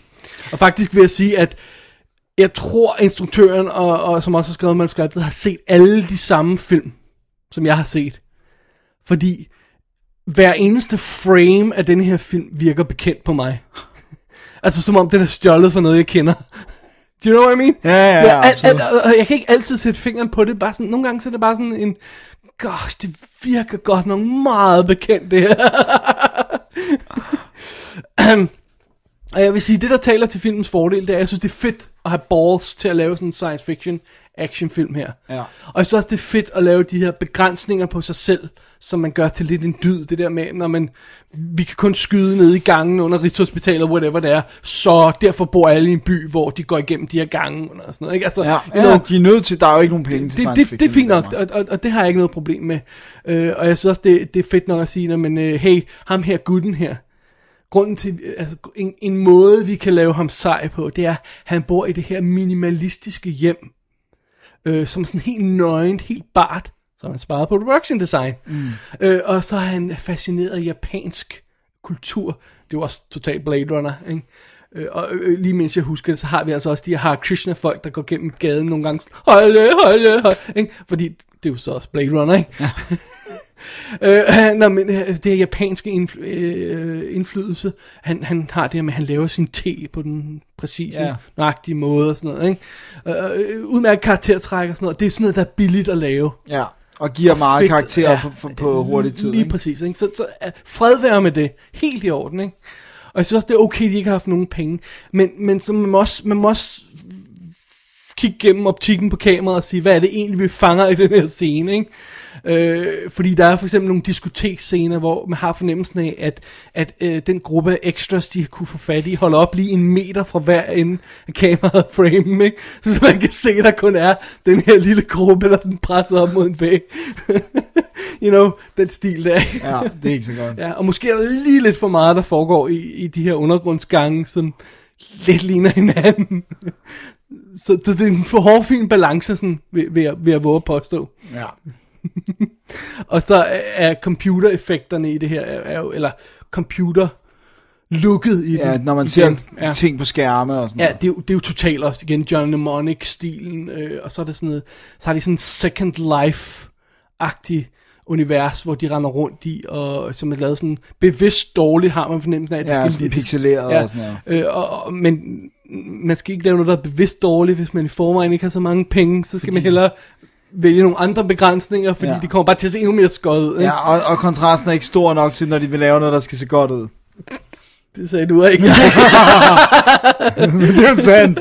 Og faktisk vil jeg sige, at jeg tror, instruktøren, og, og som også har skrevet manuskriptet, har set alle de samme film, som jeg har set. Fordi hver eneste frame af den her film virker bekendt på mig. Altså som om den er stjålet for noget, jeg kender. Do you know what I mean? Ja, ja, ja, al, al, og jeg kan ikke altid sætte fingeren på det. Bare sådan, nogle gange så er det bare sådan en... Gosh, det virker godt nok meget bekendt, det her. Og jeg vil sige, det der taler til filmens fordel, det er, at jeg synes, det er fedt at have balls til at lave sådan en science fiction actionfilm her. Ja. Og jeg synes også, det er fedt at lave de her begrænsninger på sig selv, som man gør til lidt en dyd. Det der med, når man, vi kan kun skyde ned i gangen under Rigshospitalet, whatever det er, så derfor bor alle i en by, hvor de går igennem de her gange og sådan noget. Ikke? Altså, Ja, ja, know, de er nødt til, der er jo ikke nogen penge til det, det, det er fint nok, og, og, og det har jeg ikke noget problem med. Øh, og jeg synes også, det, det er fedt nok at sige, at men, øh, hey, ham her gutten her, grunden til, øh, altså en, en måde, vi kan lave ham sej på, det er, at han bor i det her minimalistiske hjem, øh, som sådan helt nøgent, helt bart, så har han sparet på production design. Mm. Øh, og så er han fascineret af japansk kultur. Det var også totalt Blade Runner, ikke? Øh, og øh, lige mens jeg husker det, så har vi altså også de her Hare Krishna-folk, der går gennem gaden nogle gange. Holde, holde, holde, ikke? Fordi det er jo så også Blade Runner, ikke? Ja. øh, nå, men øh, det er japanske øh, indflydelse. Han, han har det her med, at han laver sin te på den præcise, Ja. ja. nøjagtige måde og sådan noget, ikke? Øh, øh, udmærket karaktertræk og sådan noget. Det er sådan noget, der er billigt at lave. Ja, og giver Og meget fedt, karakter ja. på, på, på hurtig tid. Lige ikke? præcis, ikke? Så, så fred være med det. Helt i orden, ikke? Og jeg synes også, det er okay, at de ikke har haft nogen penge. Men, men så man må også, man må også kigge gennem optikken på kameraet og sige, hvad er det egentlig, vi fanger i den her scene, ikke? Øh, fordi der er for eksempel nogle diskoteksscener, hvor man har fornemmelsen af, at, at øh, den gruppe af extras, de kunne få fat i, holder op lige en meter fra hver ende af kameraet frame, ikke? Så, så man kan se, at der kun er den her lille gruppe, der er sådan presset op mod en væg. you know, den stil der. Ja, det er ikke så godt. Ja, og måske er der lige lidt for meget, der foregår i, i de her undergrundsgange, som lidt ligner hinanden. Så det, det er en for hårfin balance, sådan, vil, jeg, vil jeg våge at påstå. Ja. Og så er- er computereffekterne i det her, er, er jo, eller computer looket i Ja, den. når man ser ting på skærme og sådan Ja, noget. det er, jo, det er jo totalt også igen John Mnemonic-stilen, øh, og så er det sådan noget, så har de sådan en Second Life-agtig univers, hvor de render rundt i, og som er lavet sådan bevidst dårligt, har man fornemmelsen af. at det Ja, skal lidt- pixeleret og sådan Øh, og, og, men man skal ikke lave noget, der er bevidst dårligt, hvis man i forvejen ikke har så mange penge, så skal Fordi- man hellere vælge nogle andre begrænsninger, fordi Ja. de kommer bare til at se endnu mere skøjet ud. Ja, og, og kontrasten er ikke stor nok til, når de vil lave noget, der skal se godt ud. Det sagde du ikke. det er jo sandt.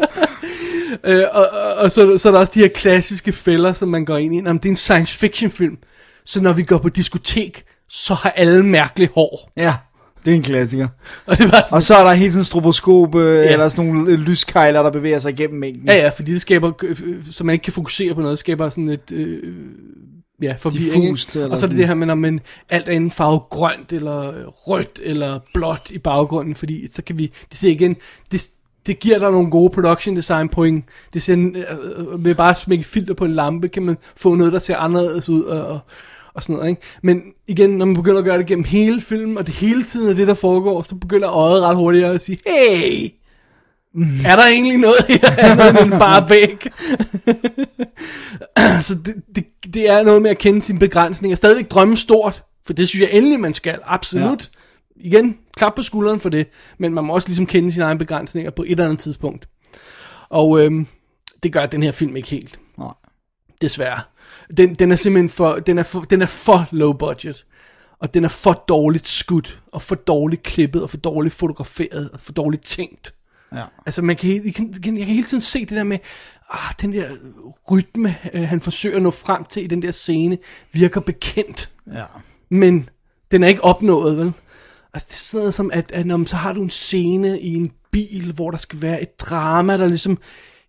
øh, og, og, og så, så er der også de her klassiske fælder, som man går ind i. Jamen, det er en science fiction film, så når vi går på diskotek, så har alle mærkelige hår. Ja, det er en klassiker. Og, det var sådan, Og så er der helt sådan en stroboskop, øh, ja. eller sådan nogle øh, lyskejler, der bevæger sig igennem mængden. ja, ja, fordi det skaber, øh, så man ikke kan fokusere på noget, skaber sådan et, øh, ja, forvirring. Diffust, eller Og så er det det her med, når man alt er en farve grønt, eller rødt, eller blåt i baggrunden, fordi så kan vi, det ser igen, det, det giver dig nogle gode production design point. Det ser, øh, ved bare at smække filter på en lampe, kan man få noget, der ser anderledes ud, og, og, og sådan noget, ikke? Men igen, når man begynder at gøre det gennem hele filmen, og det hele tiden er det, der foregår, så begynder øjet ret hurtigt at sige, hey, er der egentlig noget her andet end bare væk? så det, det, det er noget med at kende sine begrænsninger. Stadigvæk drømme stort, for det synes jeg endelig, man skal. Absolut. Ja. Igen, klap på skulderen for det. Men man må også ligesom kende sine egne begrænsninger på et eller andet tidspunkt. Og øhm, det gør den her film ikke helt. Nej. Desværre. Den, den er simpelthen for, den er for, den er for low budget. Og den er for dårligt skudt, og for dårligt klippet, og for dårligt fotograferet, og for dårligt tænkt. Ja. Altså, man kan, jeg, kan, jeg kan hele tiden se det der med, ah, den der rytme, øh, han forsøger at nå frem til i den der scene, virker bekendt. Ja. Men den er ikke opnået, vel? Altså, det er sådan noget som, at, at når man, så har du en scene i en bil, hvor der skal være et drama, der ligesom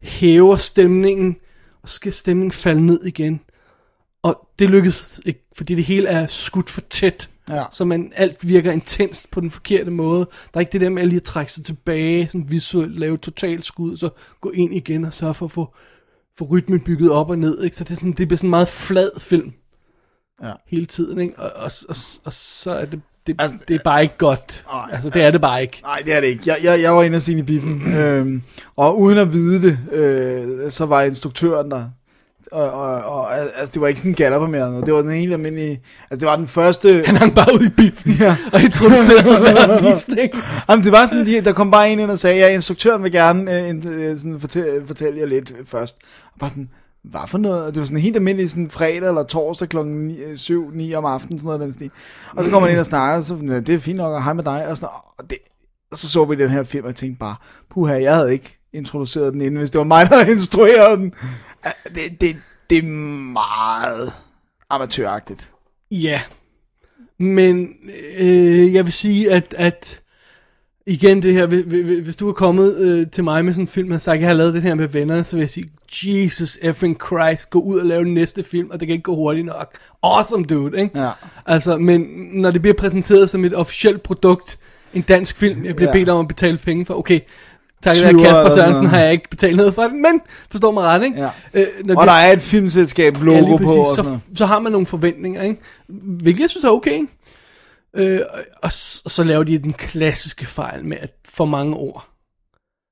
hæver stemningen, og så skal stemningen falde ned igen. Og det lykkedes ikke, fordi det hele er skudt for tæt. Ja. Så man, alt virker intenst på den forkerte måde. Der er ikke det der med at lige at trække sig tilbage, sådan visuelt lave totalt skud, så gå ind igen og sørge for at få, få rytmen bygget op og ned. Ikke? Så det, er sådan, det bliver sådan en meget flad film Ja. hele tiden. Ikke? Og, og, og, og så er det, det, altså, det er bare ikke godt. altså, det er det bare ikke. Nej, det er det ikke. Jeg, jeg, jeg var inde og se i biffen, øhm, og uden at vide det, øh, så var instruktøren der. Og, og, og altså, det var ikke sådan en galler på mere noget. Det var den helt almindelige... Altså, det var den første... Han hang bare ud i biffen ja. og introducerede hver visning. Jamen, det var sådan, de, der kom bare en ind og sagde, ja, instruktøren vil gerne øh, øh, sådan fortælle, fortælle jer lidt først. Og bare sådan, hvad for noget? Og Det var sådan helt almindeligt sådan fredag eller torsdag klokken 7-9 om aftenen, sådan noget den stil. Og så kommer man ind og snakker, og så ja, det er fint nok, og hej med dig. Og, sådan, og det, så så vi den her film, og jeg tænkte bare, puha, jeg havde ikke introduceret den inden, hvis det var mig, der havde instrueret den. Det, det, det er meget amatøragtigt. Ja. Men øh, jeg vil sige, at, at igen det her, hvis, du er kommet øh, til mig med sådan en film, og sagt, jeg har lavet det her med venner, så vil jeg sige, Jesus effing Christ, gå ud og lave den næste film, og det kan ikke gå hurtigt nok. Awesome dude, ikke? Ja. Altså, men når det bliver præsenteret som et officielt produkt, en dansk film, jeg bliver ja. bedt om at betale penge for, okay, tak i 20 dag, Kasper Sørensen har jeg ikke betalt noget for det, men forstår mig ret, ikke? Ja. Øh, når Og det- der er et filmselskab logo ja, lige på. præcis, Og så, så har man nogle forventninger, ikke? Hvilket jeg synes er okay, ikke? Øh, og, og, s- og så laver de den klassiske fejl med at for mange ord.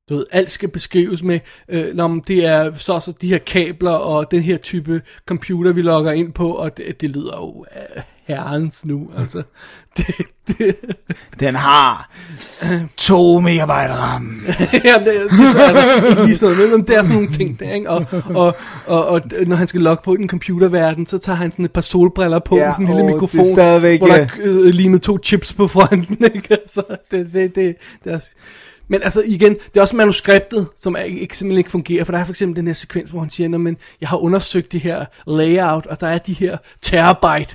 Du ved, alt skal beskrives med, øh, når det er så så de her kabler og den her type computer, vi logger ind på, og det, det lyder jo af herrens nu, altså. Det, det, Den har 2 megabyte RAM. ja, det, det er altså ikke lige sådan noget, men det er sådan nogle ting der, ikke? Og, og, og, og når han skal logge på i den computerverden, så tager han sådan et par solbriller på, Ja, ja, sådan en lille åh, det er mikrofon, stadigvæk, hvor der øh, er øh, limet to chips på fronten, ikke? Altså, det, det, det, det er, men altså igen, det er også manuskriptet, som er, ikke, simpelthen ikke fungerer, for der er for eksempel den her sekvens, hvor han siger, "Nå, men jeg har undersøgt det her layout, og der er de her terabyte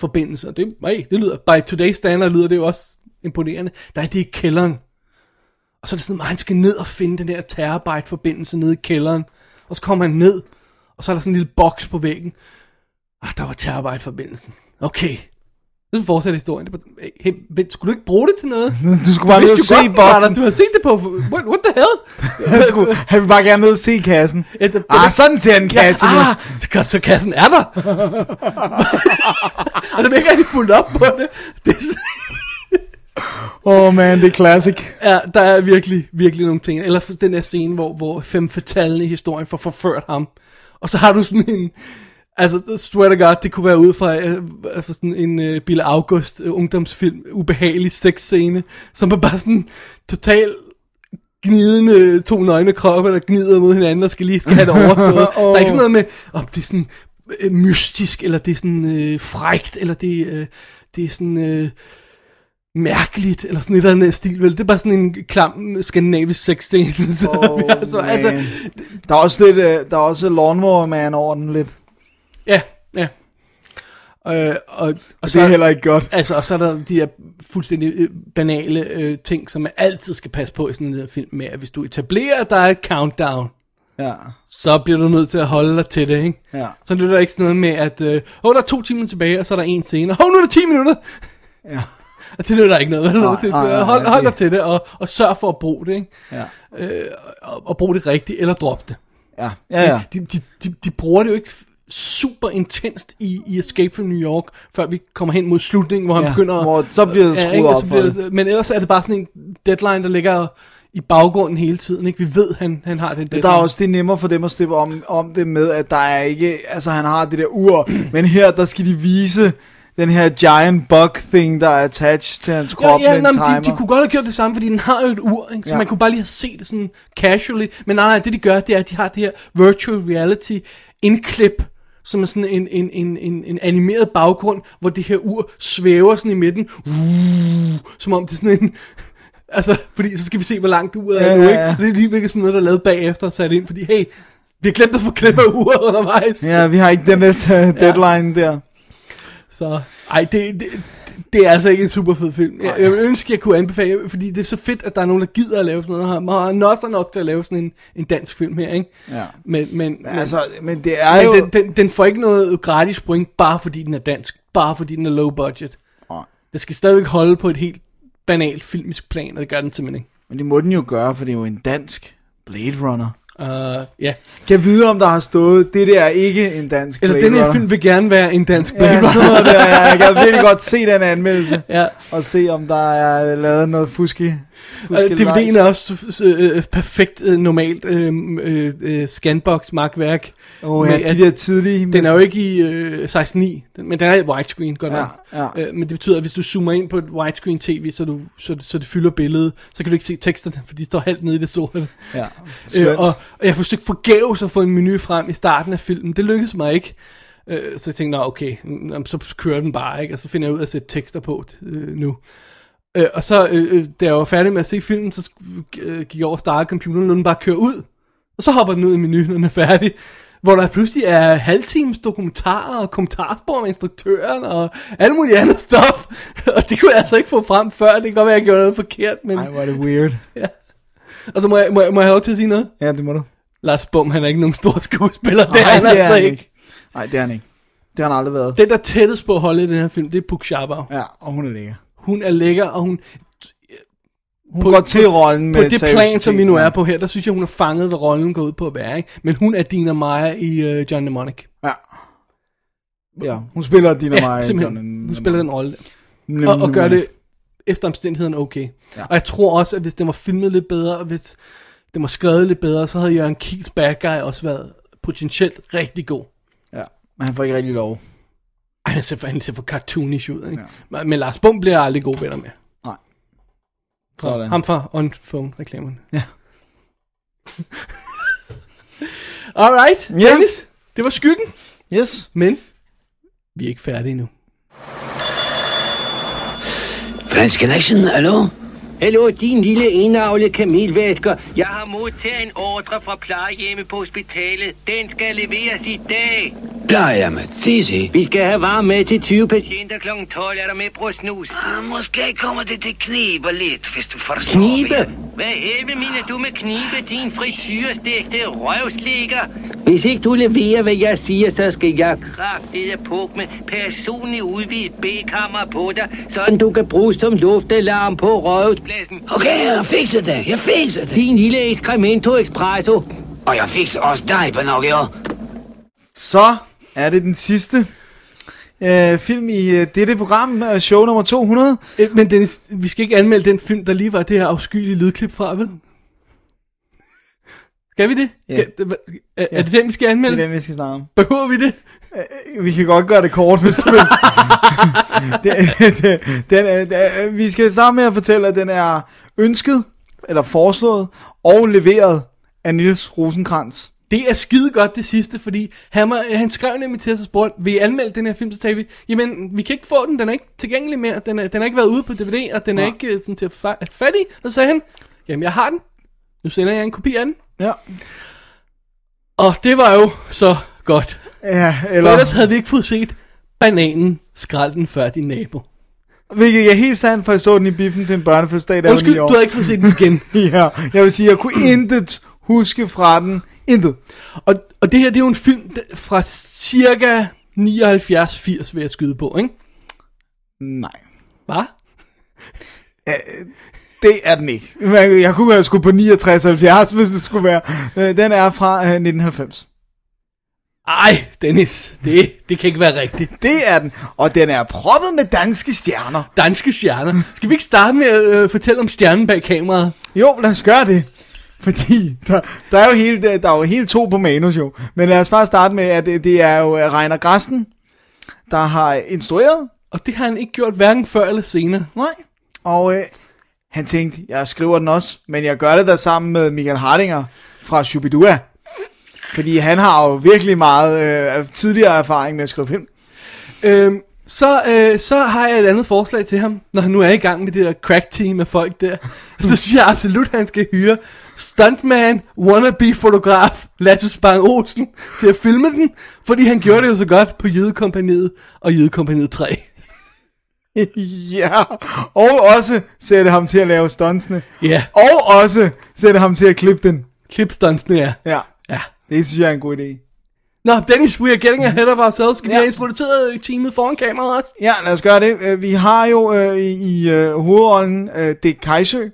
forbindelser. Det, hey, det lyder, by today's standard lyder det jo også imponerende. Der er det i kælderen. Og så er det sådan, at han skal ned og finde den der terabyte forbindelse nede i kælderen. Og så kommer han ned, og så er der sådan en lille boks på væggen. Ah, der var terabyte forbindelsen. Okay. Så fortsætter historien. Det var, hey, vent, skulle du ikke bruge det til noget? Du skulle bare ned og se boksen. Du har set det på, what, what the hell? Han, skulle, han vil bare gerne ned og se kassen. Ja, det- ah, sådan ser en kasse ja, ah, så, godt, så kassen er der. og der er ikke rigtig fuldt op på det. det Åh oh man, det er classic. Ja, der er virkelig, virkelig nogle ting. Eller den der scene, hvor, hvor fem fatale i historien får forført ham. Og så har du sådan en... Altså, swear to God, det kunne være ud fra, øh, fra sådan en uh, Bille August uh, ungdomsfilm, ubehagelig sexscene, som er bare sådan total gnidende to nøgne kroppe, der gnider mod hinanden og skal lige skal have det overstået. oh. Der er ikke sådan noget med, om det er sådan øh, mystisk, eller det er sådan øh, frægt, eller det, øh, det er sådan... Øh, mærkeligt, eller sådan et eller andet stil, vel? Det er bare sådan en klam skandinavisk sexscene. Så, Oh, altså, altså, der er også lidt, øh, der er også Lawnmower Man over den lidt. Ja, ja. Øh, og, og det er heller ikke godt. Altså, og så er der de her fuldstændig øh, banale øh, ting, som man altid skal passe på i sådan en der film med, at hvis du etablerer, at der er et countdown, Ja. så bliver du nødt til at holde dig til det, ikke? Ja. Så lytter der ikke sådan noget med, at øh, oh, der er to timer tilbage, og så er der en scene, og oh, nu er der 10 minutter! Ja. Og det nytter ikke noget? Nej, Det- nej, nej, hold, hold dig det- til det, og, og sørg for at bruge det, ikke? Ja. Øh, og, og bruge det rigtigt, eller drop det. Ja, ja, ja. De, de, de, de bruger det jo ikke super intenst i, i Escape from New York, før vi kommer hen mod slutningen, hvor han Ja, begynder... hvor så bliver det skruet ikke? op for bliver det. Men ellers er det bare sådan en deadline, der ligger i baggrunden hele tiden, ikke? Vi ved, han, han har den deadline. Der er også det er nemmere for dem at slippe om, om det med, at der er ikke, altså han har det der ur, men her der skal de vise den her giant bug thing, der er attached til hans krop ja, ja, med nej, en timer. de, de kunne godt have gjort det samme, fordi den har jo et ur, ikke? så Ja. ja. man kunne bare lige have set det sådan casually. Men nej, nej, det de gør, det er, at de har det her virtual reality indklip, som er sådan en, en, en, en, en animeret baggrund, hvor det her ur svæver sådan i midten, uh, som om det er sådan en... Altså, fordi så skal vi se, hvor langt uret er Ja, nu, ja, ikke? ja. Det er lige hvilket sådan noget, der er lavet bagefter og sat ind, fordi hey, vi har glemt at få klippet uret undervejs. Ja, vi har ikke den der deadline der. Så, ej, det, det, det er altså ikke en super fed film. Jeg, jeg vil ønske, jeg kunne anbefale, fordi det er så fedt, at der er nogen, der gider at lave sådan noget. Man har nosser nok til at lave sådan en, en dansk film her, ikke? Ja. Men, men, men, altså, men det er men jo- Den, den, den får ikke noget gratis point, bare fordi den er dansk. Bare fordi den er low budget. Nej. Det skal stadigvæk holde på et helt banalt filmisk plan, og det gør den simpelthen ikke. Men det må den jo gøre, for det er jo en dansk Blade Runner. Uh, ja. Kan jeg vide, om der har stået, det der er ikke en dansk Eller den her film vil gerne være en dansk Blade Ja, sådan noget der. Jeg kan virkelig godt se den anmeldelse. Ja. Og se, om der er lavet noget fuski. fuski Uh, DVD'en er også øh, perfekt øh, normalt øh, øh, øh, Åh, ja, Med de der tidlige- Den er jo ikke i øh, 16.9, den- men den er i widescreen, godt Ja, nok. ja. Øh, men det betyder, at hvis du zoomer ind på et widescreen tv, så, du, så, så det fylder billedet, så kan du ikke se teksterne, for de står halvt nede i det sorte. Ja, øh, og, og jeg forsøgte forgæves at få en menu frem i starten af filmen. Det lykkedes mig ikke. Øh, så jeg tænkte, nå okay, så kører den bare, ikke? og så finder jeg ud af at sætte tekster på øh, nu. Øh, og så, øh, da jeg var færdig med at se filmen, så øh, gik jeg over og startede computeren, og den bare kører ud. Og så hopper den ud i menuen, når den er færdig. Hvor der pludselig er halvtimes dokumentarer og kommentarspor med instruktøren og alt muligt andet stof. Og det kunne jeg altså ikke få frem før. Det kan godt være, at jeg gjorde noget forkert. Men... Ej, hvor er det weird. ja. Og så må jeg, må, jeg, må jeg have lov til at sige noget? Ja, det må du. Lars Bum, han er ikke nogen stor skuespiller. Det er han det er altså han ikke. Nej, det er han ikke. Det har han aldrig været. Den, der er tættest på at holde i den her film, det er Puk. Ja, og hun er lækker. Hun er lækker, og hun... Hun går til rollen På med det plan, som vi nu er på her, der synes jeg, hun er fanget, hvad rollen går ud på at være. Ikke? Men hun er Dina Meyer i uh, John Mnemonic. Ja. Ja, hun spiller Dina ja, Meyer i. John Hun spiller den rolle. Der. Og, og gør det efter omstændighederne okay. Ja. Og jeg tror også, at hvis den var filmet lidt bedre, og hvis den var skrevet lidt bedre, så havde Jørgen Kiels bad guy også været potentielt rigtig god. Ja, men han får ikke rigtig lov. Ej, han ser for, han ser for cartoonish ud, ikke? Ja. Men Lars Bum bliver jeg aldrig god venner med. Så, Sådan. ham fra On Phone reklamerne. Ja. Alright, Ja. Dennis. Det var skyggen. Yes. Men vi er ikke færdige endnu. French Connection, hallo? Hallo, din lille enavle kamelvæsker. Jeg har modtaget en ordre fra plejehjemmet på hospitalet. Den skal leveres i dag. Plejehjemmet, sig. Vi skal have varme med til 20 patienter kl. 12. Er der med på snus? Ah, måske kommer det til knibe lidt, hvis du forstår Knibe? mig. Hvad helvede mener du med knibe, din frityrestegte røvslikker? Hvis ikke du leverer, hvad jeg siger, så skal jeg kraftede pukke med personligt udvidet B-kammer på dig, sådan du kan bruge som luftalarm på røvspladsen. Okay, jeg fikser det. Jeg fikser det. Din lille Excremento Expresso. Og jeg fikser også dig, Pinocchio. Så er det den sidste øh, film i øh, dette program, øh, show nummer 200. Øh, Men Dennis, vi skal ikke anmelde den film, der lige var det her afskyelige lydklip fra, vel? Skal vi det? Ja. Skal, er, er det den, vi skal anmelde? Det er den, vi skal snakke om. Behøver vi det? Øh, Vi kan godt gøre det kort, hvis du vil. det, den, er- den, vi skal starte med at fortælle, at den er ønsket, eller foreslået, og leveret af Nils Rosenkrantz. Det er skide godt det sidste, fordi han, var, han skrev nemlig til os og spurgte, vil I anmelde den her film, så sagde vi, jamen, vi kan ikke få den, den er ikke tilgængelig mere, den, er, den har ikke været ude på DVD, og den er ikke øh, sådan til at fa- at fat i. Og så sagde han, jamen, jeg har den, nu sender jeg en kopi af den. Ja. Og det var jo så godt. Ja, For eller, ellers havde vi ikke fået set bananen skrald den før din nabo. hvilket er helt sandt, for jeg så den i biffen til en børnefødselsdag, da jeg var Undskyld, år. du har ikke fået set den igen. ja, jeg vil sige, jeg kunne intet huske fra den. Intet. Og, og det her, det er jo en film fra cirka 79-80, vil jeg skyde på, ikke? Nej. Hvad? Det er den ikke. Jeg kunne have skulle på 69-70, hvis det skulle være. Øh, Den er fra øh, 1990. Ej, Dennis, det, det kan ikke være rigtigt. Det er den. Og den er proppet med danske stjerner. Danske stjerner. Skal vi ikke starte med at øh, fortælle om stjernen bag kameraet? Jo, lad os gøre det. Fordi der, der, er jo hele, der er jo hele to på manus jo. Men lad os bare starte med, at det, det er jo øh, Reiner Grasten, der har instrueret. Og det har han ikke gjort hverken før eller senere. Nej. Og øh, han tænkte, jeg skriver den også, men jeg gør det der sammen med Michael Hardinger fra Shubidua. Fordi han har jo virkelig meget øh, tidligere erfaring med at skrive film. Øhm, så, øh, så har jeg et andet forslag til ham, når han nu er i gang med det der crack team af folk der. så synes jeg absolut, at han skal hyre stuntman, wannabe-fotograf Lasse Spang Olsen til at filme den, fordi han gjorde det jo så godt på Jødekompaniet og Jødekompaniet 3. ja, og også sætte ham til at lave stuntsene. Ja. Og også sætte ham til at klippe den. Klip stuntsene, ja. Ja. Ja. Det synes jeg er en god idé. Nå, Dennis, we are getting ahead of ourselves. Skal vi Ja. have introduceret teamet foran kameraet også? Ja, lad os gøre det. Øh, Vi har jo øh, i øh, hovedrollen øh, Dick Kajsø.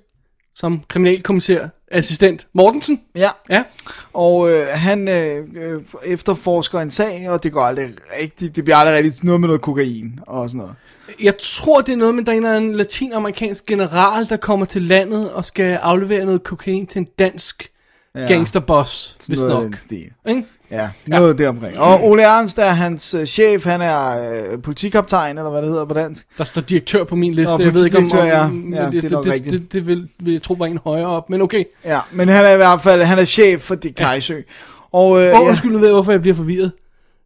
Som kriminalkommissær, assistent Mortensen. Ja. Ja. Og øh, han øh, øh, efterforsker en sag, og det går aldrig rigtigt. Det bliver aldrig rigtigt noget med noget kokain og sådan noget. Jeg tror, det er noget med, der er en latinamerikansk general, der kommer til landet og skal aflevere noget kokain til en dansk Ja. ja. gangsterboss, hvis noget nok. den stil. Ikke? Ja, noget ja. deromkring. Og Ole Ernst er hans øh, chef, han er øh, politikaptajn, eller hvad det hedder på dansk. Der står direktør på min liste. Nå, jeg ved ikke om... politidirektør, ja. om Ja, det er nok det, rigtigt. det, det, vil, vil jeg tro var en højere op, men okay. Ja, men han er i hvert fald, han er chef for Dick Kajsø. Og øh, ja, undskyld, nu ved jeg, hvorfor jeg bliver forvirret.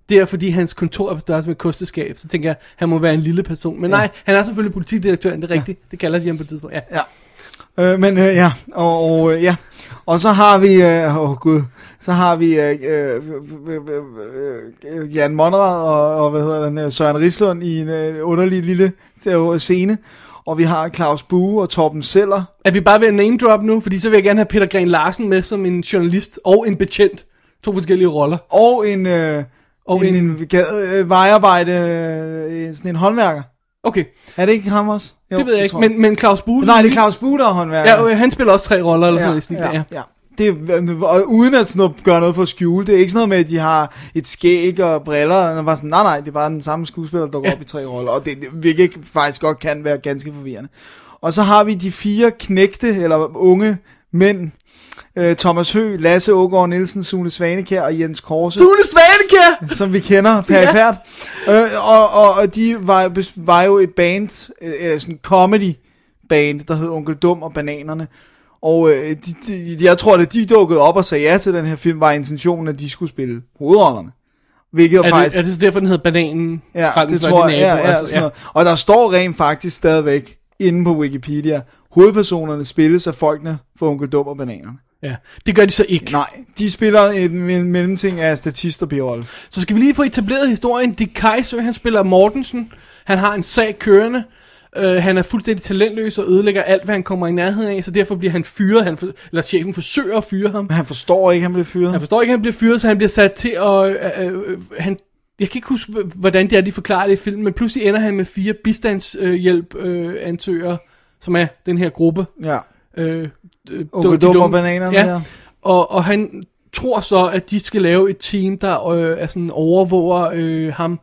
Det er fordi hans kontor er på størrelse med kosteskab, så tænker jeg, han må være en lille person. Men Ja. nej, han er selvfølgelig politidirektøren, det er rigtigt. Det kalder de ham på et tidspunkt. Ja. Ja. Øh, men øh, ja, og, og øh, ja. Og så har vi, øh, åh gud, så har vi øh, øh, øh, øh, øh, Jan Monrad og, og hvad hedder den, øh, Søren Rislund i en øh, underlig lille øh, scene. Og vi har Claus Bue og Torben Seller. Er vi bare ved at name drop nu? Fordi så vil jeg gerne have Peter Gren Larsen med som en journalist og en betjent. To forskellige roller. Og en, øh, Og og en, en- en, øh, vejarbejde, øh, sådan en håndværker. Okay. Er det ikke ham også? det ved jeg ikke, tror men, men Claus Bue... Nej, det er Claus Bue, der er håndværker. Ja, han spiller også tre roller, eller sådan noget i stil, ja, ja. ja. Det og uden at sådan noget, gøre noget for at skjule det. er ikke sådan noget med, at de har et skæg og briller. Og bare sådan, nej, nej, det er bare den samme skuespiller, der går Ja. op i tre roller. Og det, det hvilket faktisk godt kan være ganske forvirrende. Og så har vi de fire knægte, eller unge mænd. Øh, Thomas Hø, Lasse Ågaard Nielsen, Sune Svanekær og Jens Korse. Sune Svanekær! Som vi kender perifært. Ja. Øh, og, og, og de var, var jo et band, øh, sådan en comedy band, der hed Onkel Dum og Bananerne. Og øh, de, de, jeg tror, at de dukkede op og sagde ja til den her film, var intentionen, at de skulle spille hovedrollerne. Hvilket Er faktisk... det, er det så derfor, den hedder Bananen? Ja, det tror jeg. Ja, ja, altså, noget. Og der står rent faktisk stadigvæk inde på Wikipedia, hovedpersonerne spilles af folkene for Onkel Dum og Bananerne. Ja, det gør de så ikke. Nej, de spiller en, en mellemting af statist og birolle. Så skal vi lige få etableret historien. Dick Kaiser, han spiller Mortensen. Han har en sag kørende. Uh, han er fuldstændig talentløs og ødelægger alt, hvad han kommer i nærheden af, så derfor bliver han fyret, han for, eller chefen forsøger at fyre ham. Men han forstår ikke, han bliver fyret. Han forstår ikke, han bliver fyret, så han bliver sat til at... Øh, øh, han, jeg kan ikke huske, hvordan det er, de forklarer det i filmen, men pludselig ender han med fire bistandshjælp-ansøgere, som er den her gruppe. Ja. Øh, øh, Onkel de dumme- Bananerne, ja. ja. Og, og han tror så, at de skal lave et team, der øh, er sådan overvåger øh, ham.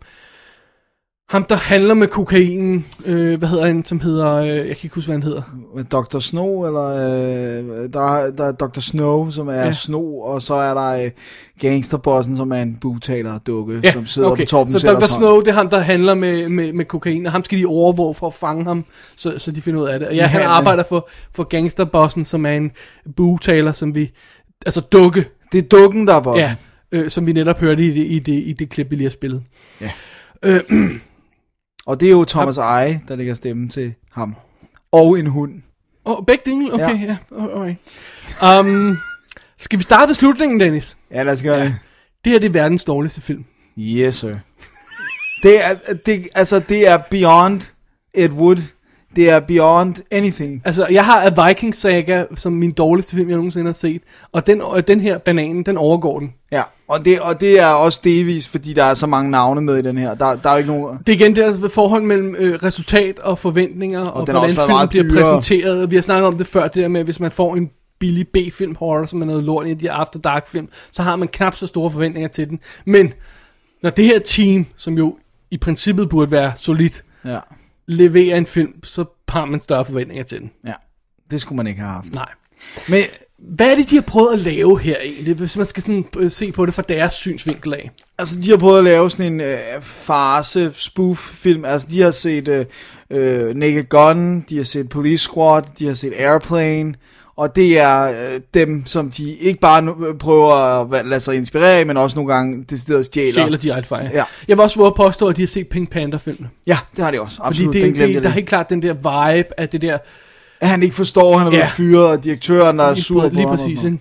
Ham, der handler med kokain. Øh, hvad hedder han, som hedder... Øh, jeg kan ikke huske, hvad han hedder. Dr. Snow, eller øh, der, er- der er Dr. Snow, som er Ja. Snow, og så er der øh, gangsterbossen, som er en bugtaler dukke, ja, som sidder okay. på Torben Så Dr. Snow, det er ham, der handler med, med, med kokain, og ham skal de overvåge for at fange ham, så, så de finder ud af det. Og ja, Ja, han arbejder for, for gangsterbossen, som er en bugtaler, som vi... Altså dukke. Det er dukken, der er bossen. Ja, øh, som vi netop hørte i det, i det, i det klip, vi lige har spillet. Ja. Øh, Og det er jo Thomas Eje, der lægger stemme til ham. Og en hund. oh, begge dele? Okay, ja. Ja. ja alright. Um, skal vi starte ved slutningen, Dennis? Ja, lad os gøre det. Det her det er verdens dårligste film. Yes, sir. Det er, det, altså, det er beyond Ed Wood. Det er beyond anything. Altså, jeg har A Viking Saga som min dårligste film, jeg nogensinde har set. Og den, og den her bananen, den overgår den. Ja, og det, og det er også delvis, fordi der er så mange navne med i den her. Der, der er jo ikke nogen... Det er igen det forhold mellem øh, resultat og forventninger, og, og den hvordan filmen bliver dyrere. præsenteret. Vi har snakket om det før, det der med, at hvis man får en billig B-film horror, som er noget lort i de After Dark film, så har man knap så store forventninger til den. Men når det her team, som jo i princippet burde være solidt, Ja, leverer en film, så har man større forventninger til den. ja. Det skulle man ikke have haft. Nej. Men Hvad er det, de har prøvet at lave her egentlig, hvis man skal sådan, øh, se på det fra deres synsvinkel af? Altså, de har prøvet at lave sådan en øh, farse spoof film. Altså, de har set øh, øh, Naked Gun, de har set Police Squad, de har set Airplane. Og det er øh, dem, som de ikke bare øh, prøver at lade sig inspirere men også nogle gange decideret stjæler. Sjæler de alt. Ja. Jeg vil også våge at påstå, at de har set Pink Panther-filmen. Ja, det har de også. Absolut, Fordi det, det, der er helt klart den der vibe af det der... At han ikke forstår, at han er blevet Ja. fyret, og direktøren, der er sur på Lige præcis, ikke?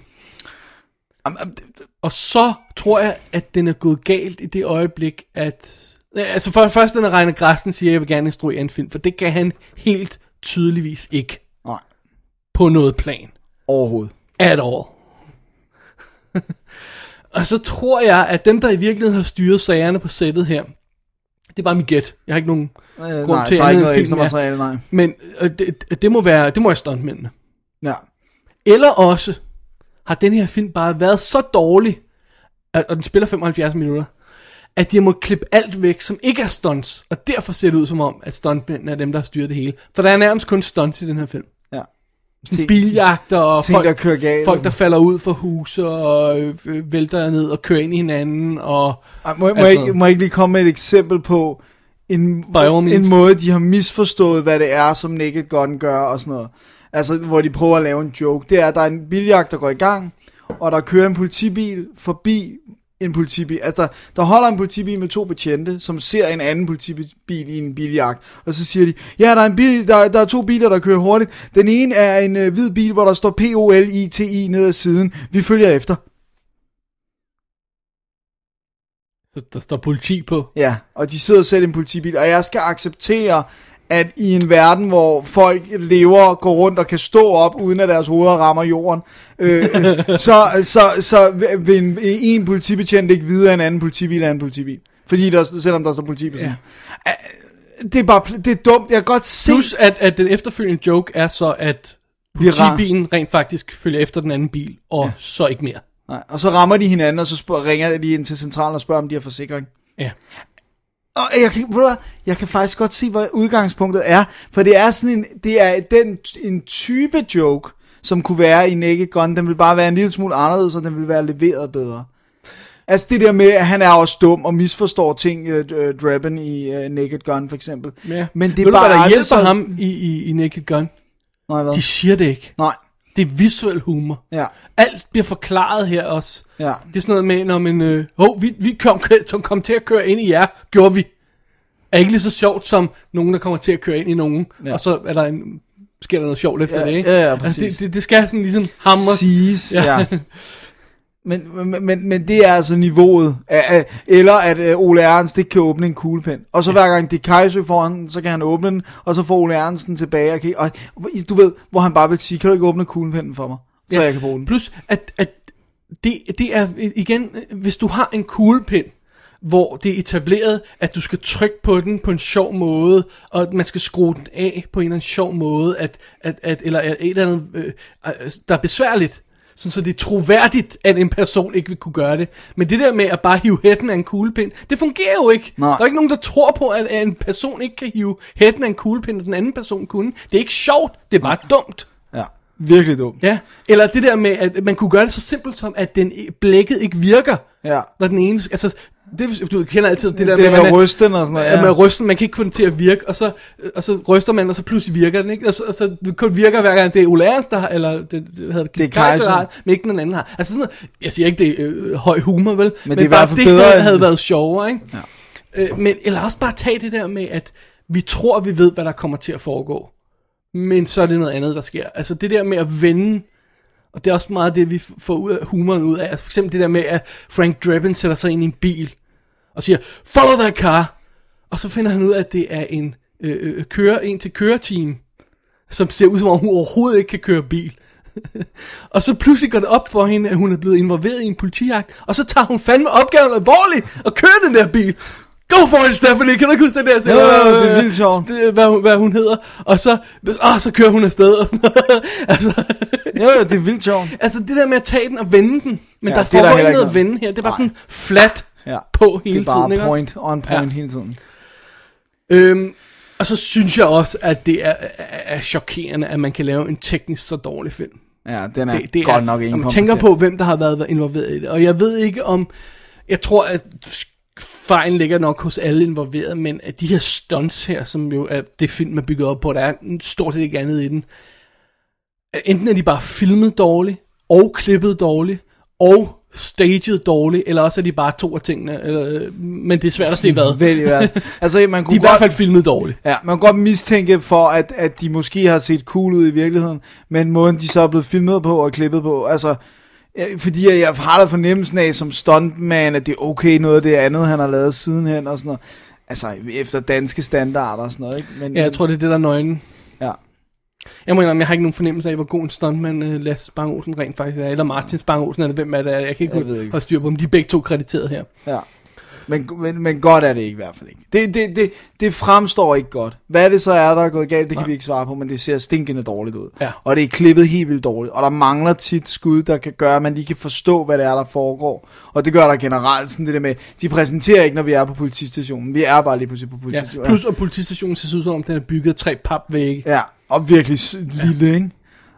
Og så tror jeg, at den er gået galt i det øjeblik, at... Altså for først, når Reine Grasten siger, at jeg vil gerne instruere en film, for det kan han helt tydeligvis ikke. På noget plan. Overhovedet. At all. og så tror jeg, at dem, der i virkeligheden har styret sagerne på sættet her, det er bare mit gæt. Jeg har ikke nogen Øh, grund nej, til er andet ikke noget ekstra er. materiale, nej. Men øh, det, det, må være, det må være stuntmændene. Ja. Eller også har den her film bare været så dårlig, at, og den spiller 75 minutter, at de må klippe alt væk, som ikke er stunts. Og derfor ser det ud som om, at stuntmændene er dem, der har styret det hele. For der er nærmest kun stunts i den her film. Sådan biljagter og ting, folk, der kører galt folk, der falder ud for huse og øh, vælter ned og kører ind i hinanden. Og, Ej, må, må, altså- jeg, ikke- må jeg ikke lige komme med et eksempel på en, en måde, de har misforstået, hvad det er, som Naked Gun gør og sådan noget. Altså, hvor de prøver at lave en joke. Det er, at der er en biljagt, der går i gang, og der kører en politibil forbi en politibil. Altså, der, der holder en politibil med to betjente, som ser en anden politibil i en biljagt. Og så siger de, ja, der er, en bil, der, der er to biler, der kører hurtigt. Den ene er en øh, hvid bil, hvor der står P-O-L-I-T-I nede ad siden. Vi følger efter. Der står politi på. Ja, og de sidder selv i en politibil, og jeg skal acceptere, at i en verden, hvor folk lever, går rundt og kan stå op, uden at deres hoveder rammer jorden, øh, øh, så, så, så vil en, en politibetjent ikke vide, en anden politibil er en politibil. Fordi der, selvom der står politi på siden. Ja. Det er bare, det er dumt, jeg kan godt se... Plus, at, at den efterfølgende joke er så, at politibilen rent faktisk følger efter den anden bil, og ja. så ikke mere. Nej, og så rammer de hinanden, og så spørger, ringer de ind til centralen og spørger, om de har forsikring. Ja. Og jeg kan, ved du hvad, jeg kan faktisk godt se, hvad udgangspunktet er, for det er sådan en, det er den, en type joke, som kunne være i Naked Gun, den vil bare være en lille smule anderledes, og den vil være leveret bedre. Altså det der med, at han er også dum og misforstår ting, uh, uh, Draben i uh, Naked Gun for eksempel. Ja. Men det er du, bare hvad der hjælper så... ham i, i, i Naked Gun? Nej, hvad? De siger det ikke. Nej. Det er visuel humor. Ja. Alt bliver forklaret her også. Ja. Det er sådan noget med, når man, øh, oh, vi, vi kom, kom, kom til at køre ind i jer, gjorde vi. Er ikke lige så sjovt som nogen, der kommer til at køre ind i nogen, Ja. ja. og så er der en, sker der noget sjovt efter Ja, det, ikke? ja, ja, altså, præcis. det, det, det, skal sådan ligesom hamre. Siges, ja. Men, men, men, men det er altså niveauet. Eller at øh, Ole Ernst ikke kan åbne en kuglepen. Og så hver gang det Kajsø foran, så kan han åbne den, og så får Ole Ernst den tilbage. Og, kan, og du ved, hvor han bare vil sige, kan du ikke åbne kuglepennen for mig? Så jeg kan bruge den. Plus, at, at det, det er igen, hvis du har en kuglepind, hvor det er etableret, at du skal trykke på den på en sjov måde, og at man skal skrue den af på en eller anden sjov måde, at, at, at, eller et eller andet, øh, øh, der er besværligt, sådan så det er troværdigt, at en person ikke vil kunne gøre det. Men det der med at bare hive hætten af en kuglepind, det fungerer jo ikke. Nej. Der er ikke nogen, der tror på, at, at en person ikke kan hive hætten af en kuglepind, og den anden person kunne. Det er ikke sjovt, det er bare dumt. Ja, virkelig dumt. Ja, eller det der med, at man kunne gøre det så simpelt som, at den blækket ikke virker. Ja. Når den ene, altså, det, du kender altid det, Det der der med man- rysten og sådan noget, Ja, med rysten, man kan ikke få den til at virke, og så, og så ryster man, og så pludselig virker den, ikke? Og så, og så det kun virker hver gang, det er Ole Ernst, der har, eller det, det, hvad hedder det, Det er der har, men ikke den anden har. Altså sådan noget, jeg siger ikke, det er øh, høj humor, vel? Men det er bare det bedre havde været sjovere, ikke? Ja. Øh, men, eller også bare tage det der med, at vi tror, vi ved, hvad der kommer til at foregå. Men så er det noget andet, der sker. Altså det der med at vende, og det er også meget det, vi får ud af humoren ud af. Altså for eksempel det der med, at Frank Drebin sætter sig ind i en bil, og siger, follow that car. Og så finder han ud af, at det er en, øh, øh, øh køre, en til køreteam, som ser ud som om hun overhovedet ikke kan køre bil. og så pludselig går det op for hende, at hun er blevet involveret i en politijagt, og så tager hun fandme opgaven alvorligt og kører den der bil. Go for it, Stephanie! Kan du ikke huske den der? Jo, jo, det er vildt sjovt. Det, hvad, hun- hvad hun hedder. Og så, åh, så kører hun afsted og sådan noget. altså, jo, det er vildt sjovt. altså det der med at tage den og vende den, men Ja, der det er foregår heller ikke ikke noget at vende her. Det er bare sådan flat Ja. på hele det er bare tiden. ikke point, on point Ja. hele tiden. Øhm, og så synes jeg også, at det er, er, er chokerende, at man kan lave en teknisk så dårlig film. Ja, den er godt nok Når man tænker på, hvem der har været involveret i det. Og jeg ved ikke om... Jeg tror, at fejlen ligger nok hos alle involverede, men at de her stunts her, som jo er det film er bygget op på, der er stort set ikke andet i den. Enten er de bare filmet dårligt, og klippet dårligt, og staged dårligt, eller også er de bare to af tingene. Eller, men det er svært at se hvad. Vælg hvad. Altså, man de kunne er i hvert godt- fald filmet dårligt. Ja, man kan godt mistænke for, at, at de måske har set cool ud i virkeligheden, men måden de så er blevet filmet på og klippet på, altså, ja, fordi jeg, har da fornemmelsen af som stuntman, at det er okay noget af det andet, han har lavet sidenhen og sådan noget. Altså, efter danske standarder og sådan noget, ikke? Men, Ja, jeg tror, det er det, der er nøglen. Ja. Jeg må indrømme, jeg har ikke nogen fornemmelse af, hvor god en stuntman uh, Lasse Spang Olsen rent faktisk er, eller Martin Spang Olsen, eller hvem er det. Jeg kan ikke, Jeg ikke. holde styr på dem. De er begge to krediteret her. Ja. Men, men, men godt er det ikke i hvert fald ikke. Det, det, det, det fremstår ikke godt. Hvad det så er, der er gået galt, det kan vi ikke svare på, men det ser stinkende dårligt ud. Ja. Og det er klippet helt vildt dårligt. Og der mangler tit skud, der kan gøre, at man lige kan forstå, hvad det er, der foregår. Og det gør der generelt sådan det der med, de præsenterer ikke, når vi er på politistationen. Vi er bare lige pludselig på Ja. politistationen. Plus, og politistationen ser ud som om, den er bygget af tre papvægge. Ja, og virkelig lille, ikke?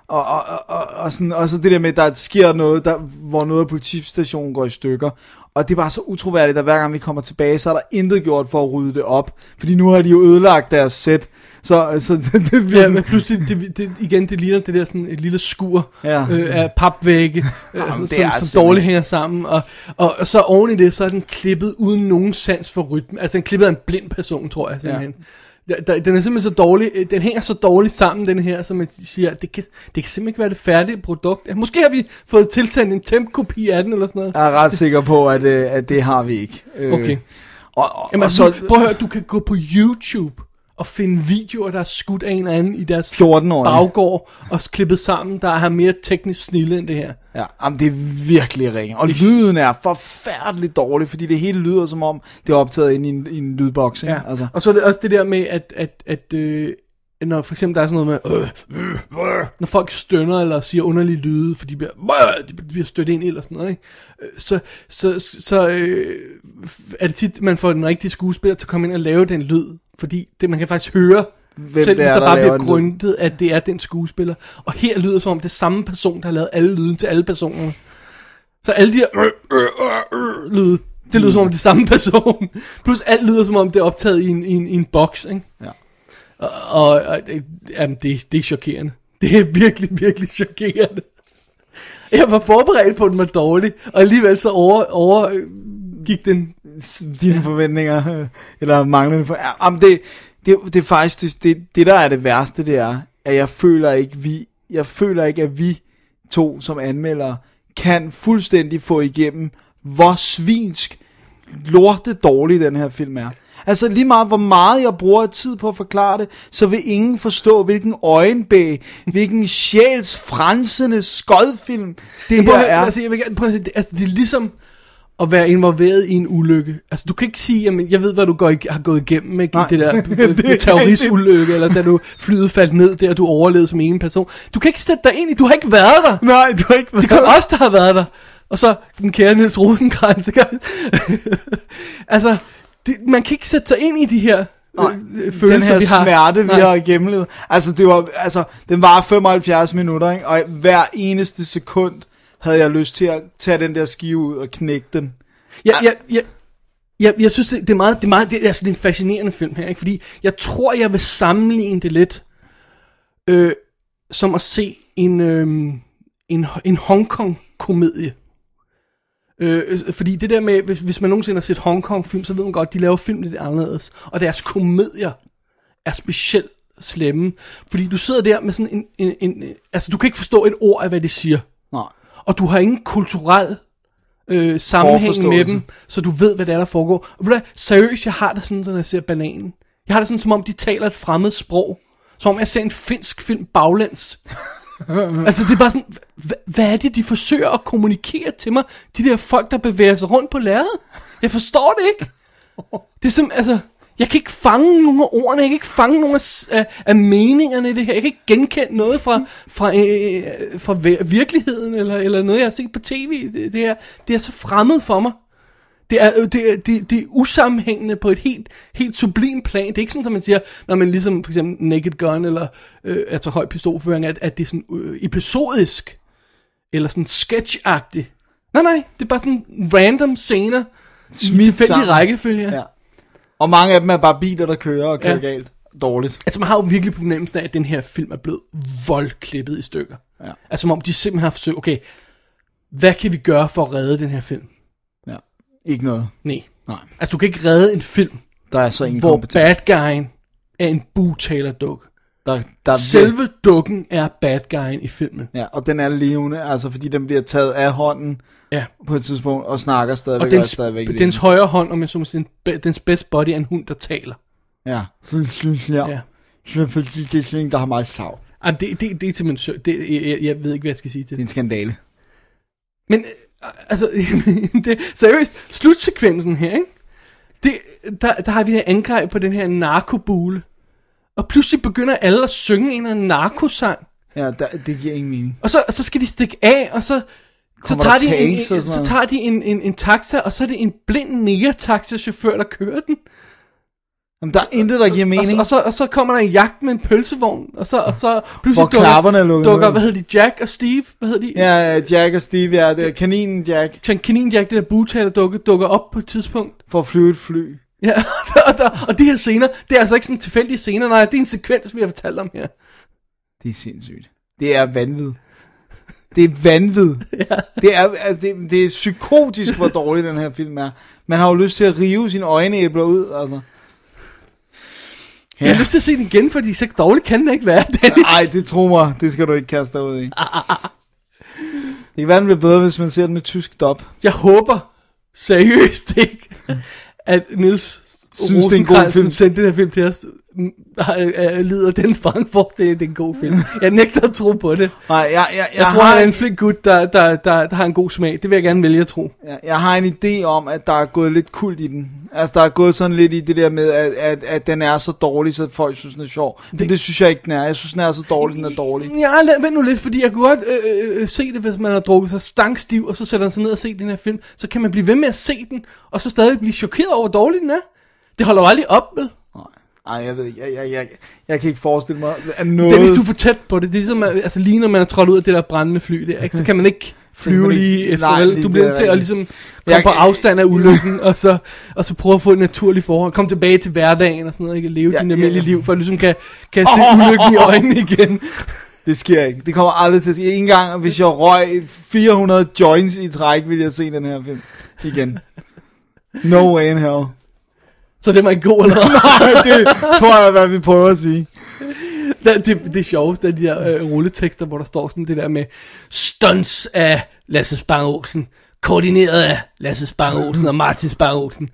Og, og, og, og, og, sådan, og så det der med, at der sker noget, der, hvor noget af politistationen går i stykker. Og det er bare så utroværdigt, at hver gang vi kommer tilbage, så er der intet gjort for at rydde det op. Fordi nu har de jo ødelagt deres sæt. Så, så det, det, Ja, men pludselig, det, det, igen, det ligner det der sådan et lille skur Ja. øh, af papvægge, øh, Jamen, som, som dårligt hænger sammen. Og, og, og så oven i det, så er den klippet uden nogen sans for rytme. Altså den er klippet af en blind person, tror jeg simpelthen. Ja. Der, den er simpelthen så dårlig, øh, den hænger så dårligt sammen, den her, som man siger, det kan, det kan simpelthen ikke være det færdige produkt. Måske har vi fået tilsendt en temp-kopi af den, eller sådan noget. Jeg er ret sikker på, at, øh, at det har vi ikke. Øh, Okay. Og, og, Jamen, og så, så, prøv at høre, du kan gå på YouTube og finde videoer, der er skudt af en eller anden i deres 14-årige. baggård og klippet sammen, der har mere teknisk snille end det her. Ja, jamen, det er virkelig ringe. Og lyden er forfærdeligt dårlig, fordi det hele lyder som om, det er optaget ind i en, i en lydboks. Ikke? Ja. Altså, Og så er det også det der med, at, at, at øh, når for eksempel der er sådan noget med, øh, øh, øh, når folk stønner eller siger underlige lyde, for de bliver, øh, de bliver stødt ind i eller sådan noget, ikke? Øh, så, så, så øh, er det tit, man får den rigtige skuespiller til at komme ind og lave den lyd, fordi det, man kan faktisk høre, Hvem selv det hvis er, der, der bare bliver grundet, at det er den skuespiller. Og her lyder det som om det er samme person, der har lavet alle lyden til alle personer. Så alle de her øh, øh, øh, øh, lyde, det lyder som om det er samme person. Plus alt lyder som om det er optaget i en, i en, i en boks, ikke? Ja. Og, og, og jamen, det, det er chokerende. Det er virkelig, virkelig chokerende. Jeg var forberedt på, at den var dårlig, og alligevel så over, over gik den... dine forventninger, øh, eller manglende for... Ja, jamen, det, det, det er faktisk, det, det, det der er det værste, det er, at jeg føler ikke, vi, jeg føler ikke, at vi to som anmeldere kan fuldstændig få igennem, hvor svinsk lorte dårlig den her film er. Altså lige meget, hvor meget jeg bruger tid på at forklare det, så vil ingen forstå, hvilken øjenbæg, hvilken sjælsfransende skodfilm det her at er. Altså, jeg vil prøv at, det, altså, det er ligesom at være involveret i en ulykke. Altså, du kan ikke sige, jamen, jeg ved, hvad du går har gået igennem, ikke? Nej. Det der Det er det terroristulykke, eller da du flyet faldt ned der, du overlevede som ene person. Du kan ikke sætte dig ind i, du har ikke været der. Nej, du har ikke Det er kun os, der har været der. Og så den kære Niels Rosenkrantz. ikke? altså, det, man kan ikke sætte sig ind i de her Nej, øh, følelser, den her vi har. smerte, vi Nej. har gennemlevet. Altså, det var, altså, den var 75 minutter, ikke? og hver eneste sekund havde jeg lyst til at tage den der skive ud og knække den. Jeg, jeg, jeg, jeg, jeg synes, det, det er meget, det er meget, det, er, altså, det er en fascinerende film her, ikke? fordi jeg tror, jeg vil sammenligne det lidt, øh, som at se en, øh, en, en Hongkong-komedie. Øh, fordi det der med, hvis, hvis man nogensinde har set Hongkong-film, så ved man godt, de laver film lidt anderledes. Og deres komedier er specielt slemme. Fordi du sidder der med sådan en, en, en... Altså, du kan ikke forstå et ord af, hvad de siger. Nej. Og du har ingen kulturel øh, sammenhæng med dem, så du ved, hvad det er, der foregår. Og ved du seriøst, jeg har det sådan, når jeg ser bananen. Jeg har det sådan, som om de taler et fremmed sprog. Som om jeg ser en finsk film baglæns. altså, det er bare sådan, hvad er det, de forsøger at kommunikere til mig? De der folk, der bevæger sig rundt på lærredet. Jeg forstår det ikke. Det er som, altså, jeg kan ikke fange nogle af ordene, jeg kan ikke fange nogle af, af, af meningerne i det her, jeg kan ikke genkende noget fra, fra, øh, øh fra virkeligheden, eller, eller noget, jeg har set på tv. Det, det, er, det er så fremmed for mig. Det er, det, er, det, det er usammenhængende på et helt, helt sublim plan. Det er ikke sådan, som man siger, når man ligesom for eksempel Naked Gun, eller øh, altså høj pistolføring, at, at det er sådan øh, episodisk, eller sådan sketchagtigt. Nej, nej, det er bare sådan random scener, i Smidt tilfældig sammen. rækkefølge. Ja. Og mange af dem er bare biler, der kører og kører ja. galt. Dårligt. Altså man har jo virkelig på fornemmelsen af, at den her film er blevet voldklippet i stykker. Ja. Altså som om de simpelthen har forsøgt, okay, hvad kan vi gøre for at redde den her film? Ikke noget. Nej. Nej. Altså du kan ikke redde en film, Der er så ingen hvor bad guyen er en Boo Taylor dukke. Der, der er Selve dukken er bad guyen i filmen. Ja, og den er levende, altså fordi den bliver taget af hånden Ja. på et tidspunkt, og snakker stadigvæk, Og og, dens, er stadigvæk dens levende. højre hånd, om jeg så må sige, den- dens best body er en hund, der taler. Ja, så synes jeg. Ja. Så fordi det er sådan der har meget sav. Jamen, det, det, det er simpelthen. Det, jeg, jeg, ved ikke, hvad jeg skal sige til Det er en skandale. Men, altså, det, seriøst, slutsekvensen her, ikke? Det, der, der har vi det angreb på den her narkobule. Og pludselig begynder alle at synge en eller anden narkosang. Ja, der, det giver ingen mening. Og så, og så skal de stikke af, og så, så tager, de en, en, så tager de en, en, en taxa, og så er det en blind neger-taxachauffør, der kører den. Jamen, der er intet, der giver Og, mening. så- og, så, og så kommer der en jagt med en pølsevogn, og så, og så pludselig Hvor klapperne er dukker, dukker hvad hedder de, Jack og Steve, hvad hedder de? Ja, Jack og Steve, ja, det er kaninen Jack. Kan- Kanin Jack, det der bugtaler dukke, dukker op på et tidspunkt. For at flyve et fly. Ja, og, der, og de her scener, det er altså ikke sådan tilfældige scener, nej, det er en sekvens, vi har fortalt om her. Det er sindssygt. Det er vanvid. Det er vanvid. ja. det, er, altså, det, det er psykotisk, hvor dårlig den her film er. Man har jo lyst til at rive sine øjenæbler ud, altså. Jeg har lyst til at se den igen, fordi så dårligt kan den ikke være, Dennis. Nej, det tror mig. Det skal du ikke kaste dig ud i. Det kan være, den bliver bedre, hvis man ser den med tysk dub. Jeg håber seriøst ikke, at Nils Synes, det er en god film. sendte den her film til os, øh, øh, lider den fang for, det, det er en god film. Jeg nægter at tro på det. Nej, jeg, jeg, jeg, Jeg tror, har, han er en flink gut, der, der, der, der har en god smag. Det vil jeg gerne vælge at tro. jeg, jeg har en idé om, at der er gået lidt kult i den. Altså, der er gået sådan lidt i det der med, at, at, at den er så dårlig, så folk synes, den er sjov. Men det, det synes jeg ikke, den er. Jeg synes, den er så dårlig, den er dårlig. Ja, lad, vent nu lidt, fordi jeg kunne godt øh, øh, se det, hvis man har drukket sig stangstiv, og så sætter man sig ned og se den her film. Så kan man blive ved med at se den, og så stadig blive chokeret over, hvor dårlig den er. Det holder jo aldrig op, vel? Nej, jeg ved ikke. Jeg, jeg, jeg, jeg kan ikke forestille mig, at noget... Det er, hvis du er for tæt på det. Det er ligesom, at- altså lige når man er trådt ud af det der brændende fly, der, ikke? så kan man ikke flyve lige efter. Nej, vel? det- du det bliver er til at ligesom komme Jeg- på afstand af ulykken, og så, og så prøve at få et naturligt forhold. Kom tilbage til hverdagen og sådan noget, ikke? Leve Ja, din ja, almindelige ja. liv, for at du ligesom kan, kan se ulykken i øjnene igen. Det sker ikke. Det kommer aldrig til at ske. Ikke engang, hvis jeg røg 400 joints i træk, vil jeg se den her film igen. No way in hell. Så det var en god eller? Nej, det tror jeg, hvad vi prøver at sige. det, det, det sjoveste er de der øh, rulletekster, hvor der står sådan det der med stunts af Lasse Spang Olsen, koordineret af Lasse Spang Olsen og Martin Spang Olsen,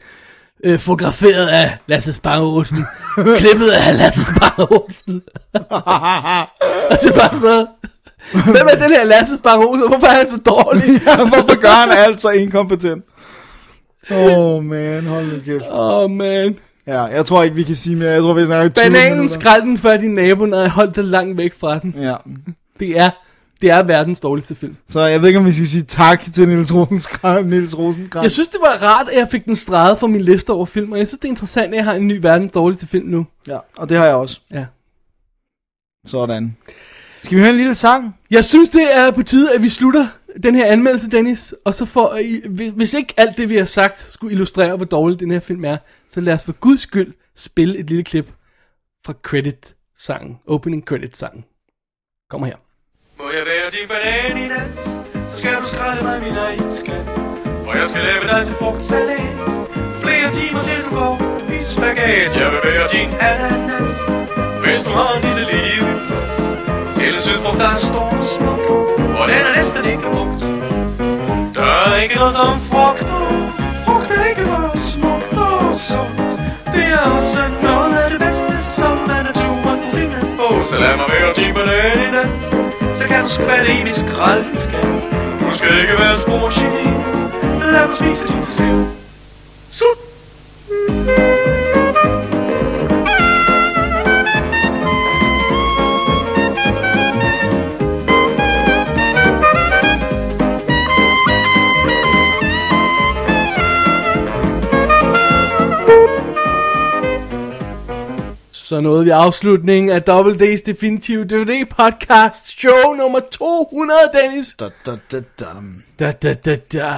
øh, fotograferet af Lasse Spang Olsen, klippet af Lasse Spang Olsen. og det er bare sådan noget. Hvem er den her Lasse Spang Olsen? Hvorfor er han så dårlig? ja, hvorfor gør han alt så inkompetent? Oh man, hold nu kæft. Åh oh, man. Ja, jeg tror ikke, vi kan sige mere. Jeg tror, vi snakker i 20 Bananen minutter. skrald den før din nabo, når jeg holdt det langt væk fra den. Ja. Det er, det er verdens dårligste film. Så jeg ved ikke, om vi skal sige tak til Niels Rosenkrantz. Niels Rosenkrantz. Jeg synes, det var rart, at jeg fik den streget fra min liste over film, og jeg synes, det er interessant, at jeg har en ny verdens dårligste film nu. Ja, og det har jeg også. Ja. Sådan. Skal vi høre en lille sang? Jeg synes, det er på tide, at vi slutter den her anmeldelse, Dennis, og så får, I- hvis- ikke alt det, vi har sagt, skulle illustrere, hvor dårlig den her film er, så lad os for guds skyld spille et lille klip fra credit-sangen, opening credit-sangen. Kommer her. Må jeg være din banan i nat, så skal du skrælle mig min egen skat. Og jeg skal lave dig til frugtsalat. Flere timer til du går i spagat. Jeg vil være din ananas, hvis du har en lille liv. Til sydfrugt, der er stor og smuk, og den er næsten ikke brugt. Der er ikke noget som frugter, frugt er ikke noget smukt og sundt. Det er også noget af det bedste, som er naturen finde på. Så lad mig være din banan i nat, så kan du skvatte i mit skraldskab. Du skal ikke være spor generet, lad mig spise din dessert. Sup! Så nåede vi afslutningen af Double D's Definitive DVD podcast show nummer 200, Dennis. Da, da, da, da. Da, da, da, da.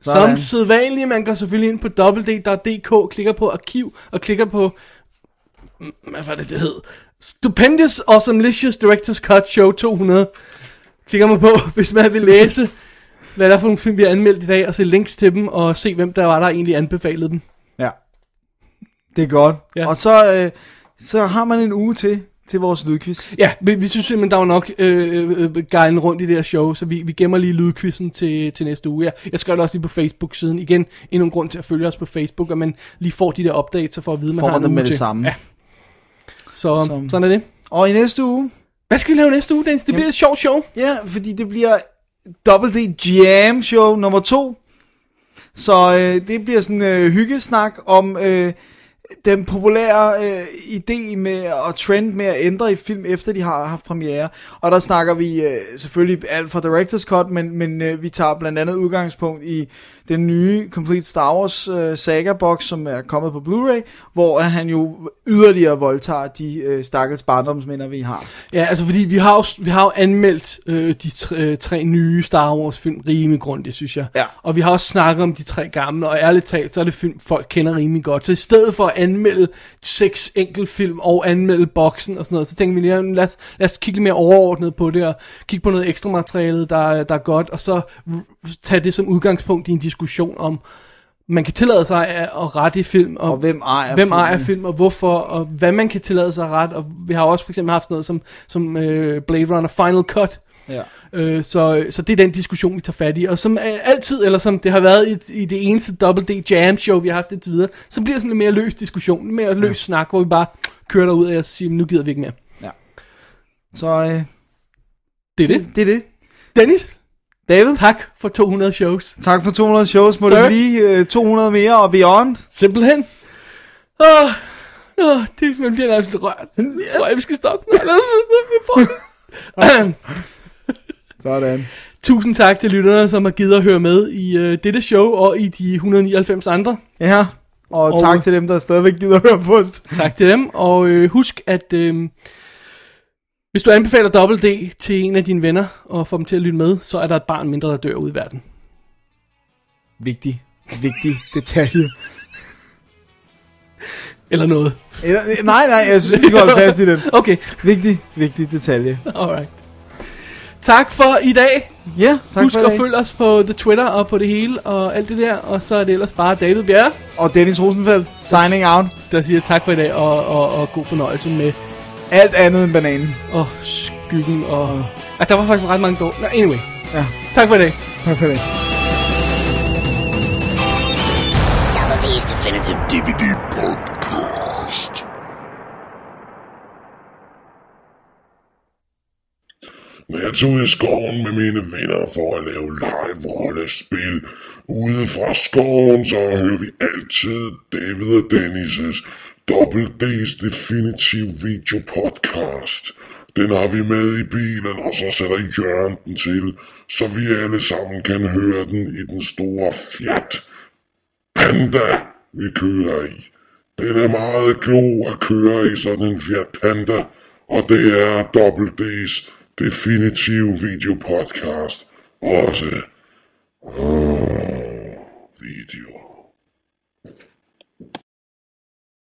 Som sædvanligt, man går selvfølgelig ind på www.dk, klikker på arkiv og klikker på, mm, hvad var det, det hed? Stupendous Awesomelicious Director's Cut Show 200. Klikker man på, hvis man vil læse, hvad der er for nogle film, vi har anmeldt i dag, og se links til dem, og se, hvem der var, der egentlig anbefalede dem. Ja. Det er godt. Ja. Og så, øh, så har man en uge til, til vores lydquiz. Ja, vi, vi synes simpelthen, der var nok øh, øh, øh, guiden rundt i det her show, så vi, vi gemmer lige lydquizzen til, til næste uge. Ja, jeg skal det også lige på Facebook-siden. Igen, endnu en grund til at følge os på Facebook, at man lige får de der updates, for at vide, man Får har en uge med det til. samme. Ja. Så Som- sådan er det. Og i næste uge, Hvad skal vi lave næste uge, Dennis? Det bliver et sjovt show. ja, fordi det bliver Double D Jam Show nummer to. Så øh, det bliver sådan øh, hyggesnak om øh, den populære øh, idé med og trend med at ændre i film efter de har haft premiere. Og der snakker vi øh, selvfølgelig alt fra Director's Cut, men, men øh, vi tager blandt andet udgangspunkt i den nye Complete Star Wars øh, saga box, som er kommet på Blu-ray, hvor han jo yderligere voldtager de øh, stakkels barndomsminder, vi har. Ja, altså fordi vi har jo, vi har jo anmeldt øh, de tre, øh, tre nye Star Wars film rimelig grundigt, synes jeg. Ja. Og vi har også snakket om de tre gamle, og ærligt talt, så er det film, folk kender rimelig godt. Så i stedet for at anmelde seks enkeltfilm og anmelde boksen og sådan noget, så tænker vi lige, lad, os, lad os kigge lidt mere overordnet på det, og kigge på noget ekstra materiale, der, er- der er godt, og så tage det som udgangspunkt i en diskussion om, man kan tillade sig at, rette i film, og, Og hvem ejer hvem filmen? ejer film, og hvorfor, og hvad man kan tillade sig at rette, og vi har også for eksempel haft noget som, som øh, Blade Runner Final Cut, Ja. Øh, så, så det er den diskussion, vi tager fat i. Og som øh, altid, eller som det har været i, i det eneste Double D Jam Show, vi har haft indtil videre, så bliver det sådan en mere løs diskussion, en mere løs snak, hvor vi bare kører derud af og siger, nu gider vi ikke mere. Så øh, Det er det. det er det. Dennis, David, tak for 200 shows. tak for 200 shows. Må Sir. det blive øh, 200 mere og beyond? Simpelthen. Åh, åh, det man bliver nærmest rørt. Jeg tror, jeg, vi skal stoppe den. Ellers vi får. Sådan. Tusind tak til lytterne, som har givet at høre med i øh, dette show og i de 199 andre. Ja, og, Og- tak til dem, der stadigvæk gider at høre på os. Tak til dem, og øh, husk, at øh, hvis du anbefaler Double D til en af dine venner, og får dem til at lytte med, så er der et barn mindre, der dør ude i verden. Vigtig, vigtig detalje. Eller noget. Eller, nej, nej, jeg synes, vi skal holde fast i den. Okay, Vigtig, vigtig detalje. alright. Tak for i dag. Ja, tak Husk for i at dag. følge os på The Twitter og på det hele og alt det der. Og så er det ellers bare David Bjerre, Og Dennis Rosenfeldt, signing out. der siger tak for i dag og, og, og god fornøjelse med Alt andet end bananen. og skyggen og... Ah, der var faktisk ret mange dårlige. Nå, anyway. Ja, Tak for i dag. tak for det. Double D's Definitive DVD Podcast. Men jeg tog i skoven med mine venner for at lave live-rollespil. Ude fra skoven, så hører vi altid David og Dennis' Double D's Definitive Video Podcast. Den har vi med i bilen, og så sætter Jørgen den til, så vi alle sammen kan høre den i den store Fiat Panda, vi kører i. Den er meget klog at køre i sådan en Fiat Panda, og det er Double D's definitive videopodcast også. Oh, video.